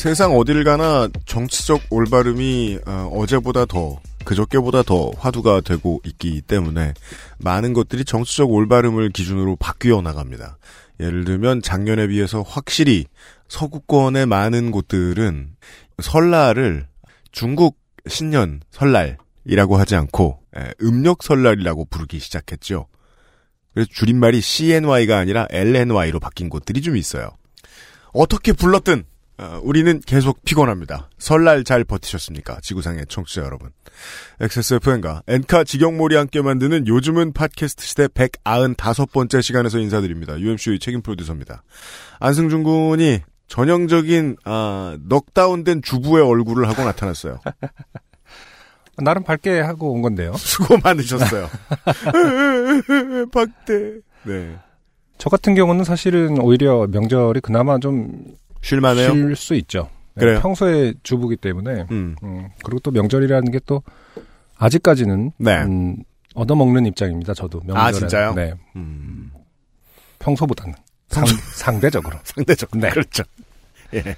세상 어딜 가나 정치적 올바름이 어, 제보다 더 그저께보다 더 화두가 되고 있기 때문에 많은 것들이 정치적 올바름을 기준으로 바뀌어 나갑니다. 예를 들면 작년에 비해서 확실히 서구권의 많은 곳들은 설날을 중국 신년 설날이라고 하지 않고 에, 음력 설날이라고 부르기 시작했죠. 그래서 줄임말이 CNY가 아니라 LNY로 바뀐 곳들이 좀 있어요. 어떻게 불렀든 어, 우리는 계속 피곤합니다. 설날 잘 버티셨습니까? 지구상의 청취자 여러분. XSFM과 엔카 직영몰이 함께 만드는 요즘은 팟캐스트 시대 195번째 시간에서 인사드립니다. UMC의 책임 프로듀서입니다. 안승준 군이 전형적인 아, 넉다운된 주부의 얼굴을 하고 나타났어요. 나름 밝게 하고 온 건데요. 수고 많으셨어요. 박대. 네. 저 같은 경우는 사실은 오히려 명절이 그나마 좀 쉴만해요? 쉴 수 있죠. 네, 그래요? 평소에 주부기 때문에 음. 음, 그리고 또 명절이라는 게 또 아직까지는 네. 음, 얻어먹는 입장입니다. 저도 명절에 아, 진짜요? 네, 음. 평소보다는 상, 평소- 상 대적으로. 상대적. 네. 그렇죠. 예.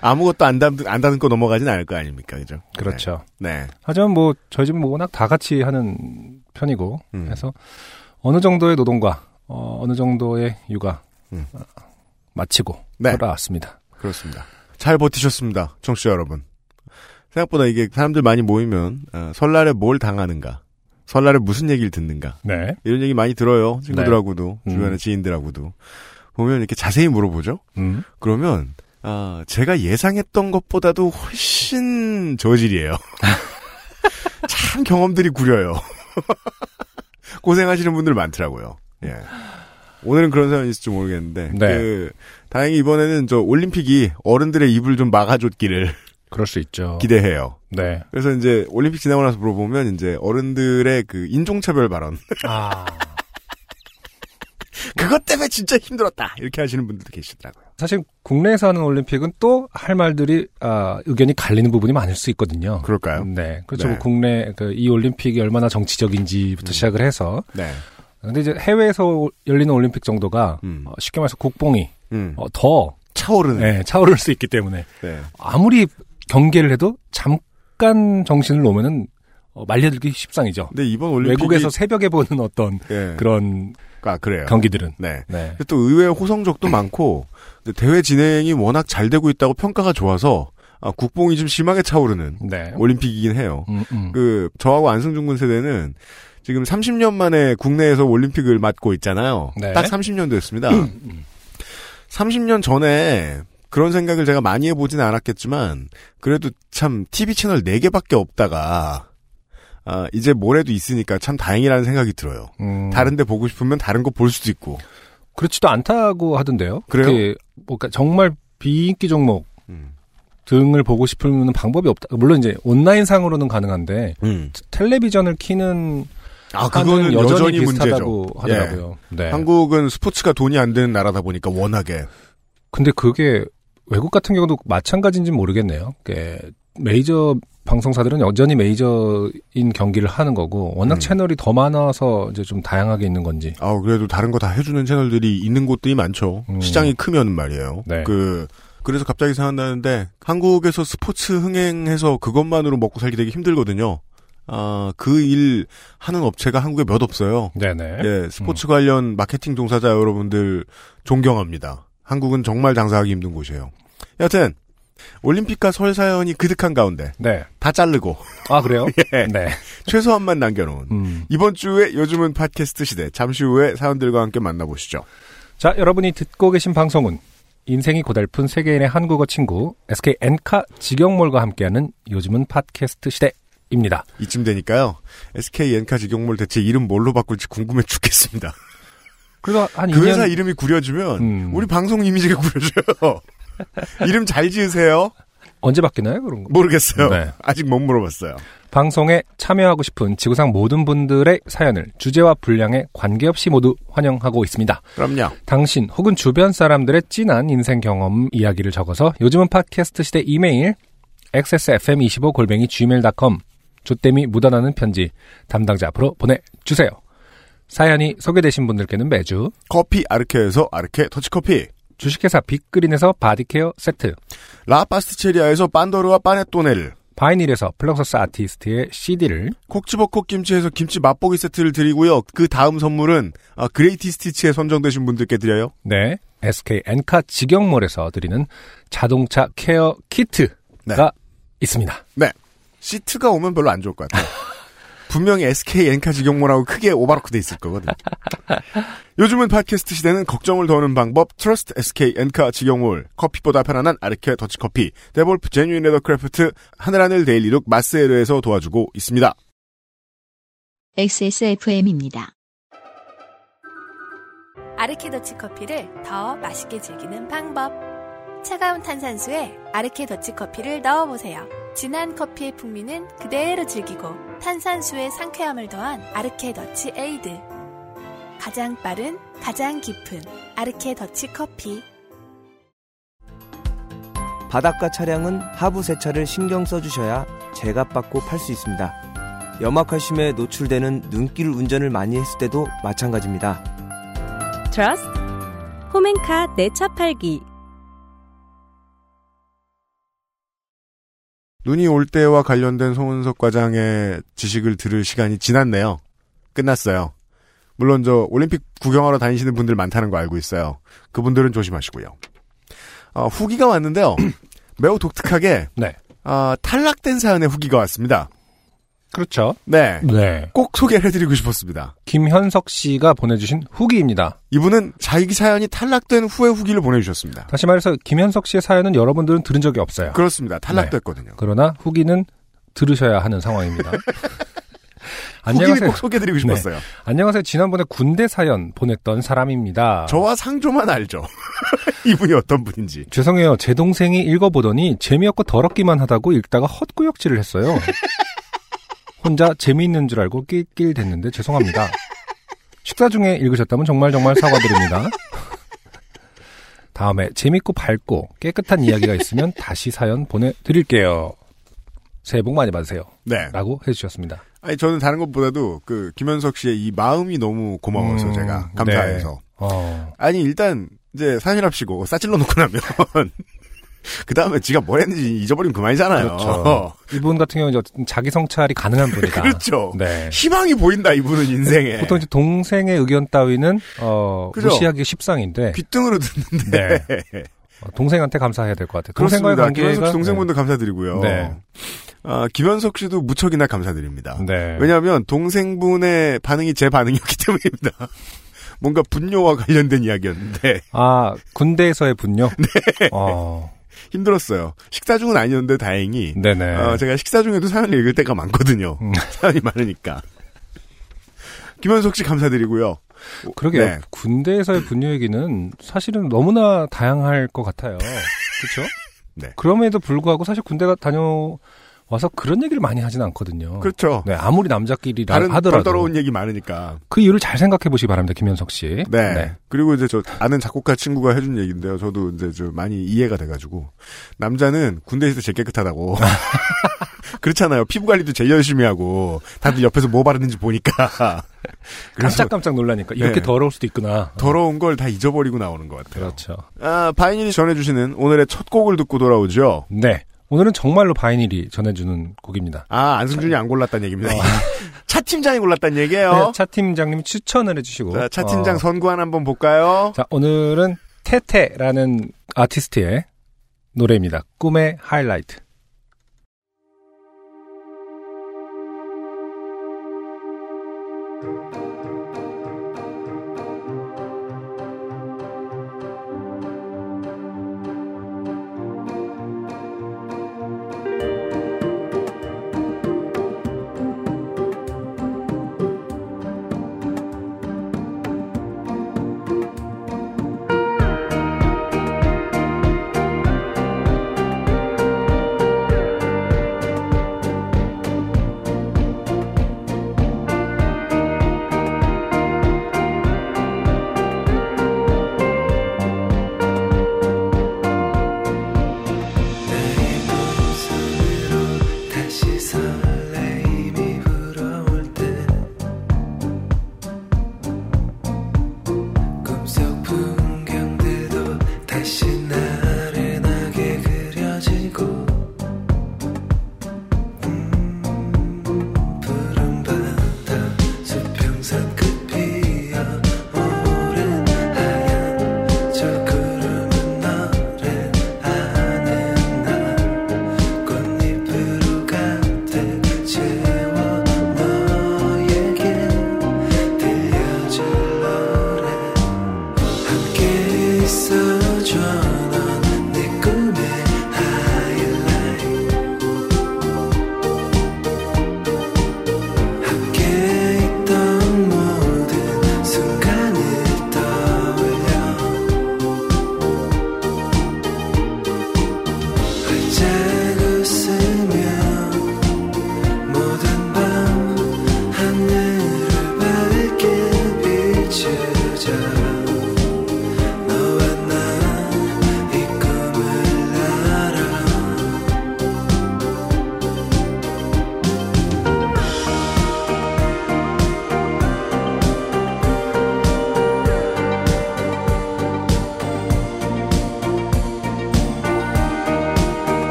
아무것도 안 담, 안 담고 넘어가진 않을 거 아닙니까? 그죠? 그렇죠. 네. 하지만 뭐 저희 집은 뭐 워낙 다 같이 하는 편이고 음. 해서 어느 정도의 노동과 어, 어느 정도의 육아 음. 어, 마치고 네. 돌아왔습니다. 그렇습니다. 잘 버티셨습니다. 청취자 여러분. 생각보다 이게 사람들 많이 모이면 어, 설날에 뭘 당하는가, 설날에 무슨 얘기를 듣는가 네. 이런 얘기 많이 들어요. 친구들하고도 음. 주변의 지인들하고도 보면 이렇게 자세히 물어보죠. 음. 그러면 아, 제가 예상했던 것보다도 훨씬 저질이에요. 참 경험들이 구려요. 고생하시는 분들 많더라고요. 예. 오늘은 그런 사연이 있을지 모르겠는데, 네. 그, 다행히 이번에는 저 올림픽이 어른들의 입을 좀 막아줬기를 그럴 수 있죠. 기대해요. 네. 그래서 이제 올림픽 지나고 나서 물어보면 이제 어른들의 그 인종차별 발언. 아. 그것 때문에 진짜 힘들었다. 이렇게 하시는 분들도 계시더라고요. 사실 국내에서 하는 올림픽은 또 할 말들이 아, 의견이 갈리는 부분이 많을 수 있거든요. 그럴까요? 네, 그렇죠. 네. 뭐 국내 그 이 올림픽이 얼마나 정치적인지부터 음. 시작을 해서 네. 근데 이제 해외에서 열리는 올림픽 정도가 음. 어, 쉽게 말해서 국뽕이 음. 어, 더 차오르는. 네, 차오를 수 있기 때문에 네. 아무리 경계를 해도 잠깐 정신을 놓으면은 어, 말려들기 십상이죠. 근데 이번 올림픽이 외국에서 새벽에 보는 어떤 예. 그런 아, 그래요. 경기들은 네. 네. 또 의외 호성적도 많고 대회 진행이 워낙 잘 되고 있다고 평가가 좋아서 아, 국뽕이 좀 심하게 차오르는 네. 올림픽이긴 해요. 음, 음. 그 저하고 안승준 군 세대는 지금 30년 만에 국내에서 올림픽을 맡고 있잖아요. 네. 딱 30년 됐습니다. 30년 전에 그런 생각을 제가 많이 해보지는 않았겠지만 그래도 참 TV 채널 4개밖에 없다가 아, 이제 뭐래도 있으니까 참 다행이라는 생각이 들어요. 음. 다른 데 보고 싶으면 다른 거 볼 수도 있고. 그렇지도 않다고 하던데요. 그래요? 뭐 그러니까 정말 비인기 종목 음. 등을 보고 싶으면 방법이 없다. 물론 이제 온라인 상으로는 가능한데 음. 텔레비전을 키는 아, 그거는 여전히, 여전히 문제죠. 하더라고요. 네. 한국은 스포츠가 돈이 안 드는 나라다 보니까 워낙에. 근데 그게 외국 같은 경우도 마찬가지인지 는 모르겠네요. 메이저 방송사들은 여전히 메이저인 경기를 하는 거고 워낙 음. 채널이 더 많아서 이제 좀 다양하게 있는 건지. 아, 그래도 다른 거 다 해주는 채널들이 있는 곳들이 많죠. 음. 시장이 크면 말이에요. 네. 그, 그래서 갑자기 생각나는데, 한국에서 스포츠 흥행해서 그것만으로 먹고 살기 되게 힘들거든요. 아, 그 일 하는 업체가 한국에 몇 없어요. 네네. 예, 스포츠 관련 마케팅 종사자 여러분들 존경합니다. 한국은 정말 장사하기 힘든 곳이에요. 여튼, 올림픽과 설 사연이 그득한 가운데, 네. 다 자르고, 아 그래요? 예, 네. 최소한만 남겨놓은, 음. 이번 주에 요즘은 팟캐스트 시대, 잠시 후에 사연들과 함께 만나보시죠. 자, 여러분이 듣고 계신 방송은 인생이 고달픈 세계인의 한국어 친구 SK 엔카 직영몰과 함께하는 요즘은 팟캐스트 시대 입니다. 이쯤 되니까요. SK 엔카 직영몰 대체 이름 뭘로 바꿀지 궁금해 죽겠습니다. 그래서 한그 2년 회사 이름이 구려지면 음. 우리 방송 이미지가 구려져요. 이름 잘 지으세요? 언제 바뀌나요, 그런 거? 모르겠어요. 네. 아직 못 물어봤어요. 방송에 참여하고 싶은 지구상 모든 분들의 사연을 주제와 분량에 관계없이 모두 환영하고 있습니다. 그럼요. 당신 혹은 주변 사람들의 진한 인생 경험 이야기를 적어서 요즘은 팟캐스트 시대 이메일 xsfm25골뱅이 gmail.com 조땜이 묻어나는 편지 담당자 앞으로 보내주세요. 사연이 소개되신 분들께는 매주 커피 아르케에서 아르케 터치커피. 주식회사 빅그린에서 바디케어 세트 라파스티체리아에서 빤도르와 빠네토네를. 바이닐에서 플럭서스 아티스트의 CD를 콕 집어 콕 김치에서 김치 맛보기 세트를 드리고요. 그 다음 선물은 아, greatest hits에 선정되신 분들께 드려요. 네 SK 엔카 직영몰에서 드리는 자동차 케어 키트가 네. 있습니다. 네. 시트가 오면 별로 안 좋을 것 같아요. 분명히 SK 엔카 직영몰하고 크게 오바로크 돼 있을 거거든요. 요즘은 팟캐스트 시대는 걱정을 더하는 방법 trust SK 엔카 직영몰 커피보다 편안한 아르케 더치커피 데볼프 genuine leathercraft 하늘하늘 daily look 마스에르에서 도와주고 있습니다. XSFM입니다. 아르케 더치 커피를 더 맛있게 즐기는 방법. 차가운 탄산수에 아르케 더치 커피를 넣어보세요. 진한 커피의 풍미는 그대로 즐기고 탄산수의 상쾌함을 더한 아르케 더치 에이드. 가장 빠른, 가장 깊은 아르케 더치 커피. 바닷가 차량은 하부 세차를 신경 써주셔야 제값 받고 팔 수 있습니다. 염화칼슘에 노출되는 눈길 운전을 많이 했을 때도 마찬가지입니다. trust 홈엔카 내차 팔기 눈이 올 때와 관련된 송은석 과장의 지식을 들을 시간이 지났네요. 끝났어요. 물론 저 올림픽 구경하러 다니시는 분들 많다는 거 알고 있어요. 그분들은 조심하시고요. 어, 후기가 왔는데요. 매우 독특하게 네 아, 탈락된 사연의 후기가 왔습니다. 그렇죠. 네. 네 꼭 소개를 해드리고 싶었습니다. 김현석 씨가 보내주신 후기입니다. 이분은 자기 사연이 탈락된 후의 후기를 보내주셨습니다. 다시 말해서 김현석 씨의 사연은 여러분들은 들은 적이 없어요. 그렇습니다. 탈락됐거든요. 그러나 후기는 들으셔야 하는 상황입니다. 안녕하세요. 꼭 소개해드리고 싶었어요. 안녕하세요. 지난번에 군대 사연 보냈던 사람입니다. 저와 상조만 알죠. 이분이 어떤 분인지. 죄송해요. 제 동생이 읽어보더니 재미없고 더럽기만 하다고 읽다가 헛구역질을 했어요. 혼자 재미있는 줄 알고 낄낄 됐는데 죄송합니다. 식사 중에 읽으셨다면 정말 정말 사과드립니다. 다음에 재밌고 밝고 깨끗한 이야기가 있으면 다시 사연 보내드릴게요. 새해 복 많이 받으세요. 네. 라고 해주셨습니다. 아니 저는 다른 것보다도 그 김현석 씨의 이 마음이 너무 고마워서 음, 제가 감사해서. 어, 아니 일단 이제 사실합시고 싸질러 놓고 나면 그 다음에 지가 뭘 했는지 잊어버리면 그만이잖아요. 그렇죠. 이분 같은 경우는 어쨌든 자기 성찰이 가능한 분이다. 그렇죠. 네. 희망이 보인다 이분은 인생에. 보통 이제 동생의 의견 따위는 어, 그죠? 무시하기 십상인데 귀등으로 듣는데. 어, 동생한테 감사해야 될 것 같아요. 동생과의. 관계가 동생분도 감사드리고요. 네. 아, 김현석 씨도 무척이나 감사드립니다. 네. 왜냐하면 동생분의 반응이 제 반응이었기 때문입니다. 뭔가 분뇨와 관련된 이야기였는데 아 군대에서의 분뇨. 네. 어, 힘들었어요. 식사 중은 아니었는데 다행히 네네. 어, 제가 식사 중에도 사연을 읽을 때가 많거든요. 음. 사연이 많으니까. 김현석 씨 감사드리고요. 그러게요. 네. 군대에서의 분뇨 얘기는 사실은 너무나 다양할 것 같아요. 그렇죠? 네. 그럼에도 불구하고 사실 군대가 다녀 와서 그런 얘기를 많이 하진 않거든요. 그렇죠. 네, 아무리 남자끼리라 다른 하더라도 떨어온 얘기 많으니까. 그 이유를 잘 생각해 보시기 바랍니다, 김현석 씨. 네. 그리고 이제 저 아는 작곡가 친구가 해준 얘기인데요. 저도 이제 저 많이 이해가 돼가지고 남자는 군대에서 제일 깨끗하다고. 그렇잖아요. 피부 관리도 제일 열심히 하고 다들 옆에서 뭐 바르는지 보니까. 깜짝깜짝 놀라니까 이렇게 네. 더러울 수도 있구나. 더러운 걸 다 잊어버리고 나오는 것 같아요. 그렇죠. 아, 바이닐이 전해주시는 오늘의 첫 곡을 듣고 돌아오죠. 네. 오늘은 정말로 바이닐이 전해주는 곡입니다. 아, 안승준이 안 골랐다는 얘기입니다. 차 팀장이 골랐다는 얘기예요. 어. 네, 차 팀장님이 추천을 해주시고. 자, 차 팀장 어, 선구안 한번 볼까요? 자, 오늘은 테테라는 아티스트의 노래입니다. 꿈의 하이라이트.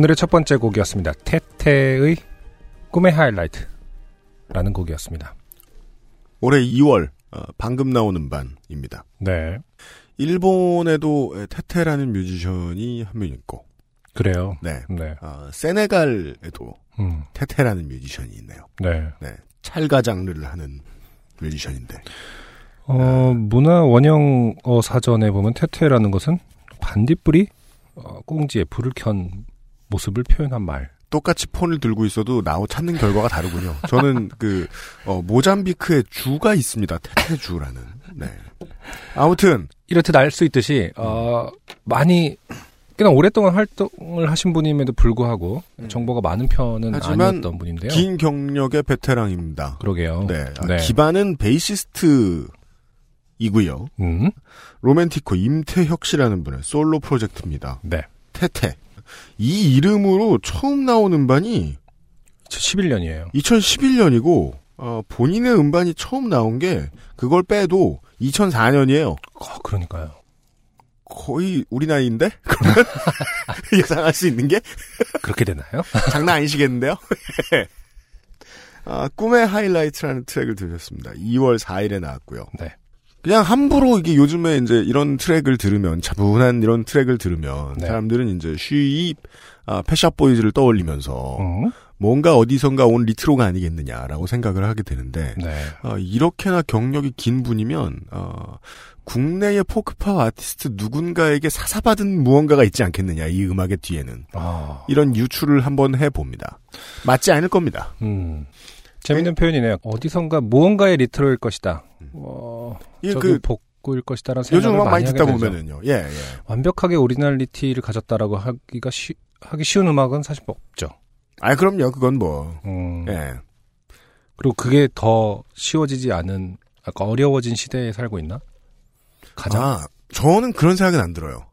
오늘의 첫 번째 곡이었습니다. 테테의 꿈의 하이라이트라는 곡이었습니다. 올해 2월 어, 방금 나오는 반입니다. 네. 일본에도 테테라는 뮤지션이 한 명 있고, 그래요. 네. 네. 어, 세네갈에도 음. 테테라는 뮤지션이 있네요. 네. 네. 찰가 장르를 하는 뮤지션인데. 어, 문화 원형어 사전에 보면 테테라는 것은 반딧불이 어, 꽁지에 불을 켠 모습을 표현한 말. 똑같이 폰을 들고 있어도 나오 찾는 결과가 다르군요. 저는 그 어, 모잠비크에 주가 있습니다. 테테주라는. 네. 아무튼 이렇듯 알 수 있듯이 어, 많이 꽤나 오랫동안 활동을 하신 분임에도 불구하고 정보가 많은 편은 하지만 아니었던 분인데요. 긴 경력의 베테랑입니다. 그러게요. 네. 아, 네. 기반은 베이시스트 이고요. 음. 로맨티코 임태혁 씨라는 분의 솔로 프로젝트입니다. 네. 테테. 이 이름으로 처음 나온 음반이 11년이에요. 2011년이고 어, 본인의 음반이 처음 나온 게 그걸 빼도 2004년이에요. 어, 그러니까요. 거의 우리 나이인데? 그러면 예상할 수 있는 게 그렇게 되나요? 장난 아니시겠는데요? 아, 꿈의 하이라이트라는 트랙을 들으셨습니다. 2월 4일에 나왔고요. 네. 그냥 함부로 이게 요즘에 이제 이런 트랙을 들으면 차분한 이런 트랙을 들으면 네. 사람들은 이제 쉬 아, 패샵 보이즈를 떠올리면서 음. 뭔가 어디선가 온 리트로가 아니겠느냐라고 생각을 하게 되는데 네. 어, 이렇게나 경력이 긴 분이면 어, 국내의 포크팝 아티스트 누군가에게 사사받은 무언가가 있지 않겠느냐 이 음악의 뒤에는 아, 이런 유출을 한번 해봅니다. 맞지 않을 겁니다. 음. 재밌는 표현이네요. 어디선가 무언가의 레트로일 것이다. 어, 이게 저도 그 복고일 것이다라는 생각을 요즘 음악 많이 듣다. 보면은요. 예, 예. 완벽하게 originality를 가졌다라고 하기가 쉬, 하기 쉬운 음악은 사실 없죠. 아 그럼요. 그건 뭐 음. 예. 그리고 그게 더 쉬워지지 않은, 아까 어려워진 시대에 살고 있나? 가장. 아, 저는 그런 생각은 안 들어요.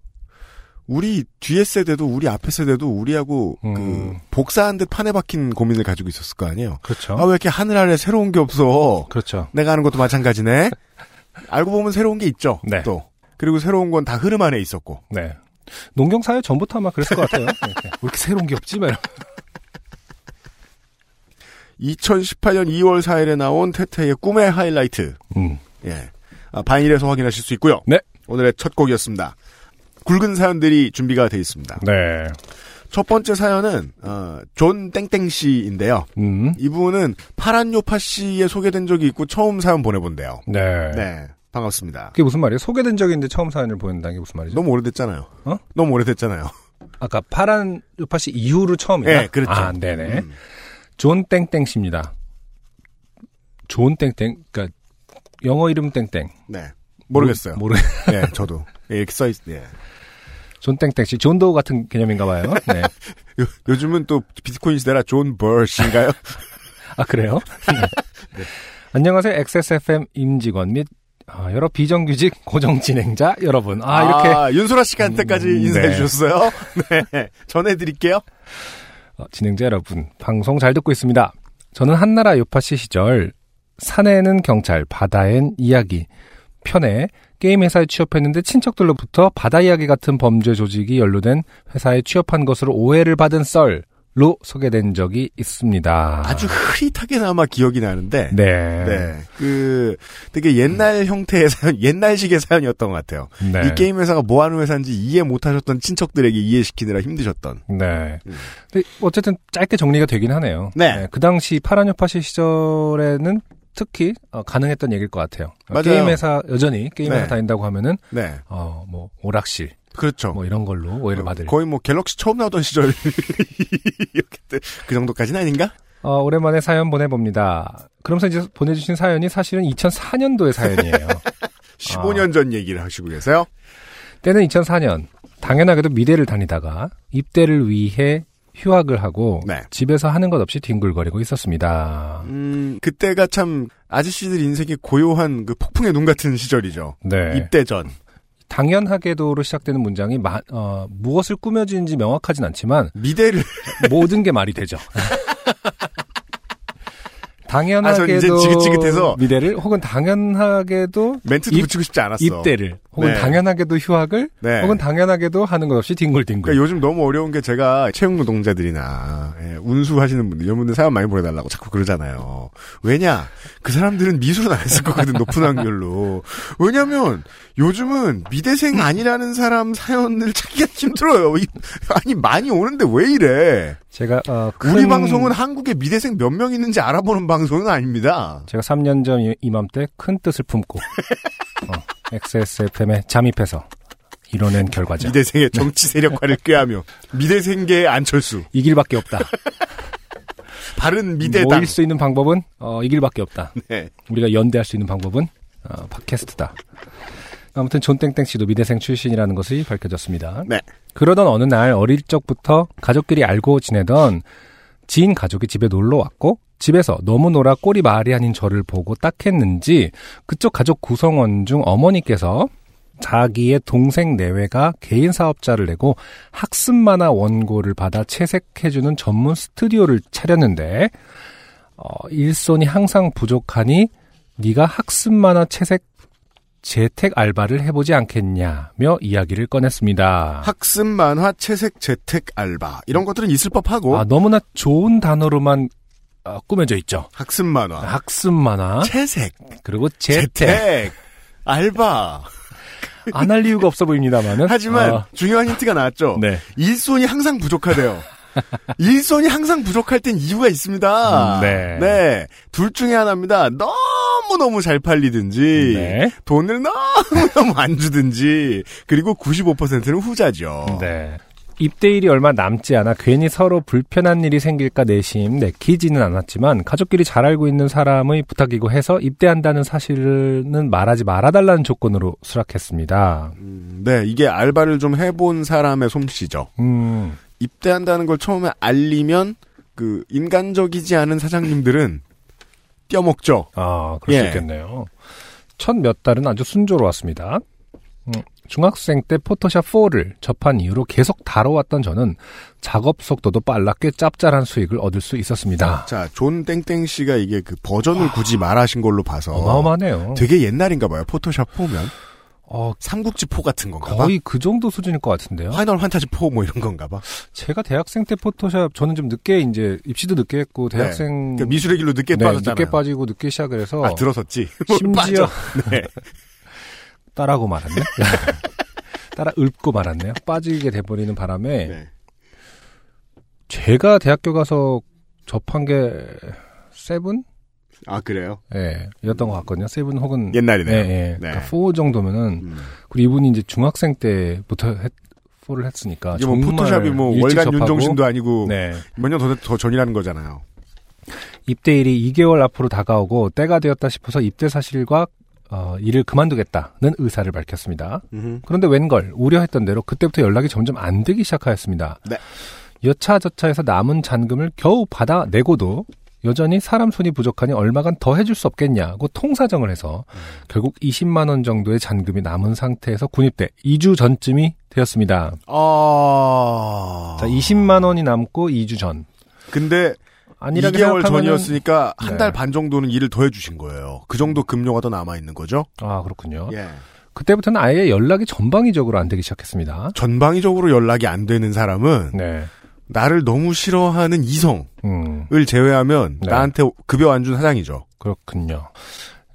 우리 뒤에 세대도 우리 앞에 세대도 우리하고 음. 그 복사한 듯 판에 박힌 고민을 가지고 있었을 거 아니에요. 그렇죠. 아 왜 이렇게 하늘 아래 새로운 게 없어? 그렇죠. 내가 하는 것도 마찬가지네. 알고 보면 새로운 게 있죠. 네. 또 그리고 새로운 건 다 흐름 안에 있었고. 네. 농경 사회 전부터 아마 그랬을 것 같아요. 이렇게. 왜 이렇게 새로운 게 없지? 막 이러면. 2018년 2월 4일에 나온 테테의 꿈의 하이라이트. 음. 예. 아, 바이닐에서 확인하실 수 있고요. 네. 오늘의 첫 곡이었습니다. 굵은 사연들이 준비가 되어 있습니다. 네. 첫 번째 사연은 어, 존 땡땡 씨인데요. 음. 이분은 파란 요팟시에 소개된 적이 있고 처음 사연 보내본대요. 네. 네, 반갑습니다. 그게 무슨 말이에요? 소개된 적이 있는데 처음 사연을 보낸다는 게 무슨 말이죠? 너무 오래됐잖아요. 어? 너무 오래됐잖아요. 아까 파란 요팟시 이후로 처음이다? 네, 그렇죠. 아, 네네. 음. 존 땡땡 씨입니다. 존 땡땡, 그니까, 영어 이름 땡땡. 네, 모르겠어요. 모르, 네, 저도 예, 이렇게 써 있. 예. 존 땡땡 씨. 존도 같은 개념인가 봐요. 네. 요, 요즘은 또 비트코인 시대라 존버 씨인가요? 아, 그래요? 네. 안녕하세요. XSFM 임직원 및 아, 여러 비정규직 고정 진행자 여러분. 아, 이렇게 윤소라 씨한테까지 음, 인사해 네. 주셨어요. 네, 전해드릴게요. 어, 진행자 여러분, 방송 잘 듣고 있습니다. 저는 한나라 요파시 시절 산에는 경찰, 바다엔 이야기 편에 게임 회사에 취업했는데 친척들로부터 바다 이야기 같은 범죄 조직이 연루된 회사에 취업한 것으로 오해를 받은 썰 로 소개된 적이 있습니다. 아주 흐릿하게나마 기억이 나는데. 네. 네. 그, 되게 옛날 형태의 사연, 옛날식의 사연이었던 것 같아요. 네. 이 게임 회사가 뭐 하는 회사인지 이해 못 하셨던 친척들에게 이해시키느라 힘드셨던. 네. 음. 근데 어쨌든 짧게 정리가 되긴 하네요. 네. 그 당시 파란 요파시 시절에는 특히 어, 가능했던 얘기일 것 같아요. 어, 맞아요. 게임 회사 여전히 게임 회사 네. 다닌다고 하면은 네. 어 뭐 오락실 그렇죠. 뭐 이런 걸로 오해를 받을. 거의 뭐 갤럭시 처음 나오던 시절. 그 정도까지는 아닌가? 어 오랜만에 사연 보내봅니다. 그러면서 이제 보내주신 사연이 사실은 2004년도의 사연이에요. 15년 전 얘기를 하시고 계세요. 때는 2004년. 당연하게도 미대를 다니다가 입대를 위해 휴학을 하고 네. 집에서 하는 것 없이 뒹굴거리고 있었습니다. 음, 그때가 참 아저씨들 인생의 고요한 그 폭풍의 눈 같은 시절이죠. 네. 입대 전. 당연하게도로 시작되는 문장이 마- 어, 무엇을 꾸며주는지 명확하진 않지만 미대를 모든 게 말이 되죠. 당연하게도 아, 지긋지긋해서. 미래를 혹은 당연하게도 멘트도 입- 붙이고 싶지 않았어. 입대를 혹은 네. 당연하게도 휴학을 네. 혹은 당연하게도 하는 것 없이 뒹굴뒹굴. 그러니까 요즘 너무 어려운 게 제가 채용 노동자들이나 예, 운수하시는 분들 이런 분들 사연 많이 보내달라고 자꾸 그러잖아요. 왜냐 그 사람들은 미술은 안 했을 거거든 높은 확률로. 왜냐하면 요즘은 미대생 아니라는 사람 사연을 찾기가 힘들어요. 이- 아니 많이 오는데 왜 이래? 제가 어, 우리 큰- 방송은 한국에 미대생 몇 명 있는지 알아보는 방송은 아닙니다. 제가 3년 전 이- 이맘때 큰 뜻을 품고 어, XSFM에 잠입해서 이뤄낸 결과죠. 미대생의 정치 세력화를 꾀하며 미대생계의 안철수, 이 길밖에 없다. 바른 미대당. 모일 수 있는 방법은 어, 이 길밖에 없다. 네. 우리가 연대할 수 있는 방법은 어, 팟캐스트다. 아무튼 존땡땡 씨도 미대생 출신이라는 것이 밝혀졌습니다. 네. 그러던 어느 날 어릴 적부터 가족끼리 알고 지내던 지인 가족이 집에 놀러 왔고 집에서 너무 놀아 꼴이 말이 아닌 저를 보고 딱했는지 그쪽 가족 구성원 중 어머니께서 자기의 동생 내외가 개인 사업자를 내고 학습 만화 원고를 받아 채색해주는 전문 스튜디오를 차렸는데 어, 일손이 항상 부족하니 네가 학습 만화 채색 재택 알바를 해보지 않겠냐며 이야기를 꺼냈습니다. 학습 만화 채색 재택 알바 이런 것들은 있을 법하고 아, 너무나 좋은 단어로만 어, 꾸며져 있죠. 학습 만화 학습 만화 채색 그리고 재택 재택 알바 안 할 이유가 없어 보입니다만은 하지만 어, 중요한 힌트가 나왔죠. 네. 일손이 항상 부족하대요. 일손이 항상 부족할 땐 이유가 있습니다. 음, 네. 네. 둘 중에 하나입니다. 너무 너무 잘 팔리든지, 네. 돈을 너무너무 안 주든지, 그리고 95%는 후자죠. 네. 입대일이 얼마 남지 않아 괜히 서로 불편한 일이 생길까 내심 내키지는 않았지만 가족끼리 잘 알고 있는 사람의 부탁이고 해서 입대한다는 사실은 말하지 말아달라는 조건으로 수락했습니다. 음, 네, 이게 알바를 좀 해본 사람의 솜씨죠. 음, 입대한다는 걸 처음에 알리면, 그, 인간적이지 않은 사장님들은 떼어먹죠. 아, 그럴 예. 수 있겠네요. 첫 몇 달은 아주 순조로웠습니다. 음, 중학생 때 포토샵 4를 접한 이후로 계속 다뤄왔던 저는 작업 속도도 꽤 짭짤한 수익을 얻을 수 있었습니다. 자, 존 땡땡 씨가 이게 그 버전을 굳이 말하신 걸로 봐서. 어마어마하네요. 되게 옛날인가 봐요. 포토샵 4면. 어, 삼국지 4 같은 건가 봐. 거의 그 정도 수준일 것 같은데요. 파이널 판타지 4뭐 이런 건가 봐. 제가 대학생 때 포토샵 저는 좀 늦게 이제 입시도 늦게 했고 대학생 그러니까 미술의 길로 늦게 네, 빠졌잖아요. 늦게 빠지고 늦게 시작을 해서 아, 들어섰지. 심지어 빠져. 네. 따라고 말았네. 따라 읊고 말았네요. 빠지게 돼버리는 바람에 네. 제가 대학교 가서 접한 게 seven? 아, 그래요? 예, 이었던 것 같거든요. 세븐 혹은 옛날이네요. 예, 예. 네. 그러니까 4 정도면은 음. 그리고 이분이 이제 중학생 때부터 했, 4를 했으니까 이게 뭐 포토샵이 뭐 월간 접하고 윤종신도 아니고 네. 몇년더 더 전이라는 거잖아요. 입대일이 2개월 앞으로 다가오고 때가 되었다 싶어서 입대 사실과 어, 일을 그만두겠다는 의사를 밝혔습니다. 그런데 웬걸 우려했던 대로 그때부터 연락이 점점 안 되기 시작하였습니다. 네. 여차저차해서 남은 잔금을 겨우 받아내고도 여전히 사람 손이 부족하니 얼마간 더 해줄 수 없겠냐고 통사정을 해서 결국 20만 원 정도의 잔금이 남은 상태에서 군입대 2주 전쯤이 되었습니다. 아. 자, 20만 원이 남고 2주 전. 근데 아니라고 2개월 생각하면은- 전이었으니까 한 네. 달반 정도는 일을 더 해주신 거예요. 그 정도 급료가 더 남아 있는 거죠. 아 그렇군요. 예. 그때부터는 아예 연락이 전방위적으로 안 되기 시작했습니다. 전방위적으로 연락이 안 되는 사람은 네. 나를 너무 싫어하는 이성을 음, 제외하면 네. 나한테 급여 안 준 사장이죠. 그렇군요.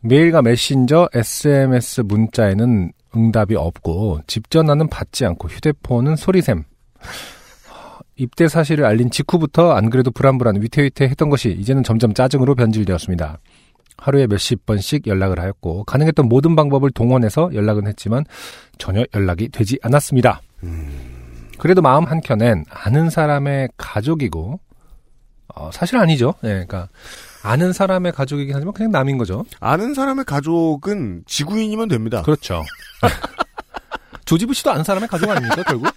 메일과 메신저, SMS 문자에는 응답이 없고 집 전화는 받지 않고 휴대폰은 소리샘. 입대 사실을 알린 직후부터 안 그래도 불안불안 위태위태했던 것이 이제는 점점 짜증으로 변질되었습니다. 하루에 몇십 번씩 연락을 하였고 가능했던 모든 방법을 동원해서 연락은 했지만 전혀 연락이 되지 않았습니다. 그래도 마음 한켠엔 아는 사람의 가족이고 어, 사실 아니죠. 예, 그러니까 아는 사람의 가족이긴 하지만 그냥 남인 거죠. 아는 사람의 가족은 지구인이면 됩니다. 그렇죠. 조지부 씨도 아는 사람의 가족 아닙니까 결국?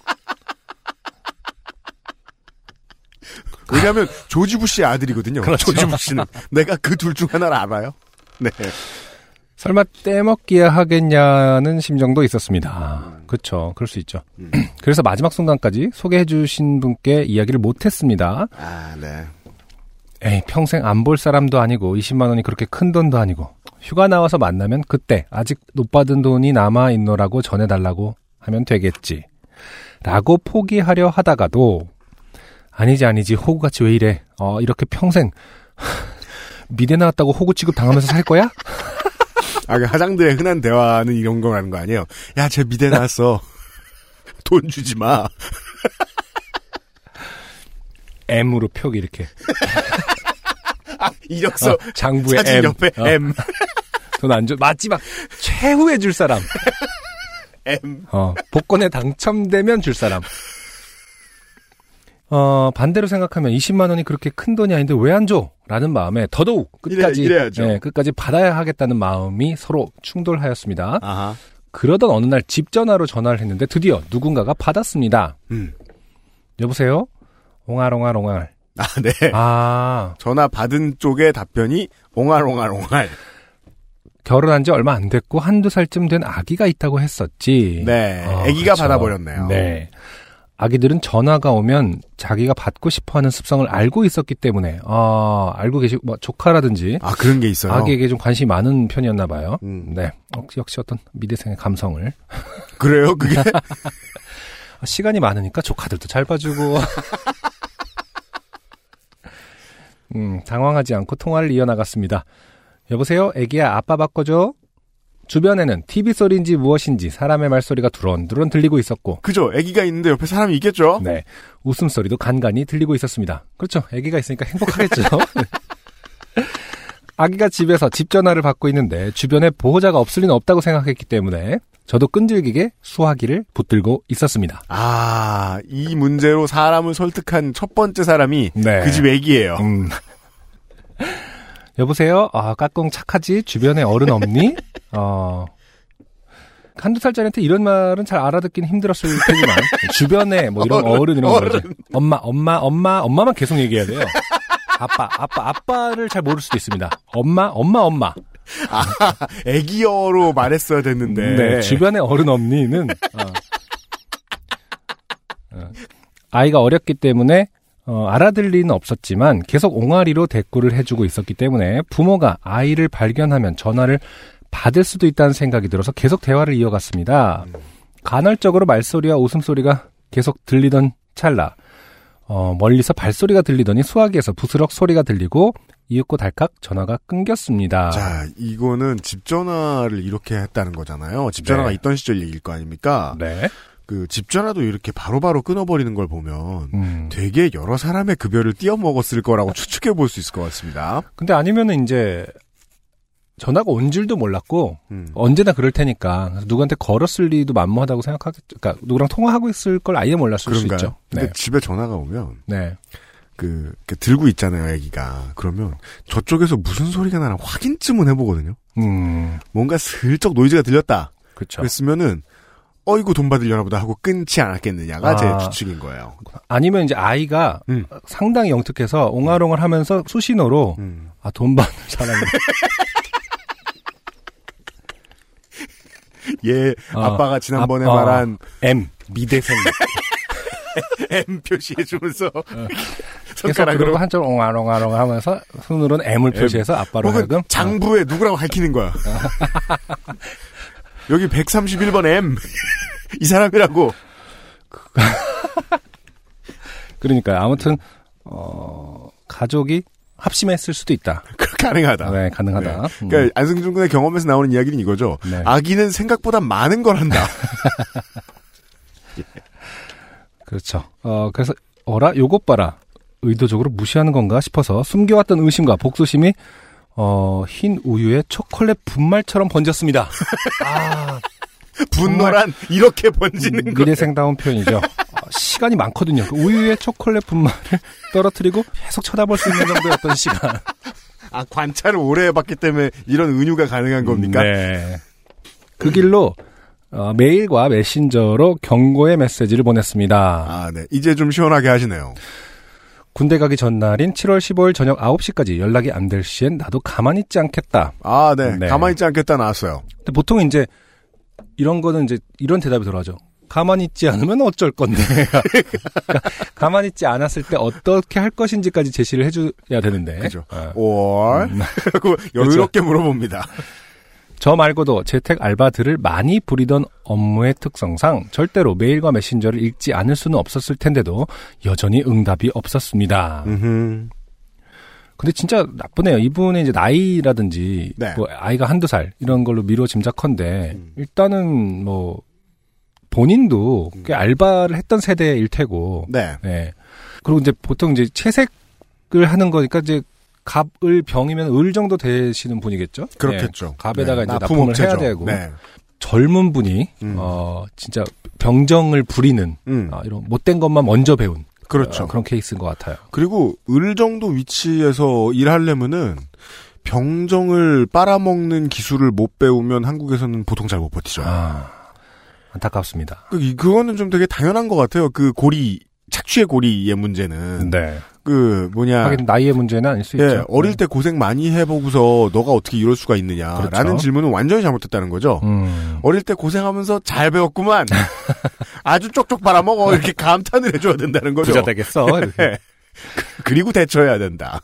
왜냐하면 조지 부시의 아들이거든요. 그렇죠. 조지 부시는 내가 그 둘 중 하나를 알아요. 네. 설마 떼먹기야 하겠냐는 심정도 있었습니다. 그렇죠. 그럴 수 있죠. 음. 그래서 마지막 순간까지 소개해 주신 분께 이야기를 못 했습니다. 아, 네. 에이, 평생 안 볼 사람도 아니고 20만 원이 그렇게 큰 돈도 아니고 휴가 나와서 만나면 그때 아직 못 받은 돈이 남아 있노라고 전해 달라고 하면 되겠지. 라고 포기하려 하다가도 아니지 아니지 호구같이 왜 이래 어 이렇게 평생 미대 나왔다고 호구 취급 당하면서 살 거야? 아, 그 하장들의 흔한 대화는 이런 거라는 거 아니에요? 야, 쟤 미대 나왔어. 돈 주지 마. M으로 표기 이렇게 이력서 어, 장부에 사진 M 옆에 어, M. 돈 안 줘. 마지막 최후에 줄 사람. M. 어, 복권에 당첨되면 줄 사람. 어, 반대로 생각하면 20만 원이 그렇게 큰 돈이 아닌데 왜 안 줘? 라는 마음에 더더욱 끝까지 이래-. 네, 끝까지 받아야 하겠다는 마음이 서로 충돌하였습니다. 아하. 그러던 어느 날 집 전화로 전화를 했는데 드디어 누군가가 받았습니다. 음. 여보세요? 옹알옹알옹알. 아, 네. 아, 전화 받은 쪽의 답변이 옹알옹알옹알. 결혼한 지 얼마 안 됐고 한두 살쯤 된 아기가 있다고 했었지. 네. 어, 아기가 그쵸. 받아버렸네요. 네. 아기들은 전화가 오면 자기가 받고 싶어 하는 습성을 알고 있었기 때문에, 아, 알고 계시고, 뭐, 조카라든지, 아, 그런 게 있어요. 아기에게 좀 관심이 많은 편이었나 봐요. 음. 네. 어, 역시 어떤 미대생의 감성을. 그래요, 그게? 아, 시간이 많으니까 조카들도 잘 봐주고. 음, 당황하지 않고 통화를 이어나갔습니다. 여보세요? 애기야, 아빠 바꿔줘? 주변에는 TV 소리인지 무엇인지 사람의 말소리가 두런두런 들리고 있었고, 그죠? 아기가 있는데 옆에 사람이 있겠죠? 네. 웃음소리도 간간히 들리고 있었습니다. 그렇죠. 아기가 있으니까 행복하겠죠. 아기가 집에서 집 전화를 받고 있는데 주변에 보호자가 없을 리는 없다고 생각했기 때문에 저도 끈질기게 수화기를 붙들고 있었습니다. 아, 이 문제로 사람을 설득한 첫 번째 사람이 네. 그집 애기예요. 음. 여보세요? 아, 까꿍 착하지? 주변에 어른 없니? 어. 한두 살짜리한테 이런 말은 잘 알아듣긴 힘들었을 테지만 주변에 뭐 이런 어른, 이런 거 어른. 엄마 엄마 엄마 엄마만 계속 얘기해야 돼요. 아빠 아빠 아빠를 잘 모를 수도 있습니다. 엄마 엄마 엄마. 애기어로 말했어야 됐는데. 네, 주변에 어른 없니는 어. 어. 아이가 어렸기 때문에 어, 알아들 리는 없었지만 계속 옹알이로 대꾸를 해주고 있었기 때문에 부모가 아이를 발견하면 전화를 받을 수도 있다는 생각이 들어서 계속 대화를 이어갔습니다. 간헐적으로 말소리와 웃음소리가 계속 들리던 찰나 어, 멀리서 발소리가 들리더니 수화기에서 부스럭 소리가 들리고 이윽고 달칵 전화가 끊겼습니다. 자, 이거는 집 전화를 이렇게 했다는 거잖아요. 집 전화가 네. 있던 시절 얘기일 거 아닙니까? 네. 그 집 전화도 이렇게 바로 바로 끊어버리는 걸 보면 음. 되게 여러 사람의 급여를 띄어 먹었을 거라고 추측해 볼 수 있을 것 같습니다. 근데 아니면은 이제 전화가 온 줄도 몰랐고 음. 언제나 그럴 테니까 누구한테 걸었을 리도 만무하다고 생각하겠죠. 그러니까 누구랑 통화하고 있을 걸 아예 몰랐을 수 그런가요? 있죠. 근데 네. 집에 전화가 오면 네. 그, 그 들고 있잖아요, 애기가. 그러면 저쪽에서 무슨 소리가 나나 확인쯤은 해보거든요. 음. 뭔가 슬쩍 노이즈가 들렸다. 그렇죠. 그랬으면은 어이구 돈 받으려나 보다 하고 끊지 않았겠느냐가 제 아. 추측인 거예요. 아니면 이제 아이가 음. 상당히 영특해서 옹알옹알 하면서 수신호로 음. 아, 돈 받는 사람이 얘 어, 아빠가 지난번에 아, 어. 말한 M 미대생 M 표시해주면서 계속 손가락으로 한쪽 옹알옹알옹 하면서 손으로는 M을 표시해서 아빠로 하여금 장부에 누구라고 밝히는 거야. 여기 131번 M 이 사람이라고. 그러니까 아무튼 어 가족이 합심했을 수도 있다. 가능하다. 네, 가능하다. 음. 그러니까 안승준 군의 경험에서 나오는 이야기는 이거죠. 네. 아기는 생각보다 많은 걸 한다. 그렇죠. 어, 그래서, 어라? 요것 봐라. 의도적으로 무시하는 건가 싶어서 숨겨왔던 의심과 복수심이, 어, 흰 우유에 초콜릿 분말처럼 번졌습니다. 아, 분노란 이렇게 번지는 거. 미래생다운 표현이죠. 어, 시간이 많거든요. 그 우유에 초콜릿 분말을 떨어뜨리고 계속 쳐다볼 수 있는 정도였던 시간. 아 관찰을 오래 해봤기 때문에 이런 은유가 가능한 겁니까? 네. 그 길로, 어, 메일과 메신저로 경고의 메시지를 보냈습니다. 아, 네. 이제 좀 시원하게 하시네요. 군대 가기 전날인 7월 15일 저녁 9시까지 연락이 안 될 시엔 나도 가만히 있지 않겠다. 아, 네. 네. 가만히 있지 않겠다 나왔어요. 근데 보통 이제 이런 거는 이제 이런 대답이 들어가죠. 가만히 있지 않으면 어쩔 건데. 그러니까 가만히 있지 않았을 때 어떻게 할 것인지까지 제시를 해줘야 되는데. 그죠. 어. or 음. 하고 여유롭게 물어봅니다. 저 말고도 재택 알바들을 많이 부리던 업무의 특성상 절대로 메일과 메신저를 읽지 않을 수는 없었을 텐데도 여전히 응답이 없었습니다. 음흠. 근데 진짜 나쁘네요. 이분의 이제 나이라든지 네. 뭐 아이가 한두 살 이런 걸로 미뤄 짐작컨대 음. 일단은 뭐 본인도 꽤 알바를 했던 세대일 테고 네. 네. 그리고 이제 보통 이제 채색을 하는 거니까 이제 갑을 병이면 을 정도 되시는 분이겠죠? 그렇겠죠. 네. 갑에다가 이제 납품 납품을 업체죠. 해야 되고 네. 젊은 분이 음. 어 진짜 병정을 부리는 음. 아, 이런 못된 것만 먼저 배운 그렇죠. 어, 그런 케이스인 것 같아요. 그리고 을 정도 위치에서 일하려면은 병정을 빨아먹는 기술을 못 배우면 한국에서는 보통 잘 못 버티죠. 아 안타깝습니다. 그, 이- 그거는 좀 되게 당연한 것 같아요. 그 고리, 착취의 고리의 문제는. 네. 그, 뭐냐. 하긴 나이의 문제는 아닐 수 예, 있죠. 어릴 때 고생 많이 해보고서 너가 어떻게 이럴 수가 있느냐라는 그렇죠. 질문은 완전히 잘못됐다는 거죠. 음. 어릴 때 고생하면서 잘 배웠구만. 아주 쪽쪽 빨아먹어. 이렇게 감탄을 해줘야 된다는 거죠. 부자 되겠어. 예. 그리고 대처해야 된다.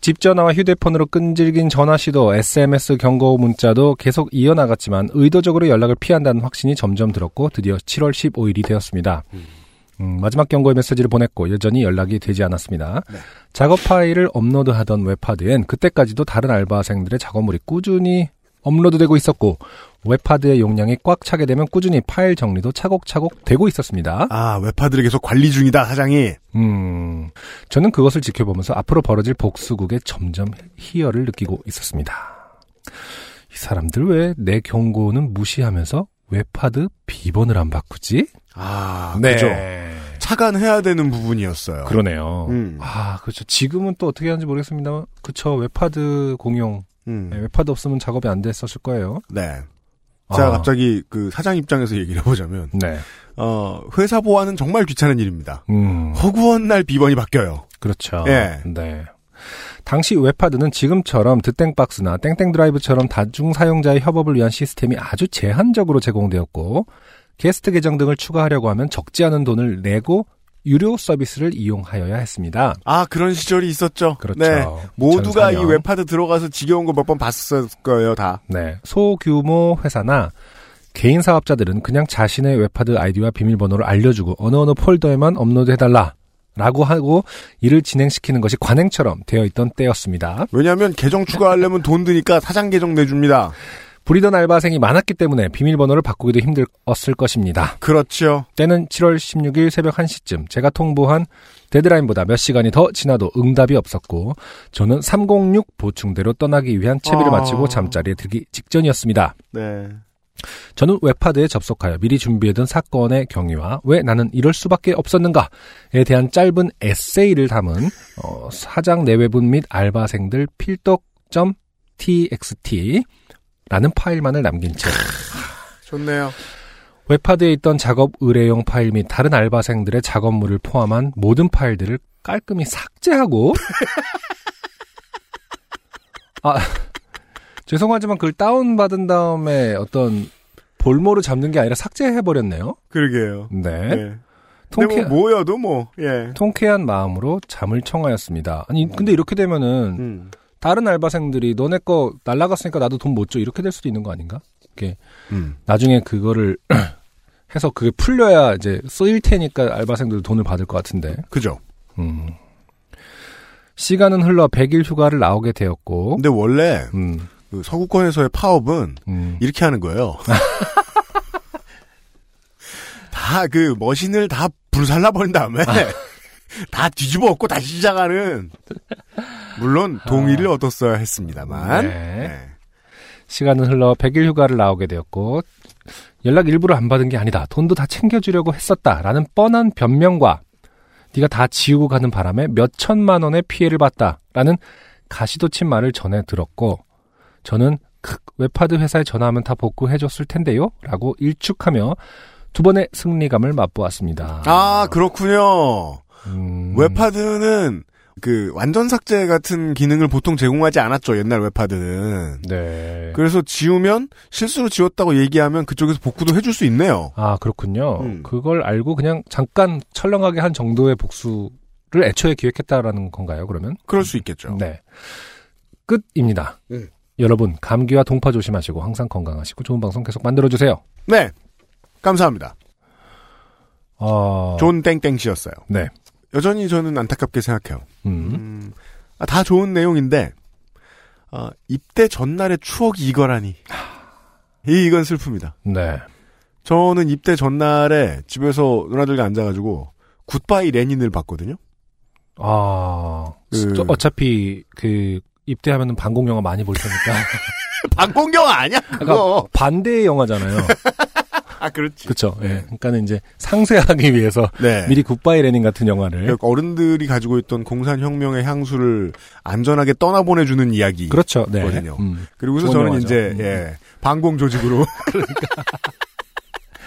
집 전화와 휴대폰으로 끈질긴 전화 시도, SMS 경고 문자도 계속 이어나갔지만 의도적으로 연락을 피한다는 확신이 점점 들었고 드디어 7월 15일이 되었습니다. 음, 마지막 경고의 메시지를 보냈고 여전히 연락이 되지 않았습니다. 네. 작업 파일을 업로드하던 웹하드엔 그때까지도 다른 알바생들의 작업물이 꾸준히 업로드되고 있었고 웹하드의 용량이 꽉 차게 되면 꾸준히 파일 정리도 차곡차곡 되고 있었습니다. 아, 웹하드를 계속 관리 중이다, 사장이. 음, 저는 그것을 지켜보면서 앞으로 벌어질 복수극에 점점 희열을 느끼고 있었습니다. 이 사람들 왜 내 경고는 무시하면서 웹하드 비번을 안 바꾸지? 아, 그죠. 차단해야 되는 부분이었어요. 네. 그러네요. 음. 아, 그렇죠. 지금은 또 어떻게 하는지 모르겠습니다만, 그쵸. 웹하드 공용, 음. 네, 웹하드 없으면 작업이 안 됐었을 거예요. 네. 자, 아. 갑자기 그 사장 입장에서 얘기를 해보자면, 네. 어, 회사 보안은 정말 귀찮은 일입니다. 음, 허구한 날 비번이 바뀌어요. 그렇죠. 예. 네. 당시 웹하드는 지금처럼 드땡박스나 땡땡드라이브처럼 다중 사용자의 협업을 위한 시스템이 아주 제한적으로 제공되었고 게스트 계정 등을 추가하려고 하면 적지 않은 돈을 내고 유료 서비스를 이용하여야 했습니다. 아, 그런 시절이 있었죠. 그렇죠. 네. 모두가 이 2004년. 웹하드 들어가서 지겨운 거 몇 번 봤을 거예요, 다. 네. 소규모 회사나 개인 사업자들은 그냥 자신의 웹하드 아이디와 비밀번호를 알려주고 어느 어느 폴더에만 업로드해달라. 라고 하고 일을 진행시키는 것이 관행처럼 되어 있던 때였습니다. 왜냐하면 계정 추가하려면 돈 드니까 사장 계정 내줍니다. 부리던 알바생이 많았기 때문에 비밀번호를 바꾸기도 힘들었을 것입니다. 그렇죠. 때는 7월 16일 새벽 1시쯤 제가 통보한 데드라인보다 몇 시간이 더 지나도 응답이 없었고 저는 306 보충대로 떠나기 위한 채비를 아. 마치고 잠자리에 들기 직전이었습니다. 네. 저는 웹하드에 접속하여 미리 준비해둔 사건의 경위와 왜 나는 이럴 수밖에 없었는가에 대한 짧은 에세이를 담은 어, 사장 내외분 및 알바생들 필독.txt 라는 파일만을 남긴 채 좋네요. 웹하드에 있던 작업 의뢰용 파일 및 다른 알바생들의 작업물을 포함한 모든 파일들을 깔끔히 삭제하고 아 죄송하지만 그걸 다운 받은 다음에 어떤 볼모를 잡는 게 아니라 삭제해 버렸네요. 그러게요. 네. 네. 통쾌, 뭐 뭐여도 뭐, 예. 통쾌한 마음으로 잠을 청하였습니다. 아니, 근데 이렇게 되면은, 음. 다른 알바생들이 너네 거 날라갔으니까 나도 돈 못 줘. 이렇게 될 수도 있는 거 아닌가? 이렇게, 음. 나중에 그거를 해서 그게 풀려야 이제 쓰일 테니까 알바생들도 돈을 받을 것 같은데. 그죠. 음. 시간은 흘러 100일 휴가를 나오게 되었고, 근데 원래 음, 그 서구권에서의 파업은 음. 이렇게 하는 거예요. 다 그 머신을 다 불살라 버린 다음에 다 뒤집어 엎고 다시 시작하는 물론 동의를 얻었어야 했습니다만 네. 네. 시간은 흘러 100일 휴가를 나오게 되었고 연락 일부러 안 받은 게 아니다. 돈도 다 챙겨주려고 했었다라는 뻔한 변명과 네가 다 지우고 가는 바람에 몇 천만 원의 피해를 봤다라는 가시 돋친 말을 전해 들었고 저는 크, 웹하드 회사에 전화하면 다 복구해줬을 텐데요 라고 일축하며 두 번의 승리감을 맛보았습니다. 아 그렇군요. 음, 웹하드는 그 완전 삭제 같은 기능을 보통 제공하지 않았죠 옛날 웹하드는. 네. 그래서 지우면 실수로 지웠다고 얘기하면 그쪽에서 복구도 해줄 수 있네요. 아, 그렇군요. 음. 그걸 알고 그냥 잠깐 철렁하게 한 정도의 복수를 애초에 기획했다라는 건가요, 그러면? 그럴 수 있겠죠. 네. 끝입니다. 음. 여러분, 감기와 동파 조심하시고 항상 건강하시고 좋은 방송 계속 만들어 주세요. 네. 감사합니다. 어... 존 땡땡 씨였어요. 네. 여전히 저는 안타깝게 생각해요. 음. 음, 아, 다 좋은 내용인데, 아, 입대 전날의 추억이 이거라니. 이, 이건 슬픕니다. 네. 저는 입대 전날에 집에서 누나들과 앉아가지고, 굿바이 레닌을 봤거든요? 아, 그- 저- 어차피 그 입대하면은 반공 영화 많이 볼 테니까. 방공영화 아니야, 그거! 반대의 영화잖아요. 아, 그렇지. 그렇죠. 예. 그러니까는 이제 상쇄하기 위해서 네. 미리 굿바이 레닌 같은 영화를 그 어른들이 가지고 있던 공산혁명의 향수를 안전하게 떠나보내 주는 이야기. 그렇죠. 네. 거든요. 음. 그리고서 저는 영화죠. 이제, 음. 예, 방공 조직으로.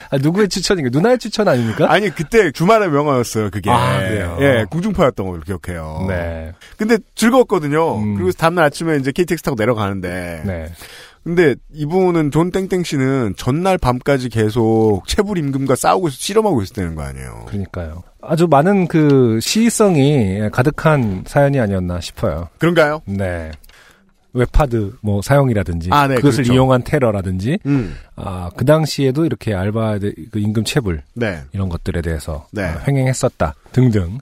아, 누구의 추천인가? 누나의 추천 아닙니까? 아니, 그때 주말의 명화였어요, 그게. 아, 그래요? 예, 공중파였던 걸로 기억해요. 네. 근데 즐거웠거든요. 음. 그리고 다음날 아침에 이제 KTX 타고 내려가는데. 네. 근데 이분은 존 땡땡 씨는 전날 밤까지 계속 체불 임금과 싸우고 있, 씨름하고 있었다는 거 아니에요. 그러니까요. 아주 많은 그 시의성이 가득한 사연이 아니었나 싶어요. 그런가요? 네. 웹하드 뭐 사용이라든지 아, 네, 그것을 그렇죠. 이용한 테러라든지 음. 아, 그 당시에도 이렇게 알바 그 임금 체불 네. 이런 것들에 대해서 네. 어, 횡행했었다 등등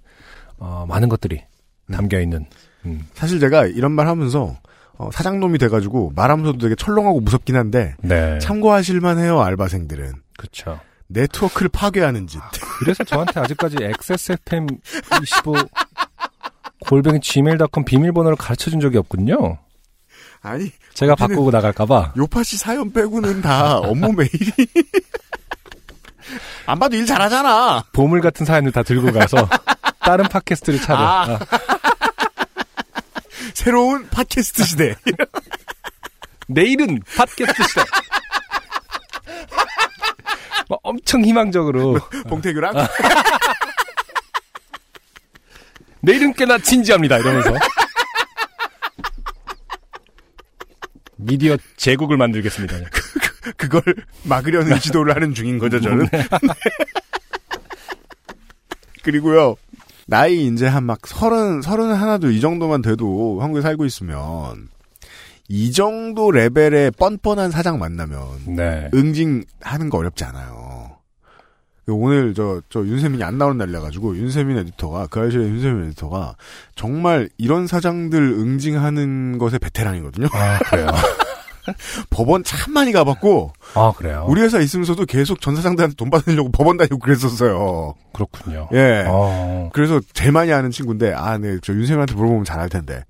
어, 많은 것들이 음. 담겨 있는 음. 사실 제가 이런 말 하면서 어, 사장놈이 돼가지고 말하면서도 되게 철렁하고 무섭긴 한데 네. 참고하실만 해요 알바생들은 그렇죠. 네트워크를 파괴하는 짓 그래서 저한테 아직까지 XSFM25 골뱅이 gmail.com 비밀번호를 가르쳐 준 적이 없군요. 아니 제가 바꾸고 나갈까봐. 요파 씨 사연 빼고는 다 업무 메일이 안 봐도 일 잘하잖아 보물 같은 사연을 다 들고 가서 다른 팟캐스트를 차려. 아. 아, 새로운 팟캐스트 시대 내일은 팟캐스트 시대. 막 엄청 희망적으로 봉태규랑 내일은 꽤나 진지합니다 이러면서 미디어 제국을 만들겠습니다. 그걸 막으려는 시도를 하는 중인 거죠, 저는. 그리고요, 나이 이제 한 막 서른, 서른 하나도 이 정도만 돼도 한국에 살고 있으면, 이 정도 레벨의 뻔뻔한 사장 만나면, 네. 응징하는 거 어렵지 않아요. 오늘 저, 저 윤세민이 안 나오는 날이라가지고, 윤세민 에디터가, 그 아실의 윤세민 에디터가, 정말 이런 사장들 응징하는 것의 베테랑이거든요. 아 그래요. 법원 참 많이 가봤고, 아 그래요. 우리 회사 있으면서도 계속 전 사장들한테 돈 받으려고 법원 다니고 그랬었어요. 그렇군요. 예. 어. 그래서 제일 많이 아는 친구인데, 아, 네, 저 윤세민한테 물어보면 잘할 텐데.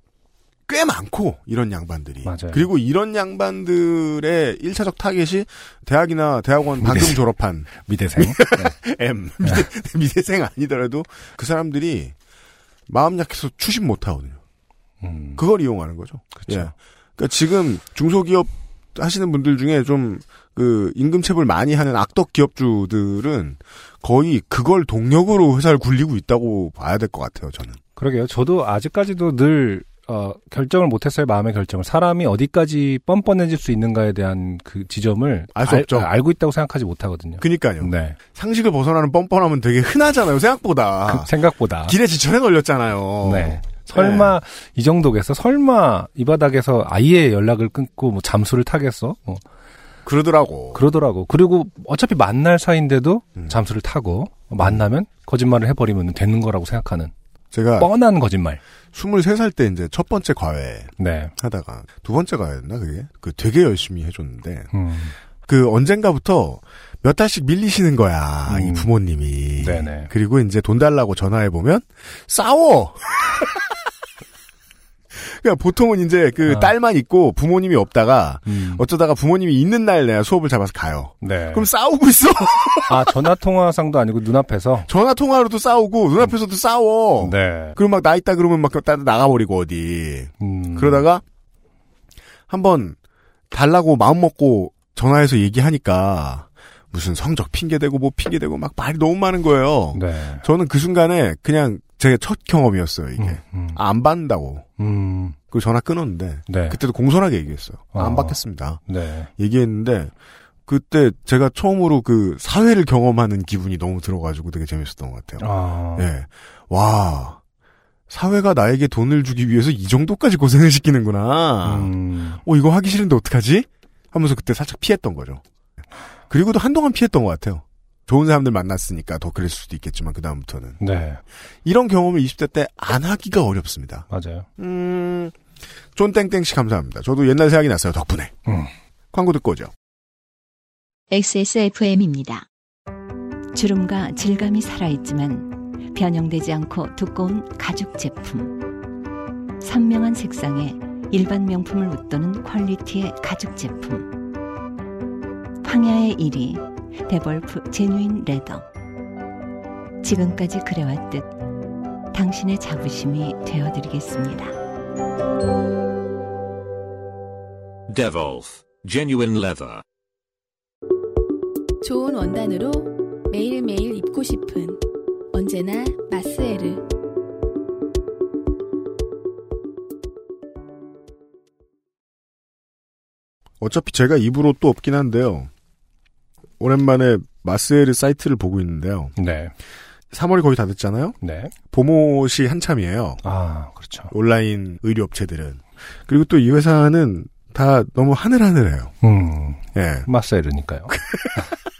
꽤 많고, 이런 양반들이. 맞아요. 그리고 이런 양반들의 1차적 타겟이 대학이나 대학원 방금 미대생. 졸업한 미대생. 네. M. 미대, 미대생 아니더라도 그 사람들이 마음 약해서 추심 못 하거든요. 음, 그걸 이용하는 거죠. 그렇죠. 예. 그러니까 지금 중소기업 하시는 분들 중에 좀 그 임금 체불 많이 하는 악덕 기업주들은 거의 그걸 동력으로 회사를 굴리고 있다고 봐야 될 것 같아요. 저는. 그러게요. 저도 아직까지도 늘 어, 결정을 못했어요. 마음의 결정을. 사람이 어디까지 뻔뻔해질 수 있는가에 대한 그 지점을 알 수 없죠. 알 고 있다고 생각하지 못하거든요. 그니까요. 네. 상식을 벗어나는 뻔뻔함은 되게 흔하잖아요. 생각보다. 그 생각보다. 길에 지천에 걸렸잖아요. 네. 설마 이 정도겠어? 설마 이 바닥에서 아예 연락을 끊고 뭐 잠수를 타겠어? 뭐 그러더라고. 그러더라고. 그리고 어차피 만날 사이인데도 음. 잠수를 타고 만나면 거짓말을 해버리면 되는 거라고 생각하는 제가 뻔한 거짓말. 23살 때 이제 첫 번째 과외 네. 하다가 두 번째 과외였나 그게? 그 되게 열심히 해줬는데 음. 그 언젠가부터 몇 달씩 밀리시는 거야 음. 이 부모님이. 네네. 그리고 이제 돈 달라고 전화해 보면 싸워. 그러니까 보통은 이제 그 아. 딸만 있고 부모님이 없다가 음. 어쩌다가 부모님이 있는 날 내가 수업을 잡아서 가요. 네. 그럼 싸우고 있어. 아 전화 통화상도 아니고 눈앞에서. 전화 통화로도 싸우고 눈앞에서도 싸워. 네. 그럼 막 나 있다 그러면 막 따- 나가버리고 어디. 음. 그러다가 한번 달라고 마음 먹고 전화해서 얘기하니까 무슨 성적 핑계대고 뭐 핑계대고 막 말이 너무 많은 거예요. 네. 저는 그 순간에 그냥 제 첫 경험이었어요, 이게. 음, 음, 안 받는다고. 음, 그리고 전화 끊었는데, 네. 그때도 공손하게 얘기했어요. 안 어. 받겠습니다. 네. 얘기했는데, 그때 제가 처음으로 그 사회를 경험하는 기분이 너무 들어가지고 되게 재밌었던 것 같아요. 아. 예. 와. 사회가 나에게 돈을 주기 위해서 이 정도까지 고생을 시키는구나. 음, 어, 이거 하기 싫은데 어떡하지? 하면서 그때 살짝 피했던 거죠. 그리고도 한동안 피했던 것 같아요. 좋은 사람들 만났으니까 더 그랬을 수도 있겠지만, 그 다음부터는. 네. 이런 경험을 20대 때 안 하기가 어렵습니다. 맞아요. 음, 존 땡땡 씨 감사합니다. 저도 옛날 생각이 났어요, 덕분에. 음. 광고 듣고 오죠. XSFM입니다. 주름과 질감이 살아있지만 변형되지 않고 두꺼운 가죽 제품. 선명한 색상에 일반 명품을 웃도는 퀄리티의 가죽 제품. 황야의 1위 데볼프 제뉴인 레더. 지금까지 그래왔듯 당신의 자부심이 되어드리겠습니다. Devolf Genuine Leather. 좋은 원단으로 매일매일 입고 싶은 언제나 마스에르. 어차피 제가 입으로 또 없긴 한데요. 오랜만에 마스에르 사이트를 보고 있는데요. 네. 3월이 거의 다 됐잖아요? 네. 봄옷이 한참이에요. 아, 그렇죠. 온라인 의류 업체들은. 그리고 또 이 회사는 다 너무 하늘하늘해요. 음, 예. 마사에르니까요.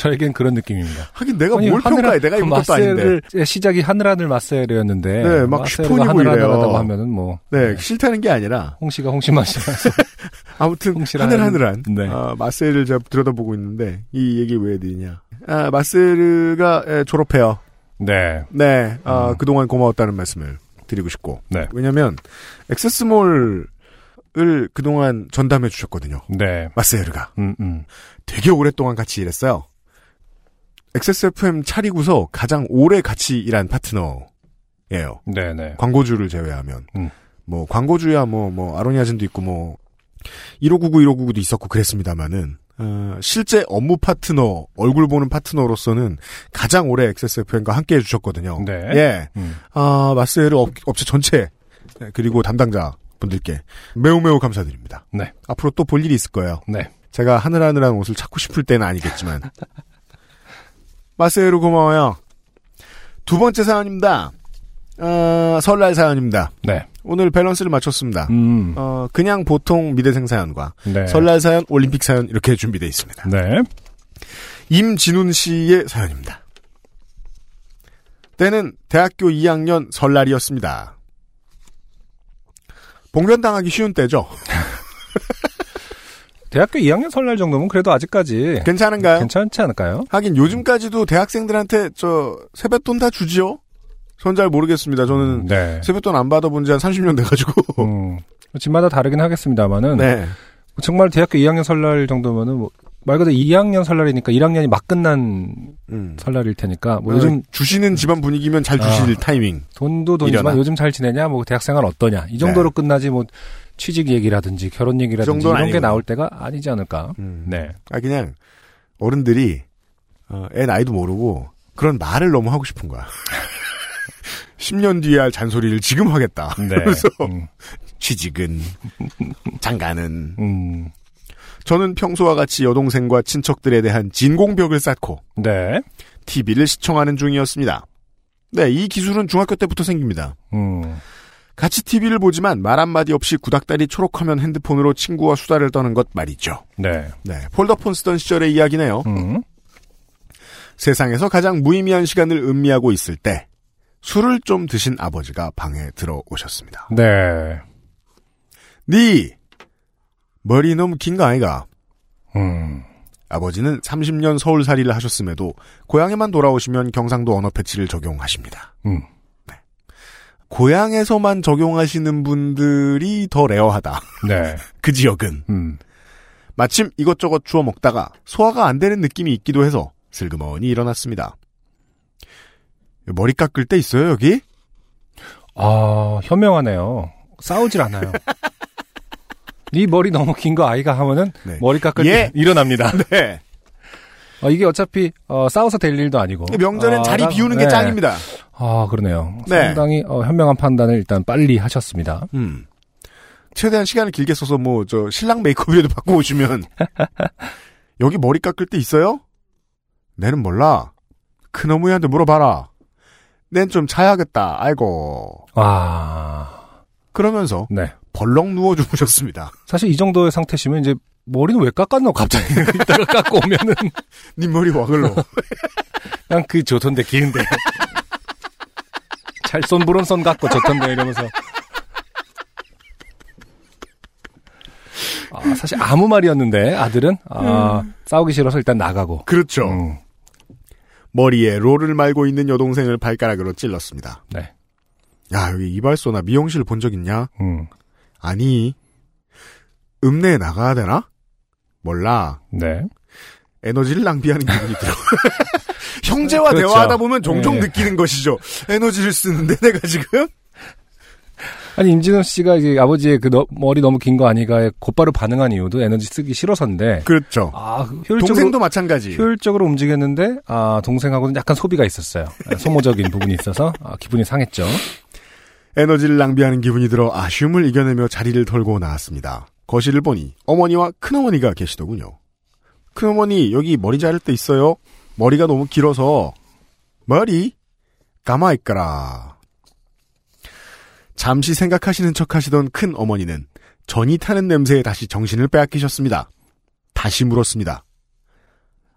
저에겐 그런 느낌입니다. 하긴 내가 아니, 뭘 평가해. 내가 입은 것도 아닌데. 시작이 하늘하늘 마사에르였는데. 네, 막 슈폰이고 이래요. 하면은 뭐. 네, 싫다는 게 아니라 홍씨가 홍씨 마시면서. 아무튼 하늘하늘한 네. 아, 마스에르를 제가 들여다보고 있는데 이 얘기 왜 해드리냐. 아, 마스에르가 에, 졸업해요. 네. 네, 아, 음. 그동안 고마웠다는 말씀을 드리고 싶고. 네. 왜냐면 액세스몰 을 그동안 전담해 주셨거든요. 네. 마스에르가. 음, 음. 되게 오랫동안 같이 일했어요. XSFM 차리고서 가장 오래 같이 일한 파트너예요. 네네. 광고주를 제외하면. 음. 뭐, 광고주야 뭐, 뭐, 아로니아진도 있고 뭐, 1599, 1599도 있었고 그랬습니다만은, 어, 실제 업무 파트너, 얼굴 보는 파트너로서는 가장 오래 XSFM과 함께 해주셨거든요. 네. 예. 음. 아, 마스에르 업, 업체 전체, 네, 그리고 담당자 분들께 매우 매우 감사드립니다. 네. 앞으로 또 볼 일이 있을 거예요. 네. 제가 하늘하늘한 옷을 찾고 싶을 때는 아니겠지만. 마스에르 고마워요. 두 번째 사연입니다. 어, 설날 사연입니다. 네. 오늘 밸런스를 맞췄습니다. 음. 어, 그냥 보통 미대생 사연과 네. 설날 사연, 올림픽 사연 이렇게 준비되어 있습니다. 네. 임진훈 씨의 사연입니다. 때는 대학교 2학년 설날이었습니다. 봉변당하기 쉬운 때죠. 대학교 2학년 설날 정도면 그래도 아직까지 괜찮은가요? 괜찮지 않을까요? 하긴 요즘까지도 대학생들한테 저 세뱃돈 다 주지요? 전 잘 모르겠습니다. 저는 네. 세뱃돈 안 받아본 지 한 30년 돼가지고. 음. 집마다 다르긴 하겠습니다만은 네. 정말 대학교 2학년 설날 정도면은 뭐, 말 그대로 2학년 설날이니까 1학년이 막 끝난 음. 설날일 테니까 뭐 어, 요즘 주시는 집안 분위기면 잘 주실 타이밍. 돈도 돈이지만 이려나? 요즘 잘 지내냐 뭐 대학생활 어떠냐 이 정도로 끝나지 뭐 취직 얘기라든지 결혼 얘기라든지 이런 게 아니구나. 나올 때가 아니지 않을까. 음. 네. 아 그냥 어른들이 어, 애 나이도 모르고 그런 말을 너무 하고 싶은 거야. 10년 뒤에 할 잔소리를 지금 하겠다. 네. 그래서 음, 취직은 장가는 음, 저는 평소와 같이 여동생과 친척들에 대한 진공벽을 쌓고 네. TV를 시청하는 중이었습니다. 네, 이 기술은 중학교 때부터 생깁니다. 음, 같이 TV를 보지만 말 한마디 없이 구닥다리 초록화면 핸드폰으로 친구와 수다를 떠는 것 말이죠. 네. 네, 폴더폰 쓰던 시절의 이야기네요. 음, 세상에서 가장 무의미한 시간을 음미하고 있을 때 술을 좀 드신 아버지가 방에 들어오셨습니다. 네. 네 머리 너무 긴 거 아이가? 음, 아버지는 30년 서울살이를 하셨음에도 고향에만 돌아오시면 경상도 언어 패치를 적용하십니다. 음, 고향에서만 적용하시는 분들이 더 rare하다. 네. 그 지역은. 음, 마침 이것저것 주워 먹다가 소화가 안 되는 느낌이 있기도 해서 슬그머니 일어났습니다. 머리 깎을 때 있어요, 여기? 아, 현명하네요. 싸우질 않아요. 네 머리 너무 긴 거 아이가 하면은 네. 머리 깎을 예. 때 일어납니다. 네. 어, 이게 어차피 어, 싸워서 될 일도 아니고 명절엔 아, 자리 나- 비우는 게 네. 짱입니다. 아 그러네요. 네. 상당히 어, 현명한 판단을 일단 빨리 하셨습니다. 음. 최대한 시간을 길게 써서 뭐 저 신랑 메이크업이라도 받고 오시면 여기 머리 깎을 때 있어요? 내는 몰라. 큰 어머니한테 물어봐라. 낸 좀 자야겠다. 아이고. 아 그러면서 네. 벌렁 누워 주무셨습니다. 사실 이 정도의 상태시면 이제 머리는 왜 깎았노 갑자기 이따가 깎고 오면은 네 머리 와글로. 그냥 그 좋던데 긴데 찰손 불온손 갖고 좋던데 이러면서 아, 사실 아무 말이었는데 아들은 아, 싸우기 싫어서 일단 나가고 그렇죠. 음, 머리에 롤을 말고 있는 여동생을 발가락으로 찔렀습니다. 네. 야, 여기 이발소나 미용실 본 적 있냐? 음, 아니. 읍내에 나가야 되나? 몰라. 네. 에너지를 낭비하는 기분이 들어. 형제와 그렇죠. 대화하다 보면 종종 네. 느끼는 것이죠. 에너지를 쓰는데 내가 지금 아니 임진호 씨가 이제 아버지의 그 너- 머리 너무 긴 거 아니가에 곧바로 반응한 이유도 에너지 쓰기 싫어서인데 그렇죠. 아 효율적으로 동생도 마찬가지. 효율적으로 움직였는데 아 동생하고는 약간 소비가 있었어요. 아, 소모적인 부분이 있어서 아, 기분이 상했죠. 에너지를 낭비하는 기분이 들어 아쉬움을 이겨내며 자리를 털고 나왔습니다. 거실을 보니 어머니와 큰어머니가 계시더군요. 큰어머니 여기 머리 자를 때 있어요. 머리가 너무 길어서 머리 가마 있거라. 잠시 생각하시는 척 하시던 큰 어머니는 전이 타는 냄새에 다시 정신을 빼앗기셨습니다. 다시 물었습니다.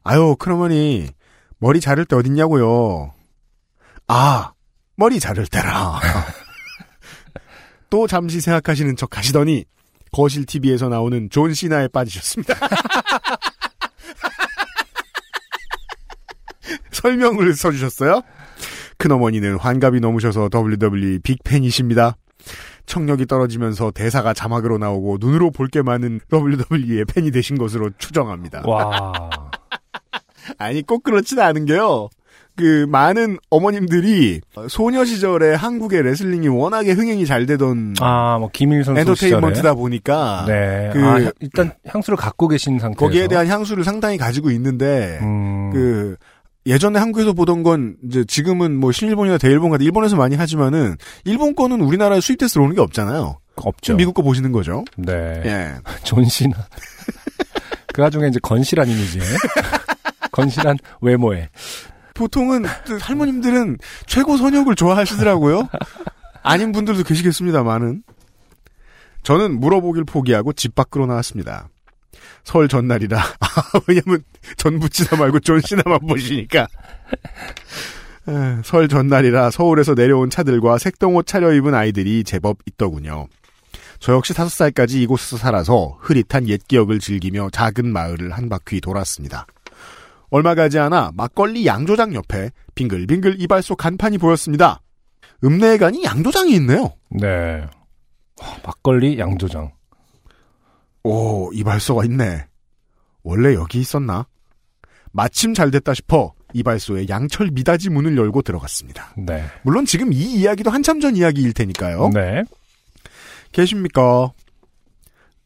아유, 큰어머니, 머리 자를 때 어딨냐고요? 아, 머리 자를 때라. 또 잠시 생각하시는 척 하시더니 거실 TV에서 나오는 존 시나에 빠지셨습니다. 설명을 써주셨어요. 큰어머니는 환갑이 넘으셔서 WWE big fan이십니다. 청력이 떨어지면서 대사가 자막으로 나오고 눈으로 볼 게 많은 WWE의 팬이 되신 것으로 추정합니다. 와. 아니 꼭 그렇진 않은 게요. 그 많은 어머님들이 소녀 시절에 한국의 레슬링이 워낙에 흥행이 잘 되던 아, 뭐 김일 선수 엔터테인먼트다 시절에. 보니까 네. 그- 아, 향- 일단 향수를 갖고 계신 상태에서 거기에 대한 향수를 상당히 가지고 있는데 음, 그 예전에 한국에서 보던 건 이제 지금은 뭐 신일본이나 대일본 같은 일본에서 많이 하지만은 일본 거는 우리나라에 수입돼서 들어오는 게 없잖아요. 없죠. 좀 미국 거 보시는 거죠. 네. 예. 존시나. 그 와중에 이제 건실한 이미지에. 건실한 외모에. 보통은 또 할머님들은 최고 선역을 좋아하시더라고요. 아닌 분들도 계시겠습니다만은. 저는 물어보길 포기하고 집 밖으로 나왔습니다. 설 전날이라. 아, 왜냐면 전부치나 말고 존씨나만 보시니까. 에, 설 전날이라 서울에서 내려온 차들과 색동옷 차려입은 아이들이 제법 있더군요. 저 역시 다섯 살까지 이곳에서 살아서 흐릿한 옛 기억을 즐기며 작은 마을을 한 바퀴 돌았습니다. 얼마 가지 않아 막걸리 양조장 옆에 빙글빙글 이발소 간판이 보였습니다. 읍내에 가니 양조장이 있네요. 네. 와, 막걸리 양조장. 오, 이발소가 있네. 원래 여기 있었나? 마침 잘 됐다 싶어 이발소의 양철 미닫이 문을 열고 들어갔습니다. 네. 물론 지금 이 이야기도 한참 전 이야기일 테니까요. 네. 계십니까?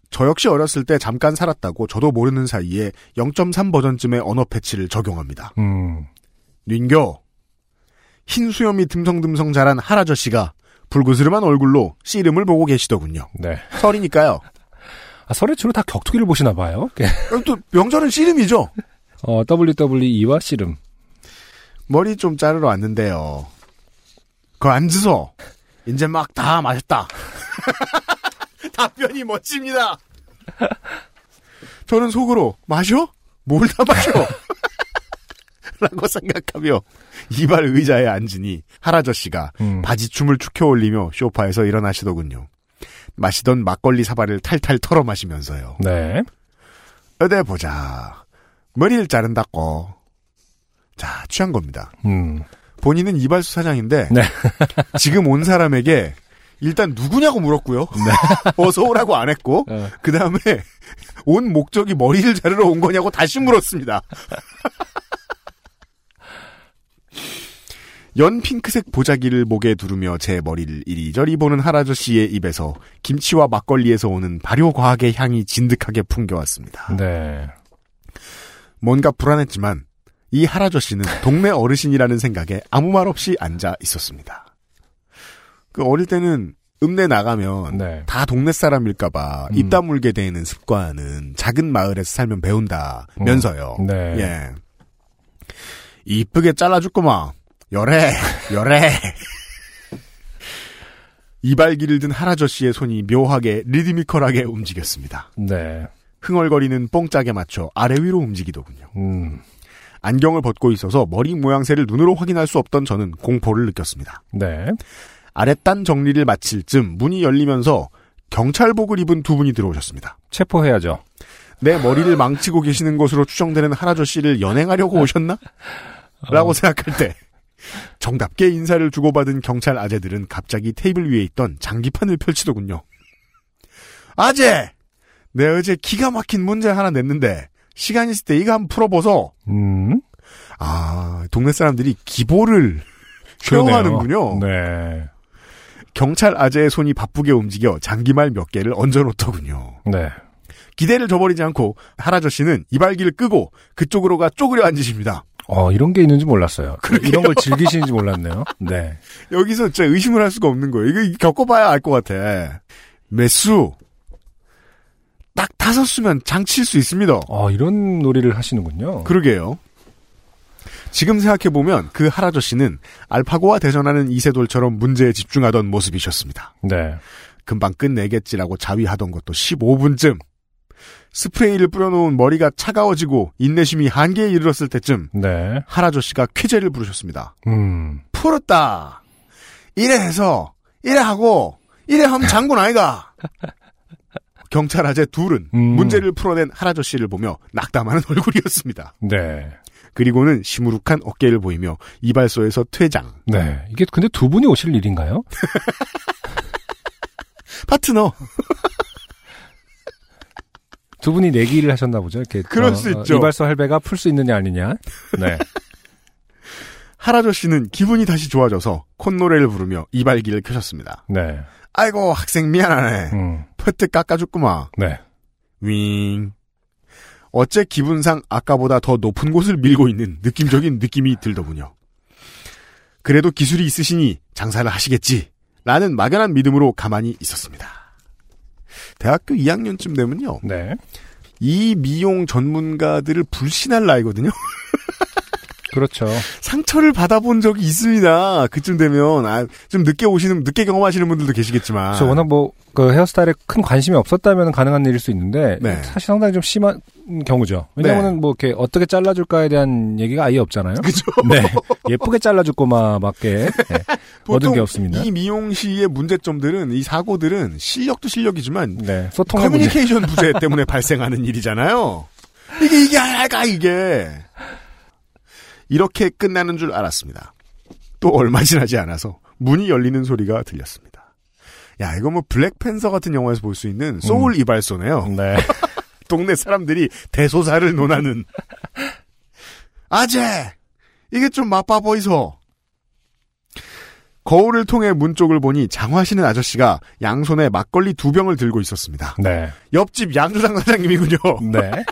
저 역시 어렸을 때 잠깐 살았다고 저도 모르는 사이에 0.3 버전쯤의 언어 패치를 적용합니다. 음. 닌교. 흰 수염이 듬성듬성 자란 할아저씨가 불그스름한 얼굴로 씨름을 보고 계시더군요. 네. 설이니까요. 아, 설에 주로 다 격투기를 보시나 봐요. 그럼 또 명절은 씨름이죠. 어, WWE와 씨름. 머리 좀 자르러 왔는데요. 그 앉으소. 이제 막 다 마셨다. 답변이 멋집니다. 저는 속으로 마셔? 뭘 다 마셔? 라고 생각하며 이발 의자에 앉으니 할아저씨가 음. 바지춤을 축혀 올리며 쇼파에서 일어나시더군요. 마시던 막걸리 사발을 탈탈 털어 마시면서요. 네. 어디 보자. 머리를 자른다고. 자, 취한 겁니다. 음. 본인은 이발소 사장인데 네. 지금 온 사람에게 일단 누구냐고 물었고요. 어서 오라고 안 했고 어. 그 다음에 온 목적이 머리를 자르러 온 거냐고 다시 물었습니다. 연 핑크색 보자기를 목에 두르며 제 머리를 이리저리 보는 할아저씨의 입에서 김치와 막걸리에서 오는 발효과학의 향이 진득하게 풍겨왔습니다. 네. 뭔가 불안했지만 이 할아저씨는 동네 어르신이라는 생각에 아무 말 없이 앉아 있었습니다. 그 어릴 때는 읍내 나가면 네. 다 동네 사람일까봐 음. 입 다물게 되는 습관은 작은 마을에서 살면 배운다면서요. 네. 예. 이쁘게 잘라줬구만. 열해, 열해. 이발기를 든 할아저씨의 손이 묘하게 리드미컬하게 움직였습니다. 네. 흥얼거리는 뽕짝에 맞춰 아래 위로 움직이더군요. 음. 안경을 벗고 있어서 머리 모양새를 눈으로 확인할 수 없던 저는 공포를 느꼈습니다. 네. 아랫단 정리를 마칠 즈음 문이 열리면서 경찰복을 입은 두 분이 들어오셨습니다. 체포해야죠. 내 머리를 망치고 계시는 것으로 추정되는 할아저 씨를 연행하려고 오셨나? 라고 생각할 때 정답게 인사를 주고받은 경찰 아재들은 갑자기 테이블 위에 있던 장기판을 펼치더군요. 아재! 내 어제 기가 막힌 문제 하나 냈는데 시간 있을 때 이거 한번 풀어보소. 음. 아, 동네 사람들이 기보를 그러네요. 쉐어하는군요. 네. 경찰 아재의 손이 바쁘게 움직여 장기말 몇 개를 얹어놓더군요. 네. 기대를 저버리지 않고 할아저씨는 이발기를 끄고 그쪽으로가 쪼그려 앉으십니다. 어, 이런 게 있는지 몰랐어요. 이런 걸 즐기시는지 몰랐네요. 네. 여기서 진짜 의심을 할 수가 없는 거예요. 이거 겪어봐야 알 것 같아. 매수 딱 다섯 수면 장칠 수 있습니다. 어, 이런 놀이를 하시는군요. 그러게요. 지금 생각해보면 그 할아저씨는 알파고와 대전하는 이세돌처럼 문제에 집중하던 모습이셨습니다. 네. 금방 끝내겠지라고 자위하던 것도 15분쯤. 스프레이를 뿌려놓은 머리가 차가워지고 인내심이 한계에 이르렀을 때쯤 네. 할아저씨가 쾌재를 부르셨습니다. 음. 풀었다. 이래 해서 이래 하고 이래 하면 장군 아이가. 경찰 아재 둘은 음. 문제를 풀어낸 할아저씨를 보며 낙담하는 얼굴이었습니다. 네. 그리고는 시무룩한 어깨를 보이며 이발소에서 퇴장. 네. 이게 근데 두 분이 오실 일인가요? 파트너. 두 분이 내기를 하셨나 보죠. 이렇게 그럴 어, 수 어, 있죠. 이발소 할배가 풀 수 있느냐 아니냐. 네. 할아저 씨는 기분이 다시 좋아져서 콧노래를 부르며 이발기를 켜셨습니다. 네. 아이고 학생 미안하네. 음. 퍼뜩 깎아줬구만. 네. 윙. 어째 기분상 아까보다 더 높은 곳을 밀고 있는 느낌적인 느낌이 들더군요. 그래도 기술이 있으시니 장사를 하시겠지. 라는 막연한 믿음으로 가만히 있었습니다. 대학교 2학년쯤 되면요. 네. 이 미용 전문가들을 불신할 나이거든요. 그렇죠. 상처를 받아본 적이 있습니다. 그쯤 되면 아, 좀 늦게 오시는 늦게 경험하시는 분들도 계시겠지만. 그래서 워낙 뭐, 그 헤어스타일에 큰 관심이 없었다면 가능한 일일 수 있는데, 네. 사실 상당히 좀 심한 경우죠. 왜냐면은 네. 뭐, 이렇게 어떻게 잘라줄까에 대한 얘기가 아예 없잖아요. 그죠? 네. 예쁘게 잘라줄 거마밖에 네. 얻은 게 없습니다. 이 미용 시의 문제점들은 이 사고들은 실력도 실력이지만 네. 문제. 커뮤니케이션 부재 때문에 발생하는 일이잖아요. 이게 이게 아까 이게 이렇게 끝나는 줄 알았습니다. 또 얼마 지나지 않아서 문이 열리는 소리가 들렸습니다. 야 이거 뭐 블랙팬서 같은 영화에서 볼 수 있는 소울 이발소네요. 네. 동네 사람들이 대소사를 논하는 아재 이게 좀 맛봐 보이소. 거울을 통해 문 쪽을 보니 장화시는 아저씨가 양손에 막걸리 두 병을 들고 있었습니다. 네. 옆집 양조장 사장님이군요. 네.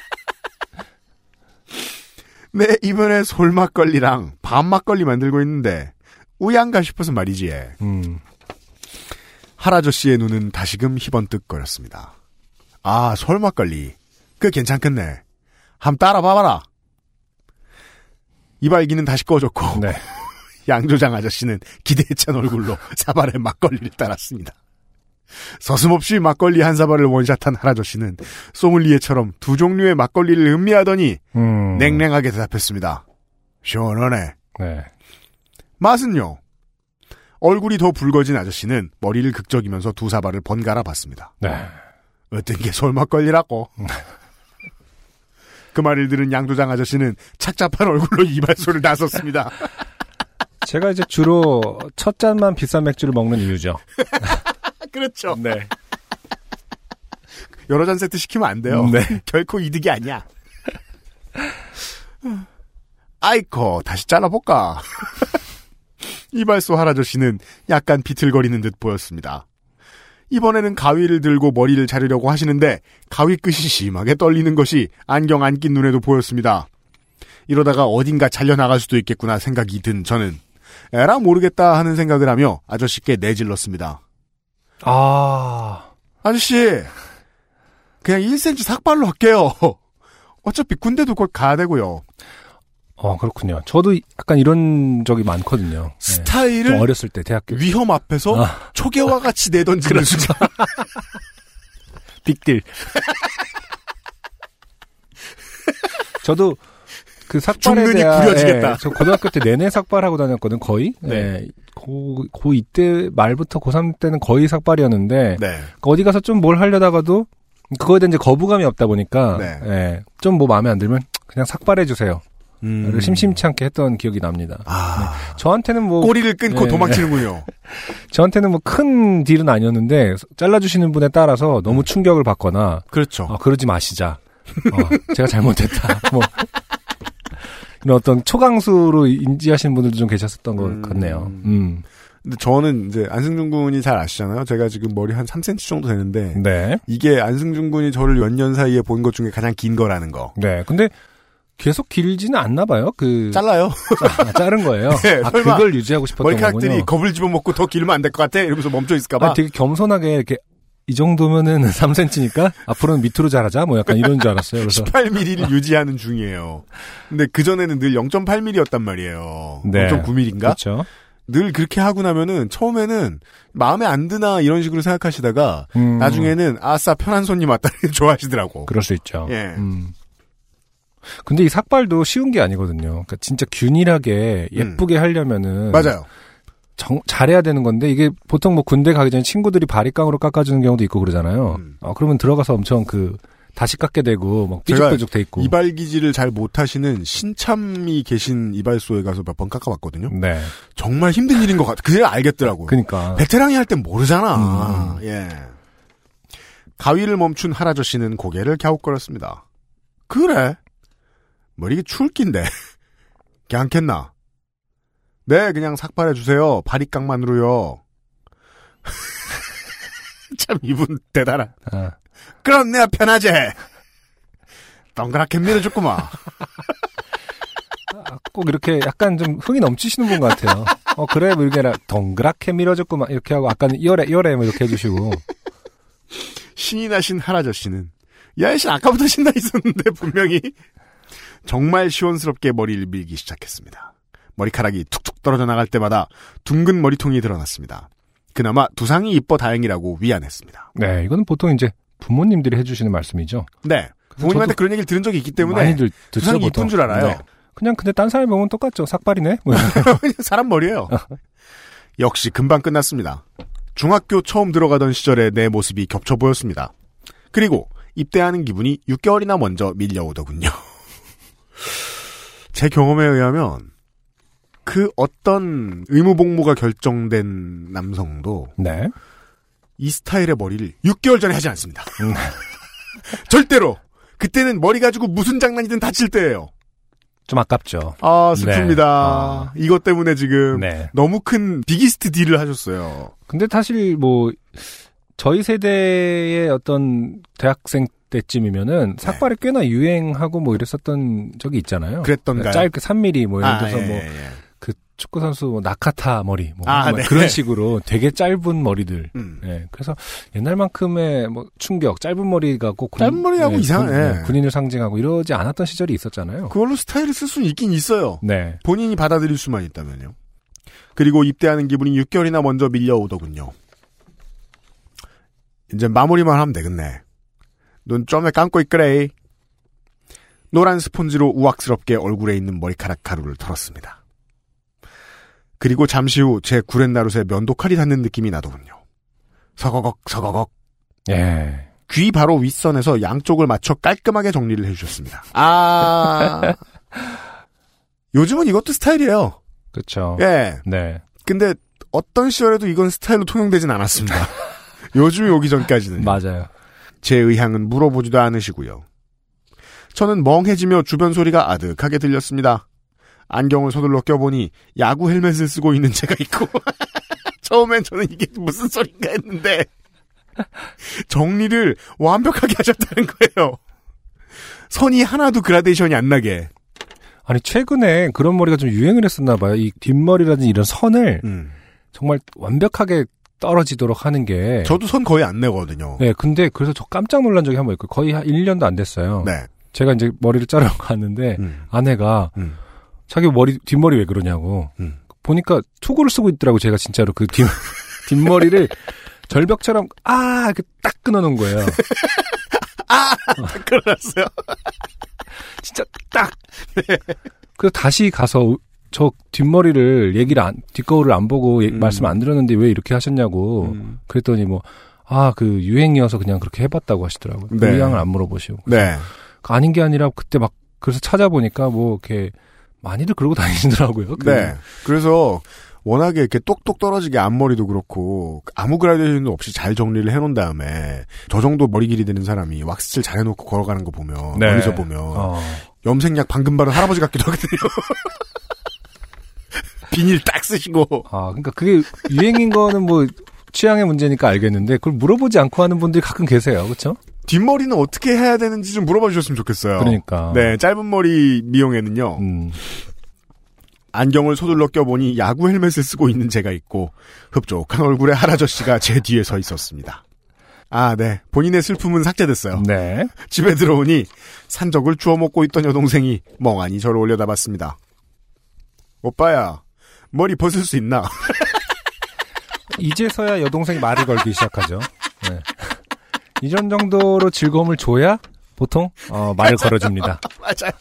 네, 이번에 솔막걸리랑 밤막걸리 만들고 있는데 우양가 싶어서 말이지. 음. 할아저씨의 눈은 다시금 희번뜩거렸습니다. 아, 솔막걸리. 그 괜찮겠네. 함 따라 봐봐라. 이발기는 다시 꺼졌고 네. 양조장 아저씨는 기대에 찬 얼굴로 사발에 막걸리를 따랐습니다. 서슴없이 막걸리 한 사발을 원샷한 할아저씨는 소믈리에처럼 두 종류의 막걸리를 음미하더니 음. 냉랭하게 대답했습니다. 시원하네. 네. 맛은요? 얼굴이 더 붉어진 아저씨는 머리를 극적이면서 두 사발을 번갈아 봤습니다. 네. 어떤 게 솔막걸리라고? 그 말을 들은 양조장 아저씨는 착잡한 얼굴로 이발소를 나섰습니다. 제가 이제 주로 첫 잔만 비싼 맥주를 먹는 이유죠. 그렇죠. 네. 여러 잔 세트 시키면 안 돼요. 네. 결코 이득이 아니야. 아이코, 다시 잘라볼까? 이발소 할아저씨는 약간 비틀거리는 듯 보였습니다. 이번에는 가위를 들고 머리를 자르려고 하시는데 가위 끝이 심하게 떨리는 것이 안경 안 낀 눈에도 보였습니다. 이러다가 어딘가 잘려나갈 수도 있겠구나 생각이 든 저는 에라 모르겠다 하는 생각을 하며 아저씨께 내질렀습니다. 아, 아저씨 그냥 1cm 삭발로 할게요. 어차피 군대도 곧 가야 되고요. 어, 그렇군요. 저도 약간 이런 적이 많거든요. 네. 좀 스타일을 어렸을 때 대학교 위험 앞에서 아. 초계와 같이 내던지는 그렇죠. 순간 빅딜. 저도 그 삭발에 대한 구려지겠다. 예, 저 고등학교 때 내내 삭발하고 다녔거든 거의. 네. 네. 고, 고 이때 말부터 고3 때는 거의 삭발이었는데 네. 어디 가서 좀 뭘 하려다가도 그거에 대한 이제 거부감이 없다 보니까 네. 예, 좀뭐 마음에 안 들면 그냥 삭발해 주세요. 음. 심심치 않게 했던 기억이 납니다. 아, 저한테는 뭐 꼬리를 끊고 네. 도망치는군요. 저한테는 뭐 큰 딜은 아니었는데 잘라주시는 분에 따라서 너무 충격을 받거나 그렇죠. 아, 그러지 마시자. 어, 제가 잘못했다. 뭐 이런 어떤 초강수로 인지하시는 분들도 좀 계셨었던 것 음. 같네요. 음, 근데 저는 이제 안승준 군이 잘 아시잖아요. 제가 지금 머리 한 3cm 정도 되는데 네, 이게 안승준 군이 저를 몇 년 사이에 본 것 중에 가장 긴 거라는 거. 네. 근데 계속 길지는 않나 봐요. 그 잘라요. 아, 자른 거예요. 네, 아 설마 그걸 유지하고 싶었던 머리카락들이 거군요. 겁을 집어먹고 더 길면 안 될 것 같아. 이러면서 멈춰 있을까 봐. 아, 되게 겸손하게 이렇게 이 정도면은 3cm니까 앞으로는 밑으로 자라자 뭐 약간 이런 줄 알았어요. 그래서 18mm를 유지하는 중이에요. 근데 그 전에는 늘 0.8mm였단 말이에요. 네. 0.9mm인가? 그렇죠. 늘 그렇게 하고 나면은 처음에는 마음에 안 드나 이런 식으로 생각하시다가 음, 나중에는 아싸 편한 손님 왔다 좋아하시더라고. 그럴 수 있죠. 예. 음. 근데 이 삭발도 쉬운 게 아니거든요. 그러니까 진짜 균일하게 예쁘게 하려면은 음. 맞아요. 정- 잘해야 되는 건데 이게 보통 뭐 군대 가기 전에 친구들이 바리깡으로 깎아주는 경우도 있고 그러잖아요. 음. 어, 그러면 들어가서 엄청 그 다시 깎게 되고 막 삐죽삐죽 돼 있고. 이발기지를 잘 못하시는 신참이 계신 이발소에 가서 몇 번 깎아봤거든요. 네. 정말 힘든 일인 것 같아. 그제야 알겠더라고. 그러니까 베테랑이 할 땐 모르잖아. 음. 예. 가위를 멈춘 할아저씨는 고개를 갸웃거렸습니다. 그래. 머리 추울 낀데. 괜찮겠나? 네, 그냥 삭발해 주세요. 바리깡만으로요. 참 이분 대단한. 아, 그럼 내가 편하지. 동그랗게 밀어줬구만. 꼭 이렇게 약간 좀 흥이 넘치시는 분 같아요. 어 그래 뭐 이렇게 동그랗게 밀어줬구만 이렇게 하고 아까 열에 열에 뭐 이렇게 해주시고 신이 나신 할아저씨는 야이씨 아까부터 신나 있었는데 분명히 정말 시원스럽게 머리를 밀기 시작했습니다. 머리카락이 툭툭 떨어져 나갈 때마다 둥근 머리통이 드러났습니다. 그나마 두상이 이뻐 다행이라고 위안했습니다. 네 이거는 보통 이제 부모님들이 해주시는 말씀이죠. 네. 부모님한테 그런 얘기를 들은 적이 있기 때문에 많이 들 듣죠 두상이 보통. 이쁜 줄 알아요. 네. 그냥 근데 딴 사람이 보면 똑같죠. 삭발이네. 뭐 사람 머리예요. 역시 금방 끝났습니다. 중학교 처음 들어가던 시절의 내 모습이 겹쳐 보였습니다. 그리고 입대하는 기분이 6개월이나 먼저 밀려오더군요. 제 경험에 의하면 그 어떤 의무복무가 결정된 남성도 네. 이 스타일의 머리를 6개월 전에 하지 않습니다. 음. 절대로. 그때는 머리 가지고 무슨 장난이든 다칠 때예요. 좀 아깝죠. 아 슬픕니다. 네. 아. 이것 때문에 지금 네. 너무 큰 비기스트 딜을 하셨어요. 근데 사실 뭐 저희 세대의 어떤 대학생 때쯤이면은 삭발이 꽤나 유행하고 뭐 이랬었던 적이 있잖아요. 그랬던가요? 짧게 3mm 뭐 예를 아, 들어서 예, 뭐 예, 예. 그 축구 선수 뭐 나카타 머리 뭐 아, 뭐 네. 그런 식으로 되게 짧은 머리들. 음. 예. 그래서 옛날만큼의 뭐 충격, 짧은 머리가 꼭 군- 짧은 머리하고 예, 이상- 군, 예. 군인을 상징하고 이러지 않았던 시절이 있었잖아요. 그걸로 스타일을 쓸 수는 있긴 있어요. 네. 본인이 받아들일 수만 있다면요. 그리고 입대하는 기분이 6개월이나 먼저 밀려오더군요. 이제 마무리만 하면 되겠네. 눈 좀에 감고 있그래. 노란 스폰지로 우악스럽게 얼굴에 있는 머리카락 가루를 털었습니다. 그리고 잠시 후 제 구렛나룻에 면도칼이 닿는 느낌이 나더군요. 서거걱 서거걱 예. 귀 바로 윗선에서 양쪽을 맞춰 깔끔하게 정리를 해주셨습니다. 아 요즘은 이것도 스타일이에요. 그렇죠. 예. 네. 근데 어떤 시절에도 이건 스타일로 통용되진 않았습니다. 요즘이 오기 전까지는. 맞아요. 제 의향은 물어보지도 않으시고요. 저는 멍해지며 주변 소리가 아득하게 들렸습니다. 안경을 서둘러 껴보니 야구 헬멧을 쓰고 있는 제가 있고 처음엔 저는 이게 무슨 소린가 했는데 정리를 완벽하게 하셨다는 거예요. 선이 하나도 그라데이션이 안 나게. 아니 최근에 그런 머리가 좀 유행을 했었나 봐요. 이 뒷머리라든지 이런 선을 음. 정말 완벽하게 떨어지도록 하는 게 저도 손 거의 안 내거든요. 네, 근데 그래서 저 깜짝 놀란 적이 한 번 있고 거의 한 1년도 안 됐어요. 네. 제가 이제 머리를 자르러 갔는데 음. 아내가 음. 자기 머리 뒷머리 왜 그러냐고 음. 보니까 투구를 쓰고 있더라고 제가 진짜로 그 뒷, 뒷머리를 절벽처럼 아 이렇게 딱 끊어놓은 거예요. 그러났어요. 진짜 딱. 그래서 다시 가서 저 뒷머리를 얘기를 안 뒷거울을 안 보고 예- 음. 말씀 안 드렸는데 왜 이렇게 하셨냐고 음. 그랬더니 뭐 아 그 유행이어서 그냥 그렇게 해봤다고 하시더라고요. 그 네. 의향을 안 물어보시고 네. 아닌 게 아니라 그때 막 그래서 찾아보니까 뭐 이렇게 많이들 그러고 다니시더라고요. 그- 네. 그래서 워낙에 이렇게 똑똑 떨어지게 앞머리도 그렇고 아무 그라데이션도 없이 잘 정리를 해놓은 다음에 저 정도 머리 길이 되는 사람이 왁스칠 잘 해놓고 걸어가는 거 보면 네. 멀리서 보면 어. 염색약 방금 바른 할아버지 같기도 하거든요. 비닐 딱 쓰시고 아 그러니까 그게 유행인 거는 뭐 취향의 문제니까 알겠는데 그걸 물어보지 않고 하는 분들이 가끔 계세요. 그렇죠? 뒷머리는 어떻게 해야 되는지 좀 물어봐 주셨으면 좋겠어요. 그러니까. 네, 짧은 머리 미용에는요. 음. 안경을 소들러 껴보니 야구 헬멧을 쓰고 있는 제가 있고 흡족한 얼굴의 할아저씨가 제 뒤에 서 있었습니다. 아, 네. 본인의 슬픔은 삭제됐어요. 네. 집에 들어오니 산적을 주워 먹고 있던 여동생이 멍하니 저를 올려다봤습니다. 오빠야, 머리 벗을 수 있나? 이제서야 여동생이 말을 걸기 시작하죠. 네. 이전 정도로 즐거움을 줘야 보통 어, 말을 걸어줍니다. 맞아요.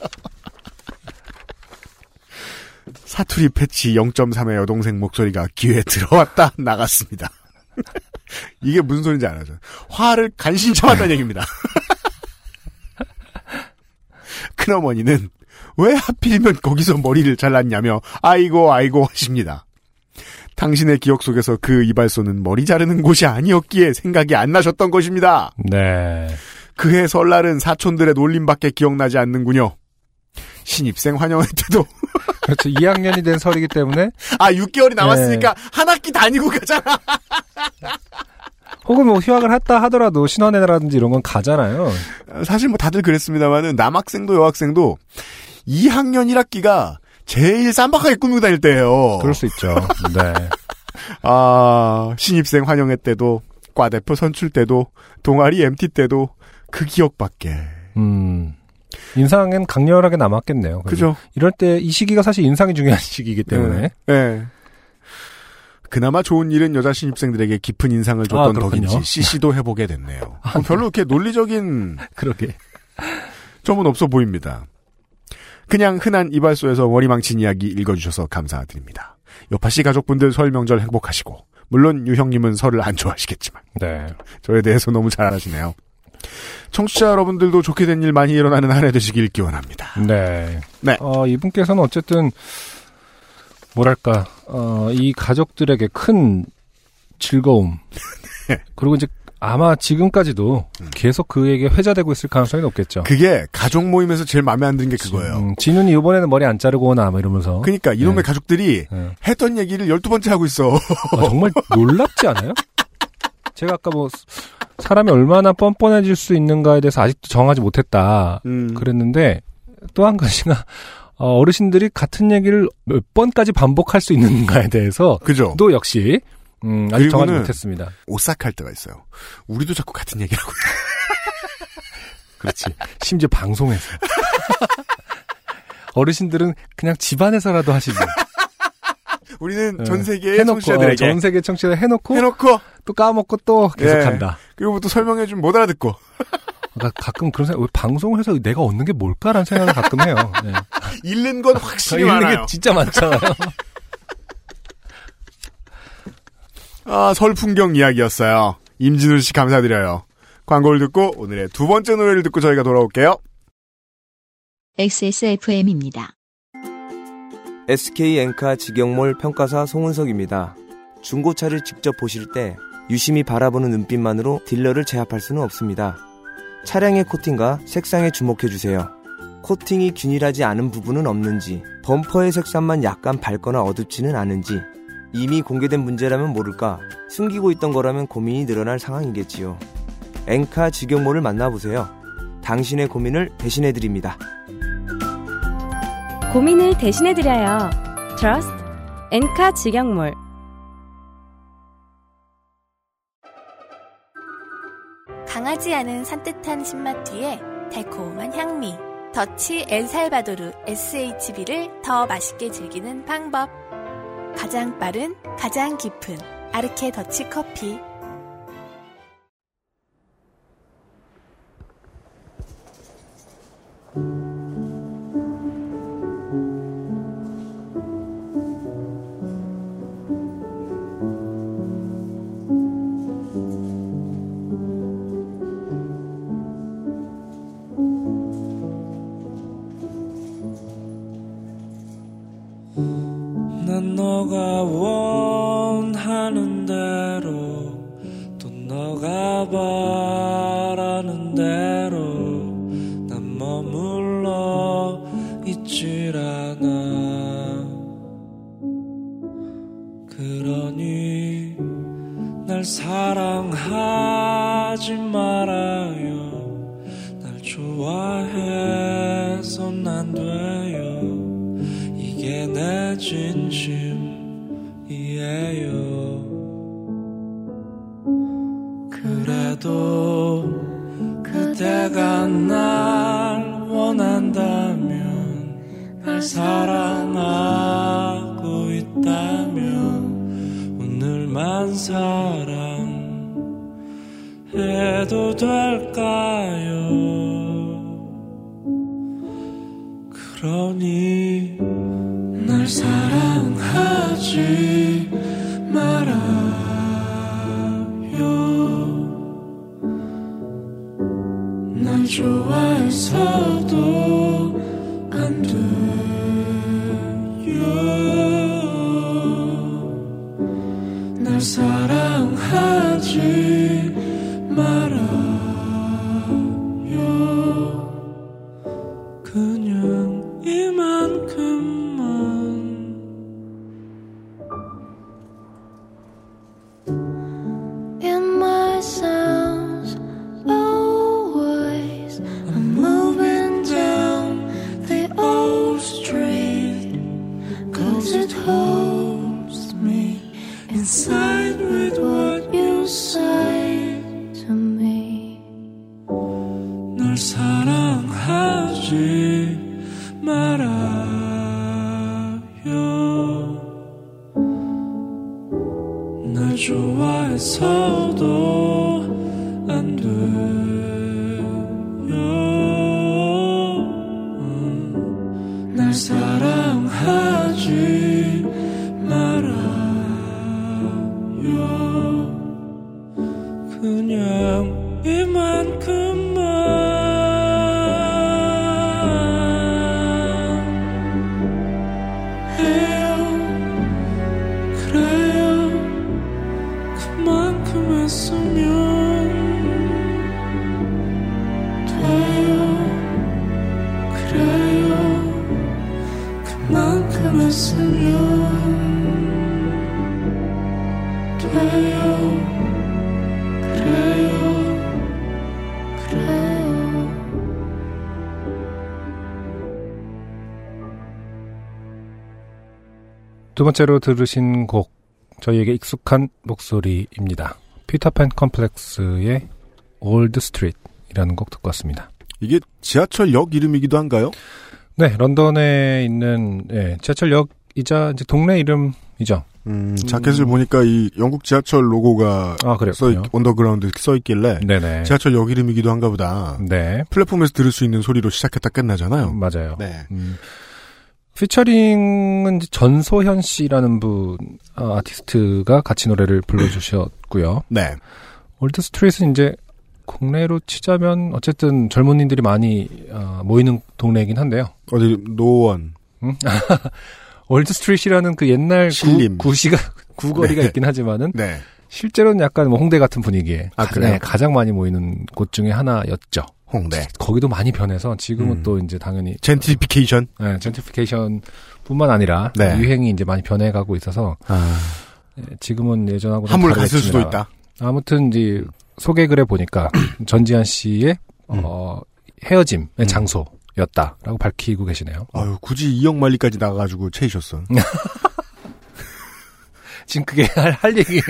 사투리 패치 0.3의 여동생 목소리가 귀에 들어왔다 나갔습니다. 이게 무슨 소리인지 알아죠? 화를 간신히 참았다는 얘기입니다. 큰어머니는 왜 하필이면 거기서 머리를 잘랐냐며 아이고 아이고 하십니다. 당신의 기억 속에서 그 이발소는 머리 자르는 곳이 아니었기에 생각이 안 나셨던 것입니다. 네. 그해 설날은 사촌들의 놀림밖에 기억나지 않는군요. 신입생 환영회 때도 그렇죠. 2학년이 된 설이기 때문에 아 6개월이 남았으니까 한 학기 다니고 가잖아. 혹은 뭐 휴학을 했다 하더라도 신혼회라든지 이런 건 가잖아요. 사실 뭐 다들 그랬습니다만은 남학생도 여학생도 2학년 1학기가 제일 쌈박하게 꾸미고 다닐 때예요. 그럴 수 있죠. 네. 아 신입생 환영회 때도 과 대표 선출 때도 동아리 MT 때도 그 기억밖에. 음. 인상은 강렬하게 남았겠네요. 그죠? 이럴 때 이 시기가 사실 인상이 중요한 시기이기 때문에. 네. 그나마 좋은 일은 여자 신입생들에게 깊은 인상을 아, 줬던 그렇군요. 덕인지 CC도 해보게 됐네요. 뭐 별로 이렇게 논리적인 그러게. 점은 없어 보입니다. 그냥 흔한 이발소에서 머리 망친 이야기 읽어주셔서 감사드립니다. 요파씨 가족분들 설 명절 행복하시고 물론 유형님은 설을 안 좋아하시겠지만 네. 저에 대해서 너무 잘 아시네요. 청취자 여러분들도 좋게 된 일 많이 일어나는 한 해 되시길 기원합니다. 네. 네. 어, 이분께서는 어쨌든, 뭐랄까, 어, 이 가족들에게 큰 즐거움. 네. 그리고 이제 아마 지금까지도 음. 계속 그에게 회자되고 있을 가능성이 높겠죠. 그게 가족 모임에서 제일 마음에 안 드는 게 그거예요. 음, 진훈이 이번에는 머리 안 자르고 오나, 뭐 이러면서. 그러니까 이놈의 네. 가족들이 예. 했던 얘기를 12번째 하고 있어. 아, 정말 놀랍지 않아요? 제가 아까 뭐, 사람이 얼마나 뻔뻔해질 수 있는가에 대해서 아직도 정하지 못했다. 음. 그랬는데, 또 한 가지가, 어, 어르신들이 같은 얘기를 몇 번까지 반복할 수 있는가에 대해서, 그죠? 또 역시, 음, 아직 정하지 못했습니다. 오싹할 때가 있어요. 우리도 자꾸 같은 얘기라고. 그렇지. 심지어 방송에서. 어르신들은 그냥 집안에서라도 하시지. 우리는 예. 전 세계의 해놓고, 청취자들에게 어, 전 세계 청취자 해놓고, 해놓고 또 까먹고 또 계속한다. 그리고 또 설명해 주면 못 알아듣고 그러니까 가끔 그런 생각, 왜 방송을 해서 내가 얻는 게 뭘까라는 생각을 가끔 해요. 네. 잃는 건 확실히 잃는 많아요. 게 진짜 많잖아요. 아, 설 풍경 이야기였어요. 임진우 씨 감사드려요. 광고를 듣고 오늘의 두 번째 노래를 듣고 저희가 돌아올게요. XSFM입니다. SK 엔카 직영몰 평가사 송은석입니다. 중고차를 직접 보실 때 유심히 바라보는 눈빛만으로 딜러를 제압할 수는 없습니다. 차량의 코팅과 색상에 주목해 주세요. 코팅이 균일하지 않은 부분은 없는지, 범퍼의 색상만 약간 밝거나 어둡지는 않은지, 이미 공개된 문제라면 모를까, 숨기고 있던 거라면 고민이 늘어날 상황이겠지요. 엔카 직영몰을 만나보세요. 당신의 고민을 대신해 드립니다. 고민을 대신해드려요. Trust 엔카 직영몰 강하지 않은 산뜻한 신맛 뒤에 달콤한 향미. 더치 엘살바도르 SHB를 더 맛있게 즐기는 방법. 가장 빠른, 가장 깊은 아르케 더치 커피. 너가 원하는 대로 또 너가 바라는 대로 난 머물러 있질 않아. 그러니 날 사랑하지 말아 사랑해도 될까요? 그러니 날 사랑하지 돼 두 번째로 들으신 곡 저희에게 익숙한 목소리입니다. 피터팬 컴플렉스의 Old Street이라는 곡 듣고 왔습니다. 이게 지하철역 이름이기도 한가요? 네, 런던에 있는 예, 지하철역이자 이제 동네 이름이죠. 음, 자켓을 보니까 이 영국 지하철 로고가 아, 써. 있, 언더그라운드 써 있길래 네네. 지하철 역 이름이기도 한가 보다. 네, 플랫폼에서 들을 수 있는 소리로 시작했다 끝나잖아요. 맞아요. 네. 음, 피처링은 전소현 씨라는 분 아, 아티스트가 같이 노래를 불러주셨고요. 네. Old Street은 이제 국내로 치자면 어쨌든 젊은이들이 많이 어, 모이는 동네이긴 한데요. 어디 노원. 음? Old Street이라는 그 옛날 신림. 구, 구시가 구거리가 네. 있긴 하지만은 네. 실제로는 약간 뭐 홍대 같은 분위기에 아, 가- 그래요? 네, 가장 많이 모이는 곳 중에 하나였죠. 홍대. 거기도 많이 변해서 지금은 음. 또 이제 당연히 젠트리피케이션. 네, 젠트리피케이션 뿐만 아니라 네. 유행이 이제 많이 변해가고 있어서 아, 네, 지금은 예전하고 한물 갔을 수도 있다. 아무튼 이제 소개 글에 보니까 전지현 씨의 어, 헤어짐의 음. 장소 였다라고 밝히고 계시네요. 아유, 굳이 2억 말리까지 나가가지고 채이셨어. 지금 그게 할, 할 얘기예요.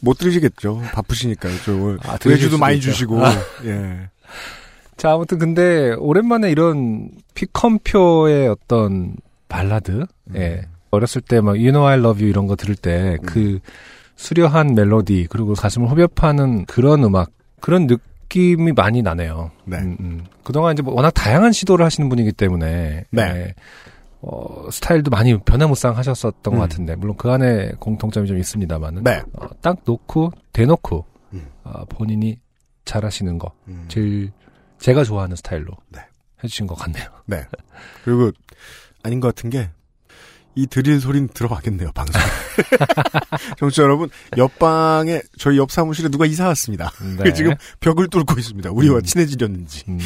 못 들으시겠죠. 바쁘시니까요. 저 아, 외주도 많이 있죠. 주시고. 아. 예. 자, 아무튼 근데 오랜만에 이런 피컴표의 어떤 발라드, 예. 어렸을 때 막 You Know I Love You 이런 거 들을 때그 수려한 멜로디 그리고 가슴을 후벼파는 그런 음악 그런 느낌이 많이 나네요. 네. 음, 음. 그동안 이제 뭐 워낙 다양한 시도를 하시는 분이기 때문에 네. 예. 어, 스타일도 많이 변화무쌍 하셨었던 음. 것 같은데 물론 그 안에 공통점이 좀 있습니다만은 네. 어, 딱 놓고 대놓고 음. 어, 본인이 잘하시는 거 음. 제일 제가 좋아하는 스타일로 네. 해주신 것 같네요. 네. 그리고 아닌 것 같은 게 이 드릴 소리는 들어가겠네요, 방송. 정치 여러분, 옆방에, 저희 옆 사무실에 누가 이사 왔습니다. 네. 지금 벽을 뚫고 있습니다. 우리와 음. 친해지려는지. 음,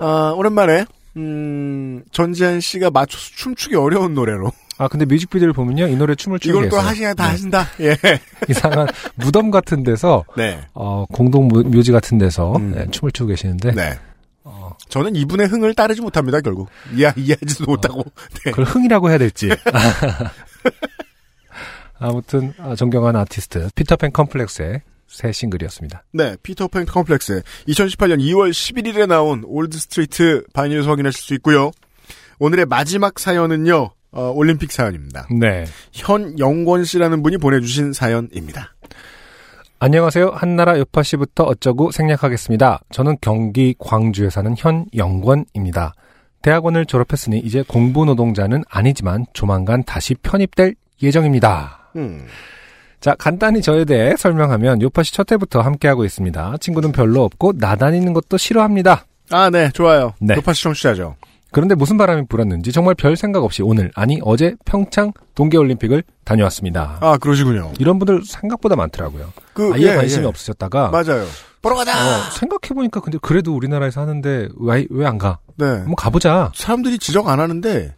아, 오랜만에, 음, 전지현 씨가 맞춰서 춤추기 어려운 노래로. 아 근데 뮤직비디오를 보면요 이 노래 춤을 추고 이걸 또. 하시냐, 다 네. 하신다. 예. 이상한 무덤 같은 데서 네. 어, 공동 무- 묘지 같은 데서 음. 네, 춤을 추고 계시는데 네. 어, 저는 이분의 흥을 따르지 못합니다, 결국. 이해, 이해하지도 못하고. 네. 그걸 흥이라고 해야 될지. 아무튼 아, 존경하는 아티스트 피터팬 컴플렉스의 새 싱글이었습니다. 네, 피터팬 컴플렉스 2018년 2월 11일에 나온 Old Street 바이닐에서 확인하실 수 있고요. 오늘의 마지막 사연은요. 어, 올림픽 사연입니다. 네. 현영권 씨라는 분이 보내주신 사연입니다. 안녕하세요. 한나라 요파 씨부터 어쩌고 생략하겠습니다. 저는 경기 광주에 사는 현영권입니다. 대학원을 졸업했으니 이제 공부 노동자는 아니지만 조만간 다시 편입될 예정입니다. 음, 자, 간단히 저에 대해 설명하면 요파 씨 첫 해부터 함께하고 있습니다. 친구는 별로 없고 나다니는 것도 싫어합니다. 아, 네, 좋아요. 네. 높아 시청취자죠. 그런데 무슨 바람이 불었는지 정말 별 생각 없이 오늘 아니 어제 평창 동계올림픽을 다녀왔습니다. 아, 그러시군요. 이런 분들 생각보다 많더라고요. 그, 아예 관심이 없으셨다가 맞아요. 보러 가자! 어, 생각해 보니까 근데 그래도 우리나라에서 하는데 왜 왜 안 가? 네. 한번 가보자. 사람들이 지적 안 하는데,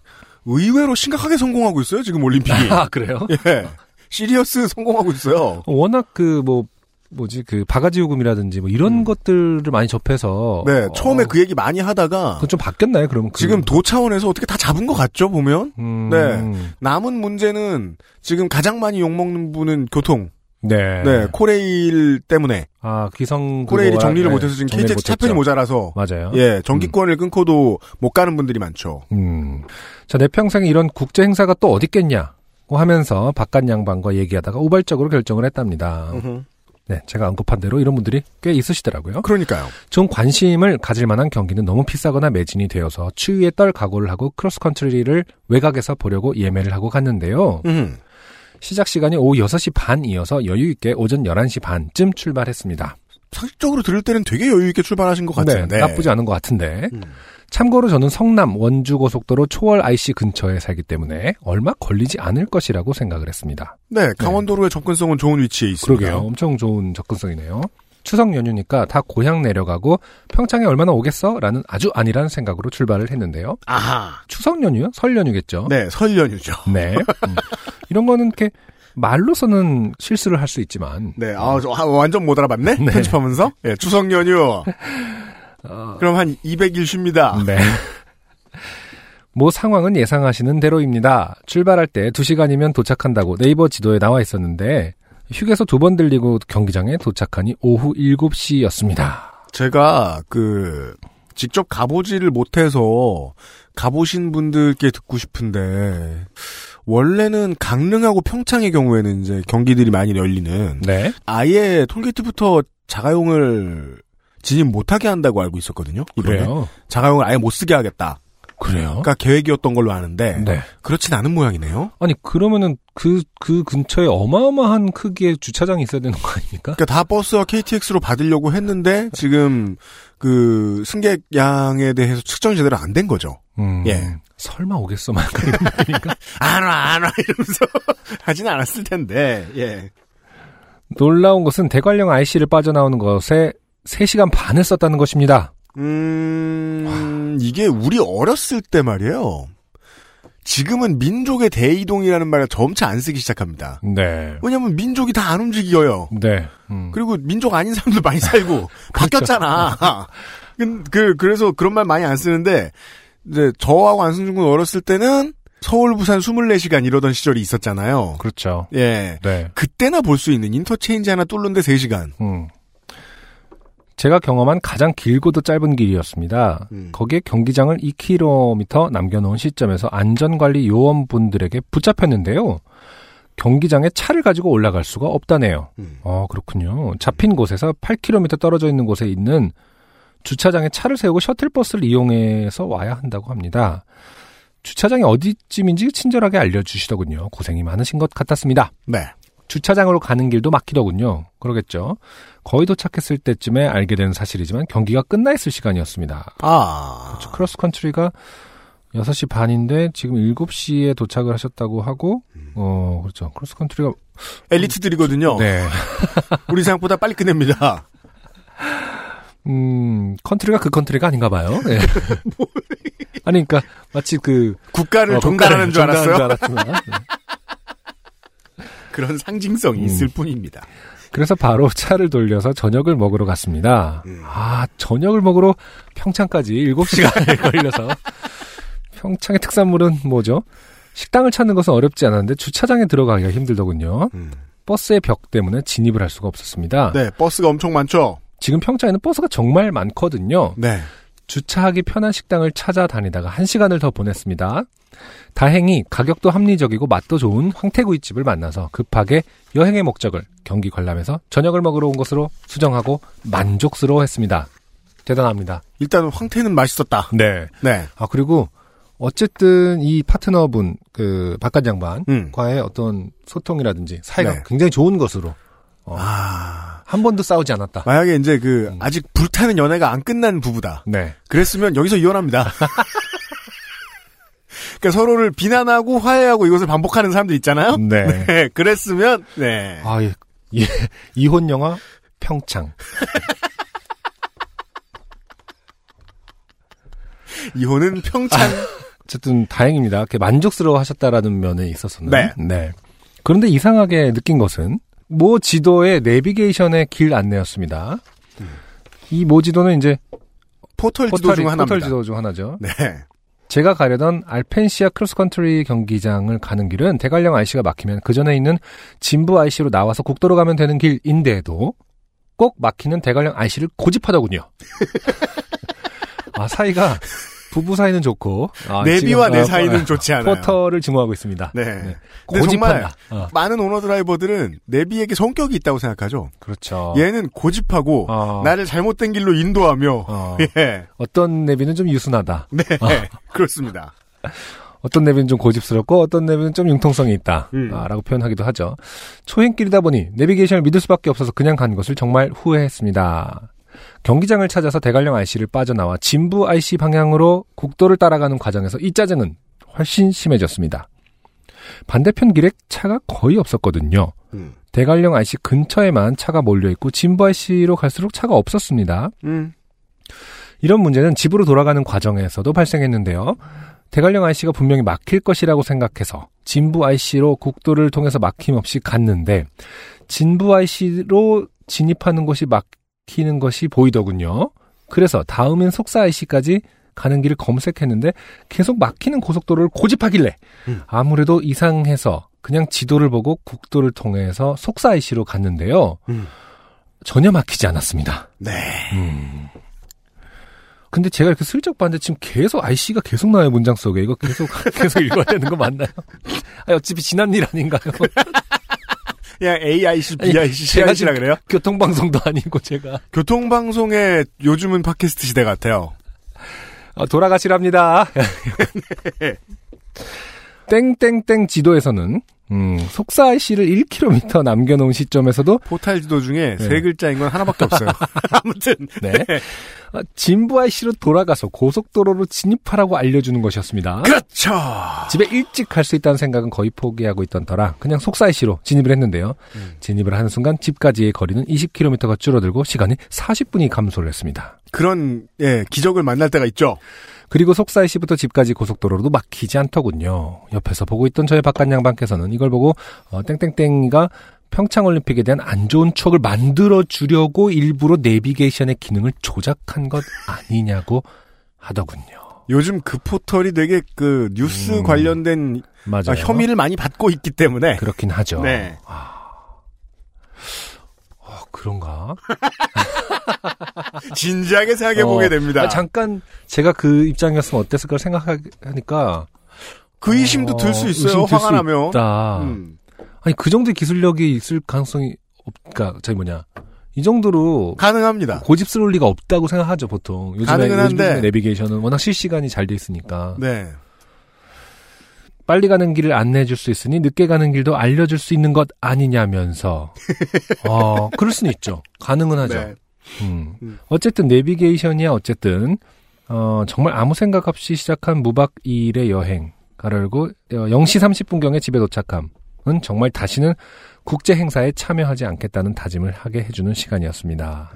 의외로 심각하게 성공하고 있어요, 지금 올림픽이. 아 그래요? 예. 시리어스 성공하고 있어요. 워낙 그 뭐 뭐지 그 바가지 요금이라든지 뭐 이런 것들을 많이 접해서 네, 어, 처음에 그 얘기 많이 하다가, 그건 좀 바뀌었나요? 그러면 그- 지금 도 차원에서 어떻게 다 잡은 것 같죠, 보면? 음, 네. 남은 문제는 지금 가장 많이 욕 먹는 분은 교통. 네. 네. 코레일 때문에. 아 기성 코레일이 정리를 네, 못해서 지금 KTX 차편이. 모자라서. 맞아요. 예, 전기권을 끊고도 못 가는 분들이 많죠. 음. 자, 내 평생에 이런 국제 행사가 또 어디 있겠냐고 하면서 바깥 양반과 얘기하다가 우발적으로 결정을 했답니다. 네, 제가 언급한 대로 이런 분들이 꽤 있으시더라고요. 그러니까요. 좀 관심을 가질 만한 경기는 너무 비싸거나 매진이 되어서 추위에 떨 각오를 하고 크로스컨트리를 외곽에서 보려고 예매를 하고 갔는데요. 음. 시작 시간이 오후 6시 반이어서 여유 있게 오전 11시 반쯤 출발했습니다. 상식적으로 들을 때는 되게 여유 있게 출발하신 것 네, 같은데. 나쁘지 않은 것 같은데. 음. 참고로 저는 성남 원주 고속도로 초월 IC 근처에 살기 때문에 얼마 걸리지 않을 것이라고 생각을 했습니다. 네, 강원도로의 접근성은 좋은 위치에 있습니다. 그러게요. 엄청 좋은 접근성이네요. 추석 연휴니까 다 고향 내려가고 평창에 얼마나 오겠어? 라는 아주 아니란 생각으로 출발을 했는데요. 아하. 추석 연휴요? 설 연휴겠죠? 네, 설 연휴죠. 네. 음. 이런 거는 이렇게 말로서는 실수를 할 수 있지만 네, 아, 저, 아, 완전 못 알아봤네? 네. 편집하면서? 예, 추석 연휴. 그럼 한 200일 쉽니다. 네. 뭐 상황은 예상하시는 대로입니다. 출발할 때 2시간이면 도착한다고 네이버 지도에 나와 있었는데 휴게소 두 번 들리고 경기장에 도착하니 오후 7시였습니다. 제가 그 직접 가보지를 못해서 가보신 분들께 듣고 싶은데 원래는 강릉하고 평창의 경우에는 이제 경기들이 많이 열리는 네. 아예 톨게이트부터 자가용을 진입 못하게 한다고 알고 있었거든요. 이번에 그래요. 자가용을 아예 못 쓰게 하겠다. 그래요? 그러니까 계획이었던 걸로 아는데 네. 그렇진 않은 모양이네요. 아니 그러면은 그그 근처에 어마어마한 크기의 주차장이 있어야 되는 거 아닙니까? 그러니까 다 버스와 KTX로 받으려고 했는데 지금 그 승객 양에 대해서 측정이 제대로 안 된 거죠. 음, 예. 설마 오겠어 막 이런 느낌이니까. 안 와, 안 와, 이러면서 하진 않았을 텐데, 예. 놀라운 것은 대관령 IC를 빠져나오는 것에 3시간 반을 썼다는 것입니다. 음, 이게 우리 어렸을 때 말이에요. 지금은 민족의 대이동이라는 말을 점차 안 쓰기 시작합니다. 네. 왜냐면 민족이 다 안 움직여요. 네. 음. 그리고 민족 아닌 사람들 많이 살고 바뀌었잖아. 그, 그, 그래서 그런 말 많이 안 쓰는데, 이제 저하고 안승준 군 어렸을 때는 서울, 부산 24시간 이러던 시절이 있었잖아요. 그렇죠. 예. 네. 그때나 볼 수 있는 인터체인지 하나 뚫는데 3시간. 음. 제가 경험한 가장 길고도 짧은 길이었습니다. 음. 거기에 경기장을 2km 남겨놓은 시점에서 안전관리 요원분들에게 붙잡혔는데요. 경기장에 차를 가지고 올라갈 수가 없다네요. 음. 어, 그렇군요. 잡힌 곳에서 8km 떨어져 있는 곳에 있는 주차장에 차를 세우고 셔틀버스를 이용해서 와야 한다고 합니다. 주차장이 어디쯤인지 친절하게 알려주시더군요. 고생이 많으신 것 같았습니다. 네. 주차장으로 가는 길도 막히더군요. 그러겠죠. 거의 도착했을 때쯤에 알게 된 사실이지만 경기가 끝나 있을 시간이었습니다. 아. 그렇죠. 크로스 컨트리가 6시 반인데 지금 7시에 도착을 하셨다고 하고 어 그렇죠. 크로스 컨트리가 엘리트들이거든요. 네. 우리 생각보다 빨리 끝냅니다. 음, 컨트리가 그 컨트리가 아닌가 봐요. 네. 아니 그러니까 마치 그 국가를 어, 종단하는 줄 알았어요. 줄 알았지만. 네. 그런 상징성이 음. 있을 뿐입니다. 그래서 바로 차를 돌려서 저녁을 먹으러 갔습니다. 음. 아, 저녁을 먹으러 평창까지 7시간을 걸려서 평창의 특산물은 뭐죠? 식당을 찾는 것은 어렵지 않았는데 주차장에 들어가기가 힘들더군요. 음. 버스의 벽 때문에 진입을 할 수가 없었습니다. 네, 버스가 엄청 많죠. 지금 평창에는 버스가 정말 많거든요. 네. 주차하기 편한 식당을 찾아다니다가 한 시간을 더 보냈습니다. 다행히 가격도 합리적이고 맛도 좋은 황태구이집을 만나서 급하게 여행의 목적을 경기 관람에서 저녁을 먹으러 온 것으로 수정하고 만족스러워했습니다. 대단합니다. 일단 황태는 맛있었다. 네. 네. 아 그리고 어쨌든 이 파트너분 그 바깥 양반과의 음. 어떤 소통이라든지 사이가 네. 굉장히 좋은 것으로 어, 아. 한 번도 싸우지 않았다. 만약에 이제 그 음. 아직 불타는 연애가 안 끝난 부부다. 네. 그랬으면 여기서 이혼합니다. 그러니까 서로를 비난하고 화해하고 이것을 반복하는 사람들 있잖아요. 네. 네, 그랬으면 네. 아, 예. 예. 이혼 영화 평창. 이혼은 평창. 어쨌든 다행입니다. 만족스러워 하셨다라는 면에 있어서는. 네. 그런데 이상하게 느낀 것은 모 지도의 내비게이션의 길 안내였습니다. 이모 지도는 이제 포털 지도 포털이- 중 하나입니다. 포털 지도 중 하나죠. 네. 제가 가려던 알펜시아 크로스컨트리 경기장을 가는 길은 대관령 IC가 막히면 그 전에 있는 진부 IC로 나와서 국도로 가면 되는 길인데도 꼭 막히는 대관령 IC를 고집하더군요. 아 사이가 부부 사이는 좋고 아, 내비와 지금, 내 아, 사이는 아, 좋지 않아요. 포터를 증오하고 있습니다. 네. 네. 근데 정말 고집한다. 어, 많은 오너 드라이버들은 내비에게 성격이 있다고 생각하죠. 그렇죠. 얘는 고집하고 어, 나를 잘못된 길로 인도하며 어, 예. 어떤 내비는 좀 유순하다. 네. 어. 그렇습니다. 어떤 내비는 좀 고집스럽고 어떤 내비는 좀 융통성이 있다. 음. 아, 라고 표현하기도 하죠. 초행길이다 보니 내비게이션을 믿을 수밖에 없어서 그냥 간 것을 정말 후회했습니다. 경기장을 찾아서 대관령 IC를 빠져나와 진부 IC 방향으로 국도를 따라가는 과정에서 이 짜증은 훨씬 심해졌습니다. 반대편 길에 차가 거의 없었거든요. 음. 대관령 IC 근처에만 차가 몰려있고 진부 IC로 갈수록 차가 없었습니다. 음. 이런 문제는 집으로 돌아가는 과정에서도 발생했는데요. 대관령 IC가 분명히 막힐 것이라고 생각해서 진부 IC로 국도를 통해서 막힘없이 갔는데 진부 IC로 진입하는 곳이 막 히는 것이 보이더군요. 그래서 다음인 속사 IC까지 가는 길을 검색했는데 계속 막히는 고속도로를 고집하길래 음. 아무래도 이상해서 그냥 지도를 보고 국도를 통해서 속사 IC로 갔는데요. 음. 전혀 막히지 않았습니다. 네. 음. 근데 제가 이렇게 슬쩍 봤는데 지금 계속 IC가 계속 나와요 문장 속에 이거 계속 계속 읽어야 되는 거 맞나요? 아, 어차피 지난 일 아닌가요? 그냥 AIC, BIC, CIC라 그래요? 교통방송도 아니고 제가 교통방송의 요즘은 팟캐스트 시대 같아요. 아, 돌아가시랍니다. 땡땡땡 지도에서는 음, 속사 IC를 1km 남겨놓은 시점에서도 포탈 지도 중에 네. 세 글자인 건 하나밖에 없어요. 아무튼. 네. 아, 진부 IC로 돌아가서 고속도로로 진입하라고 알려주는 것이었습니다. 그렇죠. 집에 일찍 갈 수 있다는 생각은 거의 포기하고 있던 터라 그냥 속사이시로 진입을 했는데요. 음. 진입을 하는 순간 집까지의 거리는 20km가 줄어들고 시간이 40분이 감소를 했습니다. 그런, 예, 기적을 만날 때가 있죠. 그리고 속사이시부터 집까지 고속도로도 막히지 않더군요. 옆에서 보고 있던 저의 바깥 양반께서는 이걸 보고 어, 땡땡땡이가 평창 올림픽에 대한 안 좋은 추억을 만들어 주려고 일부러 내비게이션의 기능을 조작한 것 아니냐고 하더군요. 요즘 그 포털이 되게 그 뉴스 음. 관련된 맞아요. 아, 혐의를 많이 받고 있기 때문에 그렇긴 하죠. 네. 어, 그런가? 진지하게 생각해 보게 어, 됩니다. 아, 잠깐 제가 그 입장이었으면 어땠을까 생각하니까 그 의심도 들수 어, 있어요. 의심 들 화가 수 나면. 음. 아니 그 정도의 기술력이 있을 가능성이 없, 그니까 저기 뭐냐 이 정도로 가능합니다. 고집스러울 리가 없다고 생각하죠 보통. 요즘에, 가능은 한데. 요즘에 내비게이션은 워낙 실시간이 잘 돼 있으니까 네. 빨리 가는 길을 안내해 줄 수 있으니 늦게 가는 길도 알려줄 수 있는 것 아니냐면서 어 그럴 수는 있죠. 가능은 하죠. 네. 음. 음. 어쨌든 내비게이션이야 어쨌든 어, 정말 아무 생각 없이 시작한 무박 2일의 여행 가열고 0시 30분경에 집에 도착함은 정말 다시는 국제 행사에 참여하지 않겠다는 다짐을 하게 해주는 시간이었습니다.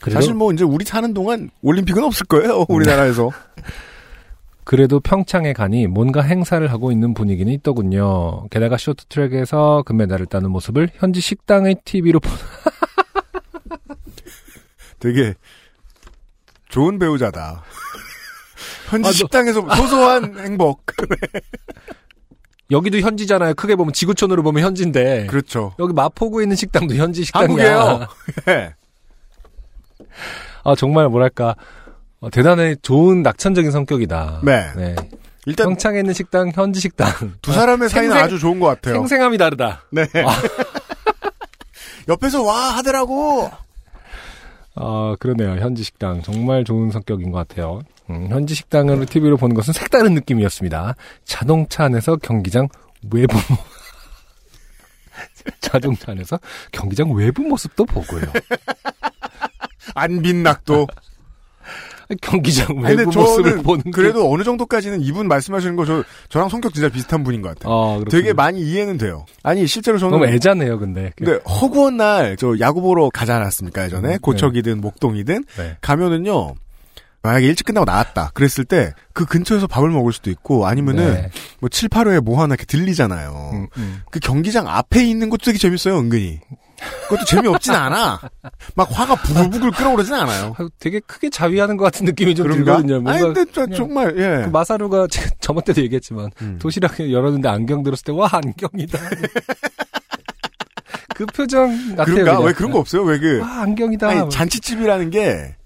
그래도, 사실 뭐 이제 우리 사는 동안 올림픽은 없을 거예요. 우리나라에서. 그래도 평창에 가니 뭔가 행사를 하고 있는 분위기는 있더군요. 게다가 쇼트트랙에서 금메달을 따는 모습을 현지 식당의 TV로 보 되게 좋은 배우자다. 현지 아, 너- 식당에서 소소한 행복. 여기도 현지잖아요. 크게 보면 지구촌으로 보면 현지인데 그렇죠. 여기 마포구에 있는 식당도 현지 식당이야. 한국이에요. 네. 아 정말 뭐랄까 어, 대단히 좋은 낙천적인 성격이다. 네. 일단 평창에 있는 식당 현지 식당 두 사람의 사이는 생생- 아주 좋은 것 같아요. 생생함이 다르다. 네. 옆에서 와 하더라고. 아 그러네요. 현지 식당 정말 좋은 성격인 것 같아요. 음, 현지 식당을 TV로 보는 것은 색다른 느낌이었습니다. 자동차 안에서 경기장 외부 자동차 안에서 경기장 외부 모습도 보고요. 안빈낙도. 경기장 외부 모습을 보는 게- 그래도 어느 정도까지는 이분 말씀하시는 거 저, 저랑 성격 진짜 비슷한 분인 것 같아요. 어, 그렇군요. 되게 많이 이해는 돼요. 아니 실제로 저는 너무 애자네요, 근데. 근데 허구한 날 저 야구 보러 가지 않았습니까 예전에 음, 고척이든 목동이든 네. 가면은요 만약에 일찍 끝나고 나왔다 그랬을 때 그 근처에서 밥을 먹을 수도 있고 아니면은 네. 뭐 7, 8회에 뭐 하나 이렇게 들리잖아요. 음, 음. 그 경기장 앞에 있는 것도 되게 재밌어요 은근히. 그것도 재미없진 않아. 막 화가 부글부글 끓어오르진 않아요. 아, 되게 크게 자위하는 것 같은 느낌이 좀 그런가? 들거든요. 뭔가 아니 근데 저, 정말 예. 그 마사루가 저번 때도 얘기했지만 음. 도시락 열었는데 안경 들었을 때 와 안경이다. 그 표정 같아요. 그런가? 그냥. 왜 그런 거 없어요? 왜그와 안경이다. 아니 잔치집이라는 게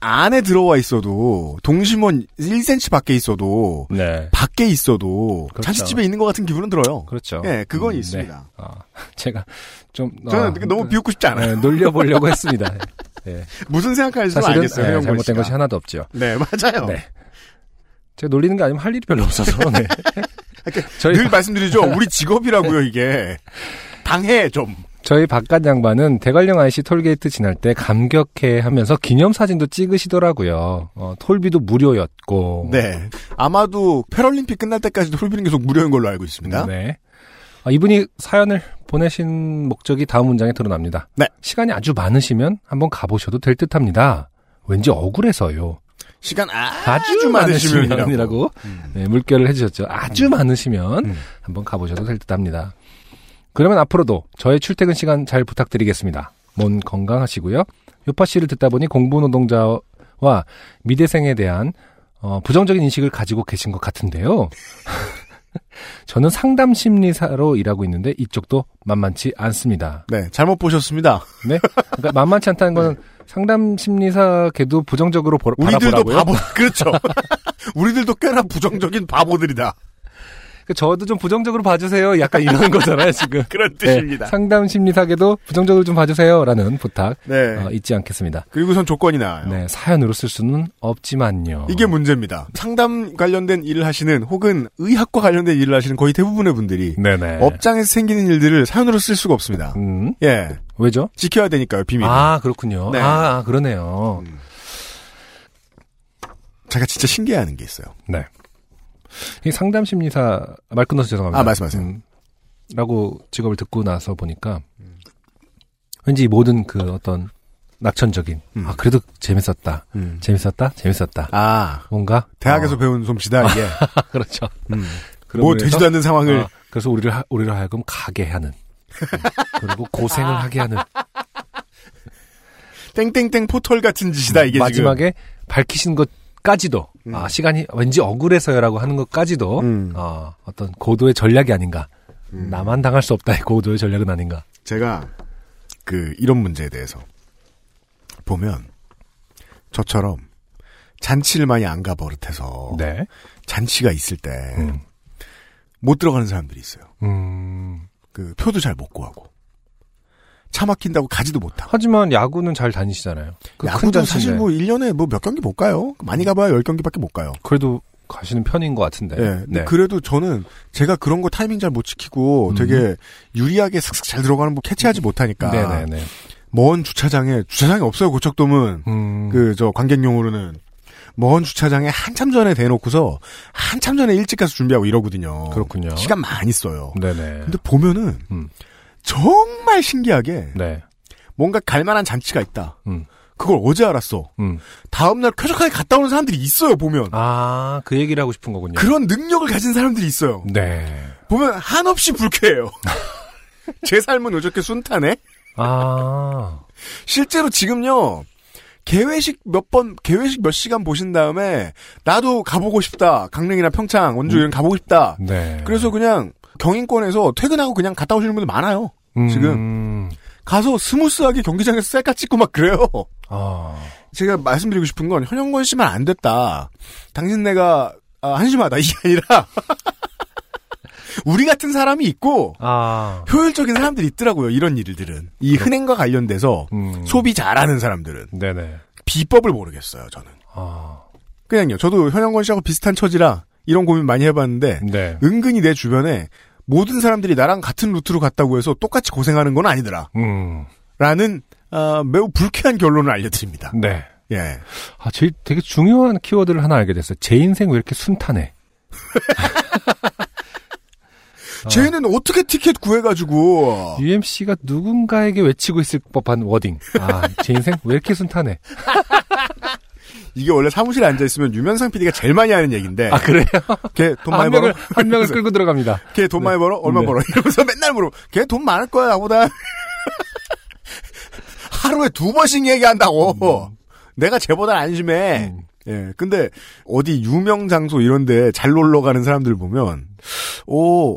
안에 들어와 있어도 동심원 1cm 밖에 있어도 네. 밖에 있어도 그렇죠. 잔치집에 있는 것 같은 기분은 들어요. 그렇죠. 예, 그건 음, 있습니다. 네. 아, 제가 좀 저는 아, 되게 너무 비웃고 싶지 않아요. 네, 놀려보려고 했습니다. 네. 무슨 생각하는지 알겠어요. 네, 해영권 잘못된. 것이 하나도 없죠. 네, 맞아요. 네. 제가 놀리는 게 아니면 할 일이 별로 없어서. 네. 저희 늘 말씀드리죠. 우리 직업이라고요, 이게. 당해, 좀. 저희 바깥 양반은 대관령 IC 톨게이트 지날 때 감격해 하면서 기념사진도 찍으시더라고요. 어, 톨비도 무료였고. 네. 아마도 패럴림픽 끝날 때까지도 홀비는 계속 무료인 걸로 알고 있습니다. 네. 아, 이분이 사연을 보내신 목적이 다음 문장에 드러납니다. 네. 시간이 아주 많으시면 한번 가보셔도 될 듯 합니다. 왠지 억울해서요. 시간 아주, 아주 많으시면이라고. 음. 네, 물결을 해주셨죠. 아주 많으시면 음. 한번 가보셔도 될 듯 합니다. 그러면 앞으로도 저의 출퇴근 시간 잘 부탁드리겠습니다. 몸 건강하시고요. 요파 씨를 듣다 보니 공부 노동자와 미대생에 대한 어, 부정적인 인식을 가지고 계신 것 같은데요. 저는 상담 심리사로 일하고 있는데 이쪽도 만만치 않습니다. 네, 잘못 보셨습니다. 네? 그러니까 만만치 않다는 건 상담 심리사계도 부정적으로 보, 우리들도 바라보라고요. 바보, 그렇죠. 우리들도 꽤나 부정적인 바보들이다. 그 저도 좀 부정적으로 봐주세요. 약간 이런 거잖아요, 지금. 그런 네, 뜻입니다. 상담 심리사계도 부정적으로 좀 봐주세요라는 부탁 네. 어, 잊지 않겠습니다. 그리고선 조건이 나와요. 네, 사연으로 쓸 수는 없지만요. 이게 문제입니다. 상담 관련된 일을 하시는 혹은 의학과 관련된 일을 하시는 거의 대부분의 분들이 네네. 업장에서 생기는 일들을 사연으로 쓸 수가 없습니다. 음, 예. 왜죠? 지켜야 되니까요, 비밀. 아 그렇군요. 네. 아 그러네요. 음. 제가 진짜 신기해하는 게 있어요. 네. 이 상담 심리사 말 끊어서 죄송합니다. 아, 말씀하세요. 음, 라고 직업을 듣고 나서 보니까 왠지 이 모든 그 어떤 낙천적인 음. 아 그래도 재밌었다, 음. 재밌었다, 재밌었다. 아, 뭔가 대학에서 어, 배운 솜씨다, 이게. 그렇죠. 음. 뭐 되지도 않는 상황을. 어, 그래서 우리를 하, 우리를 하여금 가게 하는 그리고 고생을 하게 하는 땡땡땡 포털 같은 짓이다 이게 마지막에 밝히신 것까지도 음. 아, 시간이 왠지 억울해서요라고 하는 것까지도 음. 어, 어떤 고도의 전략이 아닌가. 음. 나만 당할 수 없다의 고도의 전략은 아닌가. 제가 그 이런 문제에 대해서 보면 저처럼 잔치를 많이 안 가 버릇해서 네. 잔치가 있을 때못 음. 들어가는 사람들이 있어요. 음. 그 표도 잘 못 구하고 차 막힌다고 가지도 못하고 하지만 야구는 잘 다니시잖아요. 야구도 잔치인데. 사실 뭐 1년에 뭐 몇 경기 못 가요. 많이 가봐야 10경기밖에 못 가요. 그래도 가시는 편인 것 같은데. 예. 근데 그래도 저는 제가 그런 거 타이밍 잘 못 지키고 음. 되게 유리하게 슥슥 잘 들어가는 거 캐치하지 못하니까 네네네. 먼 주차장에 주차장이 없어요 고척돔은 음. 그저 관객용으로는 먼 주차장에 한참 전에 대놓고서 한참 전에 일찍 가서 준비하고 이러거든요. 그렇군요. 시간 많이 써요. 네네. 근데 보면은 음. 정말 신기하게 네. 뭔가 갈만한 잔치가 있다. 음. 그걸 어제 알았어. 음. 다음날 쾌적하게 갔다 오는 사람들이 있어요. 보면 아, 그 얘기를 하고 싶은 거군요. 그런 능력을 가진 사람들이 있어요. 네. 보면 한없이 불쾌해요. 제 삶은 어저께 순탄해. 아. 실제로 지금요. 개회식 몇 번, 개회식 몇 시간 보신 다음에, 나도 가보고 싶다. 강릉이나 평창, 원주 이런 가보고 싶다. 네. 그래서 그냥 경인권에서 퇴근하고 그냥 갔다 오시는 분들 많아요. 지금. 음. 가서 스무스하게 경기장에서 셀카 찍고 막 그래요. 아. 제가 말씀드리고 싶은 건 현영권 씨만 안 됐다. 당신 내가 아, 한심하다 이게 아니라 우리 같은 사람이 있고 아. 효율적인 사람들이 있더라고요. 이런 일들은 이 흥행과 관련돼서 음. 소비 잘하는 사람들은 네네. 비법을 모르겠어요. 저는 아. 그냥요. 저도 현영권 씨하고 비슷한 처지라 이런 고민 많이 해봤는데 네. 은근히 내 주변에 모든 사람들이 나랑 같은 루트로 갔다고 해서 똑같이 고생하는 건 아니더라. 음. 라는 아, 매우 불쾌한 결론을 알려드립니다. 네. 예. 아, 제일 되게 중요한 키워드를 하나 알게 됐어요. 제 인생 왜 이렇게 순탄해? 쟤는 어떻게 티켓 구해가지고 UMC가 누군가에게 외치고 있을 법한 워딩. 아, 제 인생 왜 이렇게 순탄해? 이게 원래 사무실에 앉아 있으면 유면상 PD가 제일 많이 하는 얘기인데. 아, 그래요? 걔돈 아, 많이 한 벌어? 명을, 한 명을 끌고 들어갑니다. 걔 돈 많이 벌어? 얼마 네. 벌어? 이러면서 맨날 물어. 걔 돈 많을 거야 나보다. 하루에 두 번씩 얘기한다고. 내가 쟤보다 안심해. 음. 예. 근데 어디 유명 장소 이런데 잘 놀러 가는 사람들 보면 오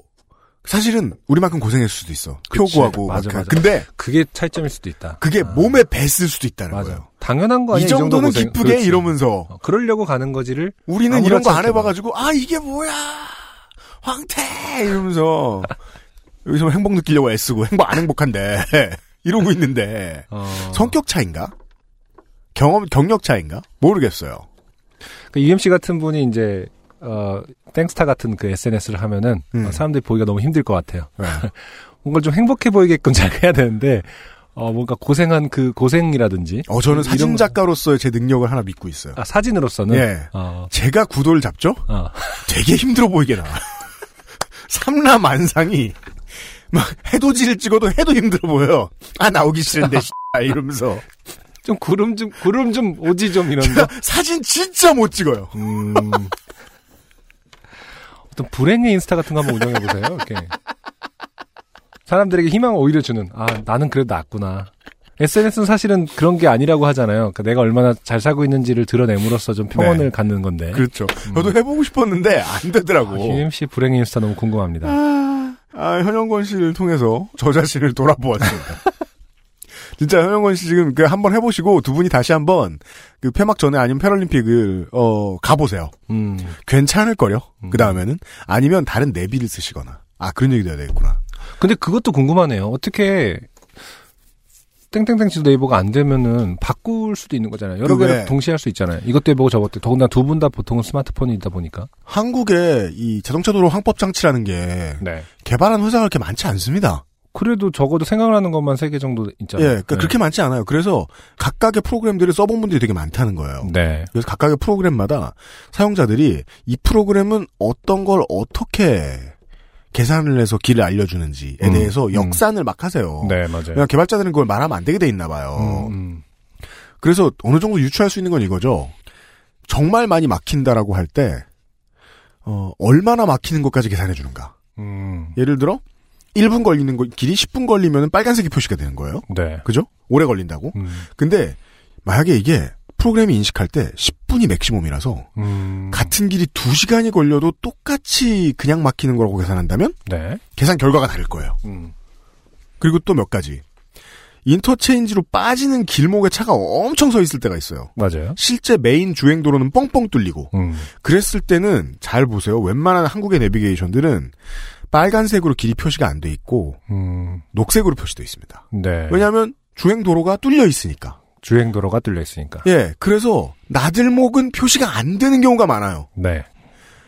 사실은 우리만큼 고생했을 수도 있어. 표 그치. 구하고 맞아, 막 맞아. 근데 그게 차이점일 수도 있다. 그게 몸에 뱄을 수도 있다는 맞아. 거예요. 당연한 거 아니야? 이 정도는 고생. 기쁘게 그렇지. 이러면서 어, 그러려고 가는 거지를 우리는 이런 거 안 해봐가지고 아 이게 뭐야 황태 이러면서 여기서 행복 느끼려고 애쓰고 행복 안 행복한데 이러고 있는데 어. 성격 차인가 경험 경력 차인가 모르겠어요. 그 UMC 같은 분이 이제 어 땡스타 같은 그 SNS를 하면은 음. 어, 사람들이 보기가 너무 힘들 것 같아요. 네. 뭔가 좀 행복해 보이게끔 잘 해야 되는데 어 뭔가 고생한 그 고생이라든지 어 저는 사진 거- 작가로서의 제 능력을 하나 믿고 있어요. 아, 사진으로서는 예. 어, 제가 구도를 잡죠? 어. 되게 힘들어 보이게 나와. 삼라 만상이 막 해돋이를 찍어도 해도 힘들어 보여. 아 나오기 싫은데 씨, 이러면서 좀 구름 좀 구름 좀 오지 좀 이런 거. 사진 진짜 못 찍어요. 음. 어떤 불행의 인스타 같은 거 한번 운영해 보세요. 이렇게 사람들에게 희망을 오히려 주는. 아 나는 그래도 낫구나. SNS는 사실은 그런 게 아니라고 하잖아요. 그러니까 내가 얼마나 잘 살고 있는지를 드러냄으로써 좀 평온을 네. 갖는 건데. 그렇죠. 저도 해보고 싶었는데 안 되더라고. 아, UMC 불행의 인스타 너무 궁금합니다. 아, 현영권 씨를 통해서 저 자신을 돌아보았습니다. 진짜 현영권 씨 지금 그 한번 해보시고 두 분이 다시 한번 그 폐막 전에 아니면 패럴림픽을 어 가보세요. 음. 괜찮을 거요. 그 다음에는 아니면 다른 내비를 쓰시거나. 아 그런 얘기도 해야 되겠구나. 근데 그것도 궁금하네요. 어떻게 땡땡땡 지도 네이버가 안 되면은 바꿀 수도 있는 거잖아요. 여러? 개를 동시에 할 수 있잖아요. 이것도 해보고 저것도 해보고. 더군다나 두 분 다 보통은 스마트폰이다 보니까. 한국에 이 자동차 도로 항법 장치라는 게 네. 개발한 회사가 그렇게 많지 않습니다. 그래도 적어도 생각나는 것만 세 개 정도 있잖아요. 예, 그러니까 그렇게 많지 않아요. 그래서 각각의 프로그램들을 써본 분들이 되게 많다는 거예요. 네. 그래서 각각의 프로그램마다 사용자들이 이 프로그램은 어떤 걸 어떻게 계산을 해서 길을 알려주는지에 음, 대해서 음. 역산을 막 하세요. 네, 맞아요. 그냥 개발자들은 그걸 말하면 안 되게 돼 있나 봐요. 음, 음. 그래서 어느 정도 유추할 수 있는 건 이거죠. 정말 많이 막힌다라고 할 때, 어, 얼마나 막히는 것까지 계산해 주는가. 음. 예를 들어, 1분 걸리는 거, 길이 10분 걸리면 빨간색이 표시가 되는 거예요. 네. 그죠? 오래 걸린다고. 음. 근데 만약에 이게 프로그램이 인식할 때 10분이 맥시멈이라서 음. 같은 길이 2시간이 걸려도 똑같이 그냥 막히는 거라고 계산한다면 네. 계산 결과가 다를 거예요. 음. 그리고 또 몇 가지. 인터체인지로 빠지는 길목에 차가 엄청 서 있을 때가 있어요. 맞아요. 실제 메인 주행도로는 뻥뻥 뚫리고 음. 그랬을 때는 잘 보세요. 웬만한 한국의 내비게이션들은 빨간색으로 길이 표시가 안 돼 있고 음. 녹색으로 표시되어 있습니다. 네. 왜냐하면 주행 도로가 뚫려 있으니까. 주행 도로가 뚫려 있으니까. 예, 그래서 나들목은 표시가 안 되는 경우가 많아요. 네.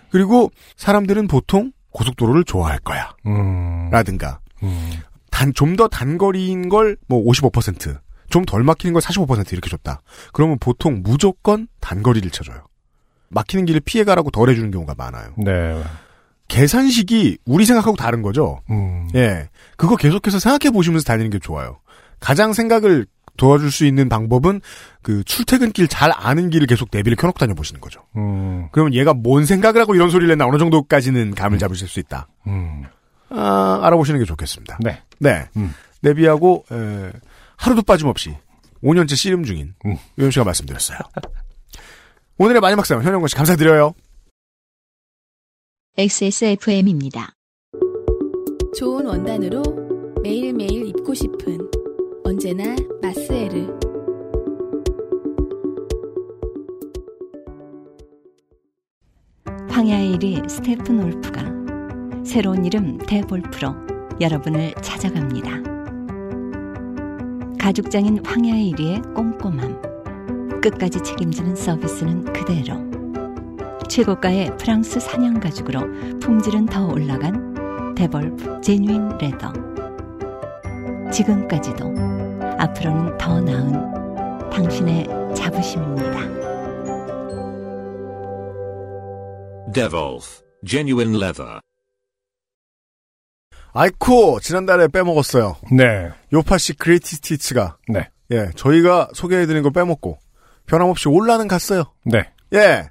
그리고 사람들은 보통 고속도로를 좋아할 거야. 음. 라든가 음. 단 좀 더 단거리인 걸 뭐 55%, 좀 덜 막히는 걸 45% 이렇게 줬다. 그러면 보통 무조건 단거리를 쳐줘요. 막히는 길을 피해가라고 덜 해주는 경우가 많아요. 네. 계산식이 우리 생각하고 다른 거죠. 음. 예, 그거 계속해서 생각해 보시면서 다니는 게 좋아요. 가장 생각을 도와줄 수 있는 방법은 그 출퇴근길 잘 아는 길을 계속 내비를 켜놓고 다녀보시는 거죠. 음. 그러면 얘가 뭔 생각을 하고 이런 소리를 했나 어느 정도까지는 감을 잡으실 수 있다. 음. 아, 알아보시는 게 좋겠습니다. 네. 네. 음. 내비하고 에, 하루도 빠짐없이 5년째 씨름 중인 음. 유현 씨가 말씀드렸어요. 오늘의 마지막 사연 현영권 씨 감사드려요. XSFM입니다. 좋은 원단으로 매일매일 입고 싶은 언제나 마스에르. 황야의 이리 스테픈울프가 새로운 이름 데볼프로 여러분을 찾아갑니다. 가죽장인 황야의 이리의 꼼꼼함, 끝까지 책임지는 서비스는 그대로. 최고가의 프랑스 산양 가죽으로 품질은 더 올라간 데볼프 genuine leather. 지금까지도 앞으로는 더 나은 당신의 자부심입니다. Devolf, genuine leather. 아이코 지난달에 빼먹었어요. 네. 요파시 그레이티 스티츠가 네. 예 저희가 소개해드린 거 빼먹고 변함없이 올라는 갔어요. 네. 예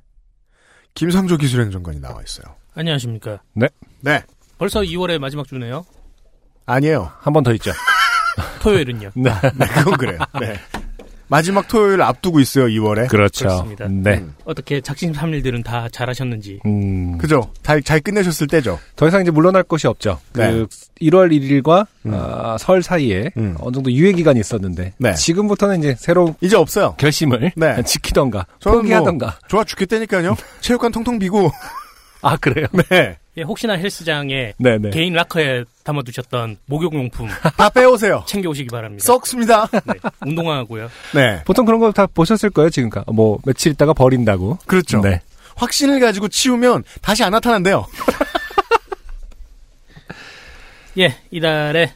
김상조 기술행정관이 나와 있어요. 안녕하십니까. 네. 네 벌써 2월의 마지막 주네요. 아니에요. 한 번 더 있죠. 토요일은요. 네. 네 그건 그래요. 네 마지막 토요일 앞두고 있어요 2월에. 그렇죠. 그렇습니다. 네. 음. 어떻게 작심 삼일들은 다 잘하셨는지. 음. 그죠? 잘, 잘 끝내셨을 때죠. 더 이상 이제 물러날 것이 없죠. 네. 그 1월 1일과 음. 어, 설 사이에 음. 어느 정도 유예 기간이 있었는데 네. 지금부터는 이제 새로운 이제 없어요. 결심을 네. 지키던가 저는 포기하던가. 좋아 죽겠다니까요. 체육관 텅텅 비고. 아 그래요? 네. 예, 혹시나 헬스장에 네네. 개인 락커에 담아두셨던 목욕용품 다 빼오세요. 챙겨오시기 바랍니다. 썩습니다. 네, 운동화하고요. 네. 보통 그런 거 다 보셨을 거예요 지금까. 뭐 며칠 있다가 버린다고. 그렇죠. 네. 확신을 가지고 치우면 다시 안 나타난대요. 예, 이달에